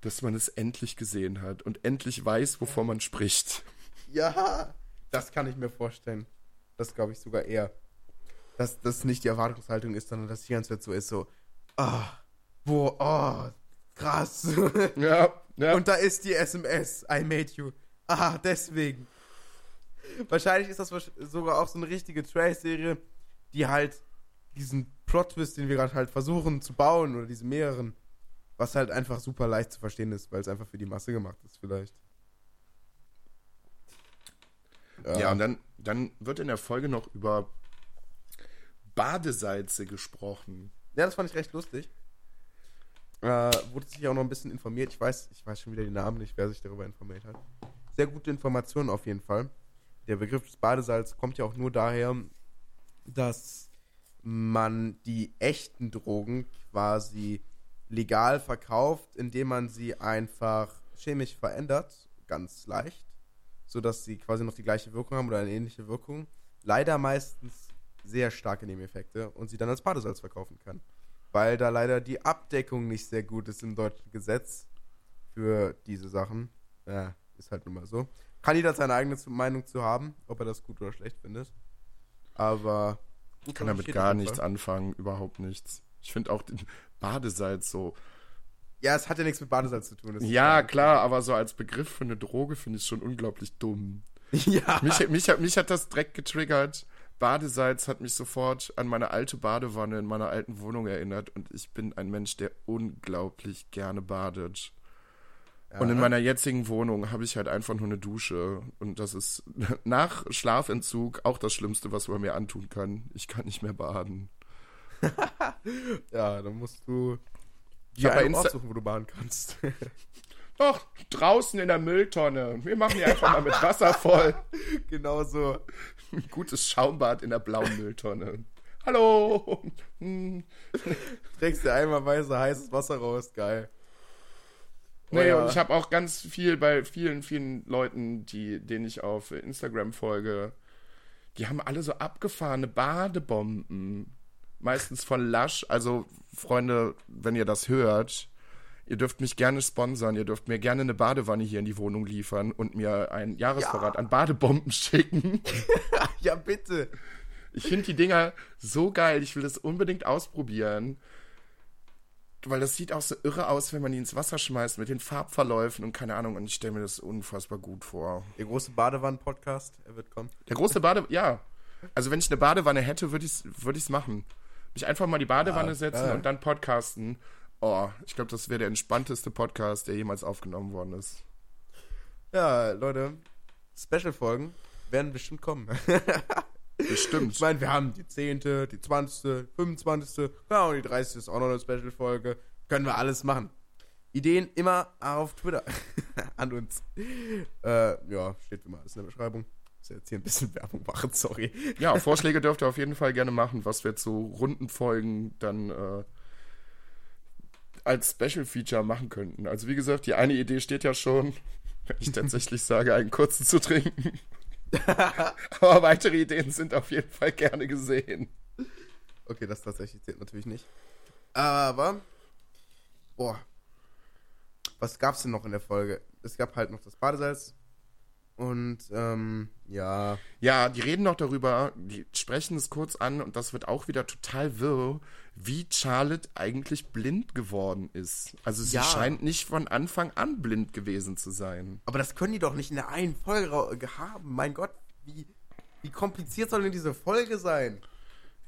dass man es endlich gesehen hat und endlich weiß, wovon man spricht. Ja, Das kann ich mir vorstellen. Das glaube ich sogar eher. Dass das nicht die Erwartungshaltung ist, sondern dass die ganze Zeit so ist, so, ah, wo, oh, krass. Ja, ja. Und da ist die SMS, I made you. Ah, deswegen. Wahrscheinlich ist das sogar auch so eine richtige Trace-Serie, die halt diesen Plot-Twist, den wir gerade halt versuchen zu bauen, oder diese mehreren, was halt einfach super leicht zu verstehen ist, weil es einfach für die Masse gemacht ist, vielleicht. Ja, und dann, dann wird in der Folge noch über Badesalze gesprochen. Ja, das fand ich recht lustig. Äh, wurde sich auch noch ein bisschen informiert. Ich weiß, ich weiß schon wieder die Namen nicht, wer sich darüber informiert hat. Sehr gute Informationen auf jeden Fall. Der Begriff des Badesalz kommt ja auch nur daher, dass man die echten Drogen quasi legal verkauft, indem man sie einfach chemisch verändert, ganz leicht, sodass sie quasi noch die gleiche Wirkung haben oder eine ähnliche Wirkung. Leider meistens sehr starke Nebeneffekte und sie dann als Badesalz verkaufen kann. Weil da leider die Abdeckung nicht sehr gut ist im deutschen Gesetz für diese Sachen. Ja, ist halt nun mal so. Kann jeder seine eigene Meinung zu haben, ob er das gut oder schlecht findet. Aber Ich kann damit gar nichts anfangen, überhaupt nichts. Ich finde auch den Badesalz so. Ja, es hat ja nichts mit Badesalz zu tun. Ja, klar, aber so als Begriff für eine Droge finde ich schon unglaublich dumm. ja. Mich, mich, hat- mich hat das direkt getriggert. Badesalz hat mich sofort an meine alte Badewanne in meiner alten Wohnung erinnert und ich bin ein Mensch, der unglaublich gerne badet. Und in meiner jetzigen Wohnung habe ich halt einfach nur eine Dusche. Und das ist nach Schlafentzug auch das Schlimmste, was man mir antun kann. Ich kann nicht mehr baden. ja, dann musst du dir einen Ort Insta- suchen, wo du baden kannst. Doch, draußen in der Mülltonne. Wir machen die einfach mal mit Wasser voll. genau so. Ein gutes Schaumbad in der blauen Mülltonne. Hallo. Hm. Trägst dir einmal weiße heißes Wasser raus, geil. Oh Nee, ja. und ich habe auch ganz viel bei vielen, vielen Leuten, die, denen ich auf Instagram folge, die haben alle so abgefahrene Badebomben. Meistens von Lush. Also, Freunde, wenn ihr das hört, ihr dürft mich gerne sponsern. Ihr dürft mir gerne eine Badewanne hier in die Wohnung liefern und mir einen Jahresvorrat Ja. an Badebomben schicken. ja, bitte. Ich finde die Dinger so geil. Ich will das unbedingt ausprobieren. Weil das sieht auch so irre aus, wenn man die ins Wasser schmeißt mit den Farbverläufen und keine Ahnung. Und ich stelle mir das unfassbar gut vor. Der große Badewannen-Podcast, er wird kommen. Der große Bade, ja. Also wenn ich eine Badewanne hätte, würde ich es würd ich's machen. Mich einfach mal die Badewanne Ja, setzen geil. und dann podcasten. Oh, ich glaube, das wäre der entspannteste Podcast, der jemals aufgenommen worden ist. Ja, Leute, Special-Folgen werden bestimmt kommen. Bestimmt. Ich meine, wir haben die 10., die 20., 25., ja, und die 30. ist auch noch eine Special-Folge. Können wir alles machen. Ideen immer auf Twitter an uns. Äh, ja, steht wie immer alles in der Beschreibung. Muss jetzt hier ein bisschen Werbung machen, sorry. Ja, Vorschläge dürft ihr auf jeden Fall gerne machen, was wir jetzt so Rundenfolgen dann äh, als Special Feature machen könnten. Also wie gesagt, die eine Idee steht ja schon, wenn ich tatsächlich sage, einen kurzen zu trinken. Aber weitere Ideen sind auf jeden Fall gerne gesehen. Okay, das tatsächlich zählt natürlich nicht. Aber, boah, was gab's denn noch in der Folge? Es gab halt noch das Badesalz und, ähm, ja, Ja, die reden noch darüber, die sprechen es kurz an und das wird auch wieder total wirr, wie Charlotte eigentlich blind geworden ist. Also sie Ja. scheint nicht von Anfang an blind gewesen zu sein. aber das können die doch nicht in der einen Folge haben. Mein Gott, wie, wie kompliziert soll denn diese Folge sein?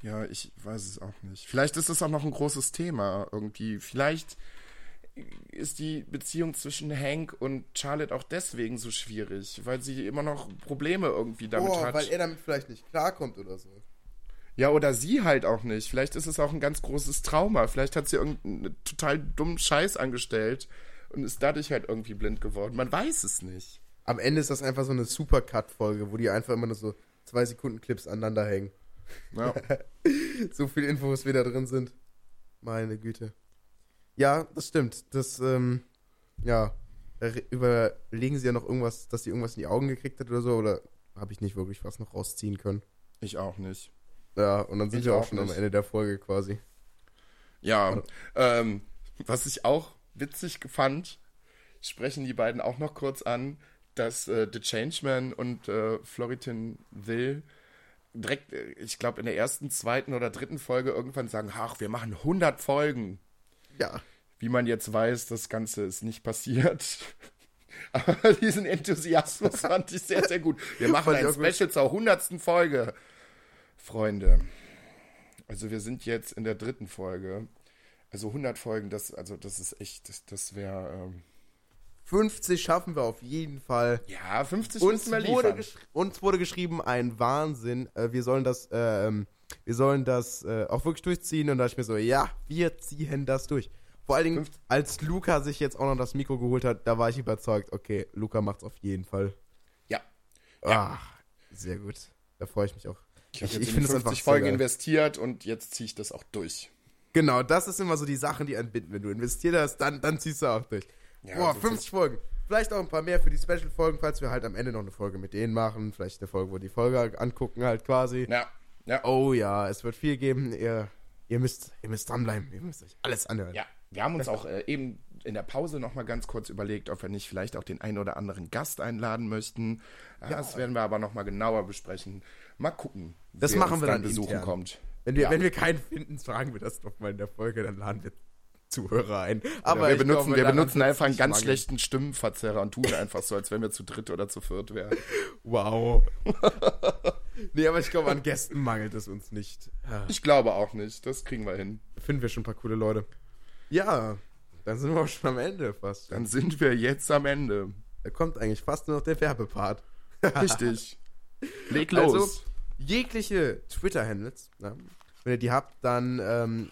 Ja, ich weiß es auch nicht. Vielleicht ist es auch noch ein großes Thema irgendwie. Vielleicht ist die Beziehung zwischen Hank und Charlotte auch deswegen so schwierig, weil sie immer noch Probleme irgendwie damit Boah, hat. weil er damit vielleicht nicht klarkommt oder so. ja, oder sie halt auch nicht. Vielleicht ist es auch ein ganz großes Trauma. Vielleicht hat sie irgendeinen total dummen Scheiß angestellt und ist dadurch halt irgendwie blind geworden. Man weiß es nicht. Am Ende ist das einfach so eine Supercut-Folge, wo die einfach immer nur so zwei Sekunden Clips aneinander hängen. Ja. so viel Infos wie da drin sind. Meine Güte. Ja, das stimmt. Das, ähm, ja, überlegen sie ja noch irgendwas, dass sie irgendwas in die Augen gekriegt hat oder so, oder habe ich nicht wirklich was noch rausziehen können. ich auch nicht. Ja, und dann sind Ich wir auch auch schon am nicht. Ende der Folge quasi. Ja, ähm, was ich auch witzig fand, sprechen die beiden auch noch kurz an, dass äh, The Changeman und äh, Floritin Will direkt, äh, ich glaube, in der ersten, zweiten oder dritten Folge irgendwann sagen, ach, wir machen 100 Folgen. Ja. Wie man jetzt weiß, das Ganze ist nicht passiert. Aber diesen Enthusiasmus fand ich sehr, sehr gut. Wir machen ein. Special zur 100. Folge. Freunde. Also wir sind jetzt in der dritten Folge. Also 100 Folgen, das, also das ist echt, das, das wäre, ähm, 50 schaffen wir auf jeden Fall. ja, 50 Uns müssen wir wurde, liefern. gesch- uns wurde geschrieben, ein Wahnsinn. Äh, wir sollen das, ähm, wir sollen das äh, auch wirklich durchziehen. Und da dachte ich mir so, ja, wir ziehen das durch. Vor allen Dingen, als Luca sich jetzt auch noch das Mikro geholt hat, da war ich überzeugt, okay, Luca macht's auf jeden Fall. Ja. Ach, sehr gut. Da freue ich mich auch. Ich habe Ich- ich in finde es einfach 50 sehr Folgen investiert und jetzt ziehe ich das auch durch. Genau, das ist immer so die Sachen, die entbinden. Wenn du investiert hast, dann, dann ziehst du auch durch. Ja, Boah, also 50 Folgen. Vielleicht auch ein paar mehr für die Special-Folgen, falls wir halt am Ende noch eine Folge mit denen machen. Vielleicht eine Folge, wo die Folge angucken halt quasi. Ja, ja. Oh ja, es wird viel geben. Ihr, ihr, müsst, ihr müsst dranbleiben. Ihr müsst euch alles anhören. Ja, wir haben uns auch äh, eben in der Pause noch mal ganz kurz überlegt, ob wir nicht vielleicht auch den einen oder anderen Gast einladen möchten. Ja, Das werden wir aber noch mal genauer besprechen. Mal gucken, Das machen wir dann besuchen intern. kommt. Wenn, wir, Ja. wenn wir keinen finden, fragen wir das noch mal in der Folge, dann laden wir Zuhörer ein. Aber Aber wir benutzen, glaube, wir benutzen einfach einen ganz mangeln. schlechten Stimmenverzerrer und tun einfach so, als wenn wir zu dritt oder zu viert wären. Wow. nee, aber ich glaube, an Gästen mangelt es uns nicht. Ja. Ich glaube auch nicht. Das kriegen wir hin. finden wir schon ein paar coole Leute. Ja, dann sind wir auch schon am Ende fast. Dann sind wir jetzt am Ende. Da kommt eigentlich fast nur noch der Werbepart. Richtig. Leg los. Also, jegliche Twitter-Handles, ne, wenn ihr die habt, dann ähm,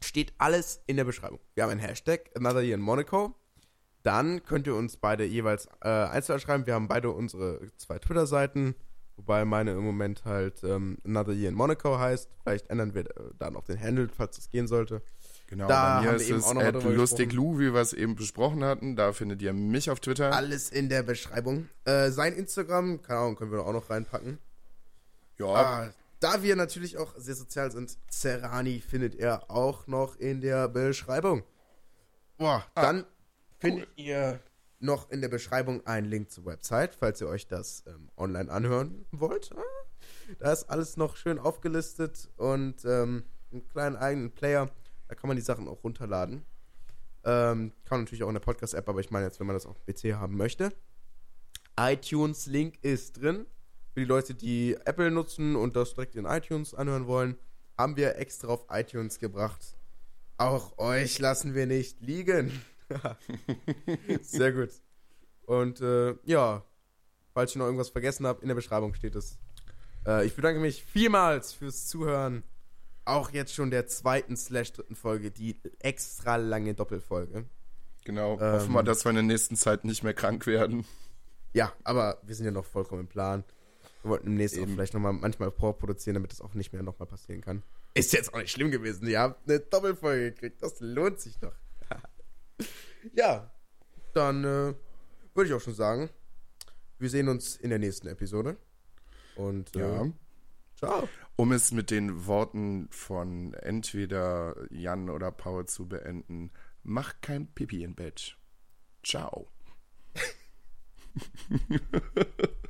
steht alles in der Beschreibung. Wir haben einen Hashtag, Another Year in Monaco. Dann könnt ihr uns beide jeweils äh, einzeln schreiben. Wir haben beide unsere zwei Twitter-Seiten, wobei meine im Moment halt ähm, Another Year in Monaco heißt. Vielleicht ändern wir äh, da noch den Handle, falls es gehen sollte. genau, da bei mir haben ist wir eben es auch at lustig Lou, wie wir es eben besprochen hatten. Da findet ihr mich auf Twitter. Alles in der Beschreibung. Äh, sein Instagram, keine Ahnung, können wir auch noch reinpacken. Ja, Ah, da wir natürlich auch sehr sozial sind, Serrani findet ihr auch noch in der Beschreibung. Boah, dann findet ihr noch in der Beschreibung einen Link zur Website, falls ihr euch das ähm, online anhören wollt. Ah, Da ist alles noch schön aufgelistet und ähm, einen kleinen eigenen Player. Da kann man die Sachen auch runterladen. Ähm, kann natürlich auch in der Podcast-App, aber ich meine jetzt, wenn man das auf PC haben möchte. iTunes-Link ist drin. Für die Leute, die Apple nutzen und das direkt in iTunes anhören wollen, haben wir extra auf iTunes gebracht. Auch euch lassen wir nicht liegen. Sehr gut. Und äh, ja, falls ich noch irgendwas vergessen habe, in der Beschreibung steht es. Äh, ich bedanke mich vielmals fürs Zuhören. Auch jetzt schon der zweiten slash dritten Folge, die extra lange Doppelfolge. genau. Ähm, Hoffen wir, dass wir in der nächsten Zeit nicht mehr krank werden. Ja, aber wir sind ja noch vollkommen im Plan. Wir wollten demnächst auch Eben. vielleicht nochmal manchmal vorproduzieren, damit das auch nicht mehr nochmal passieren kann. Ist jetzt auch nicht schlimm gewesen. Ihr habt eine Doppelfolge gekriegt. Das lohnt sich doch. Ja, dann äh, würde ich auch schon sagen, wir sehen uns in der nächsten Episode. Und äh, Ja. ciao. Um es mit den Worten von entweder Jan oder Paul zu beenden, mach kein Pipi im Bett. Ciao.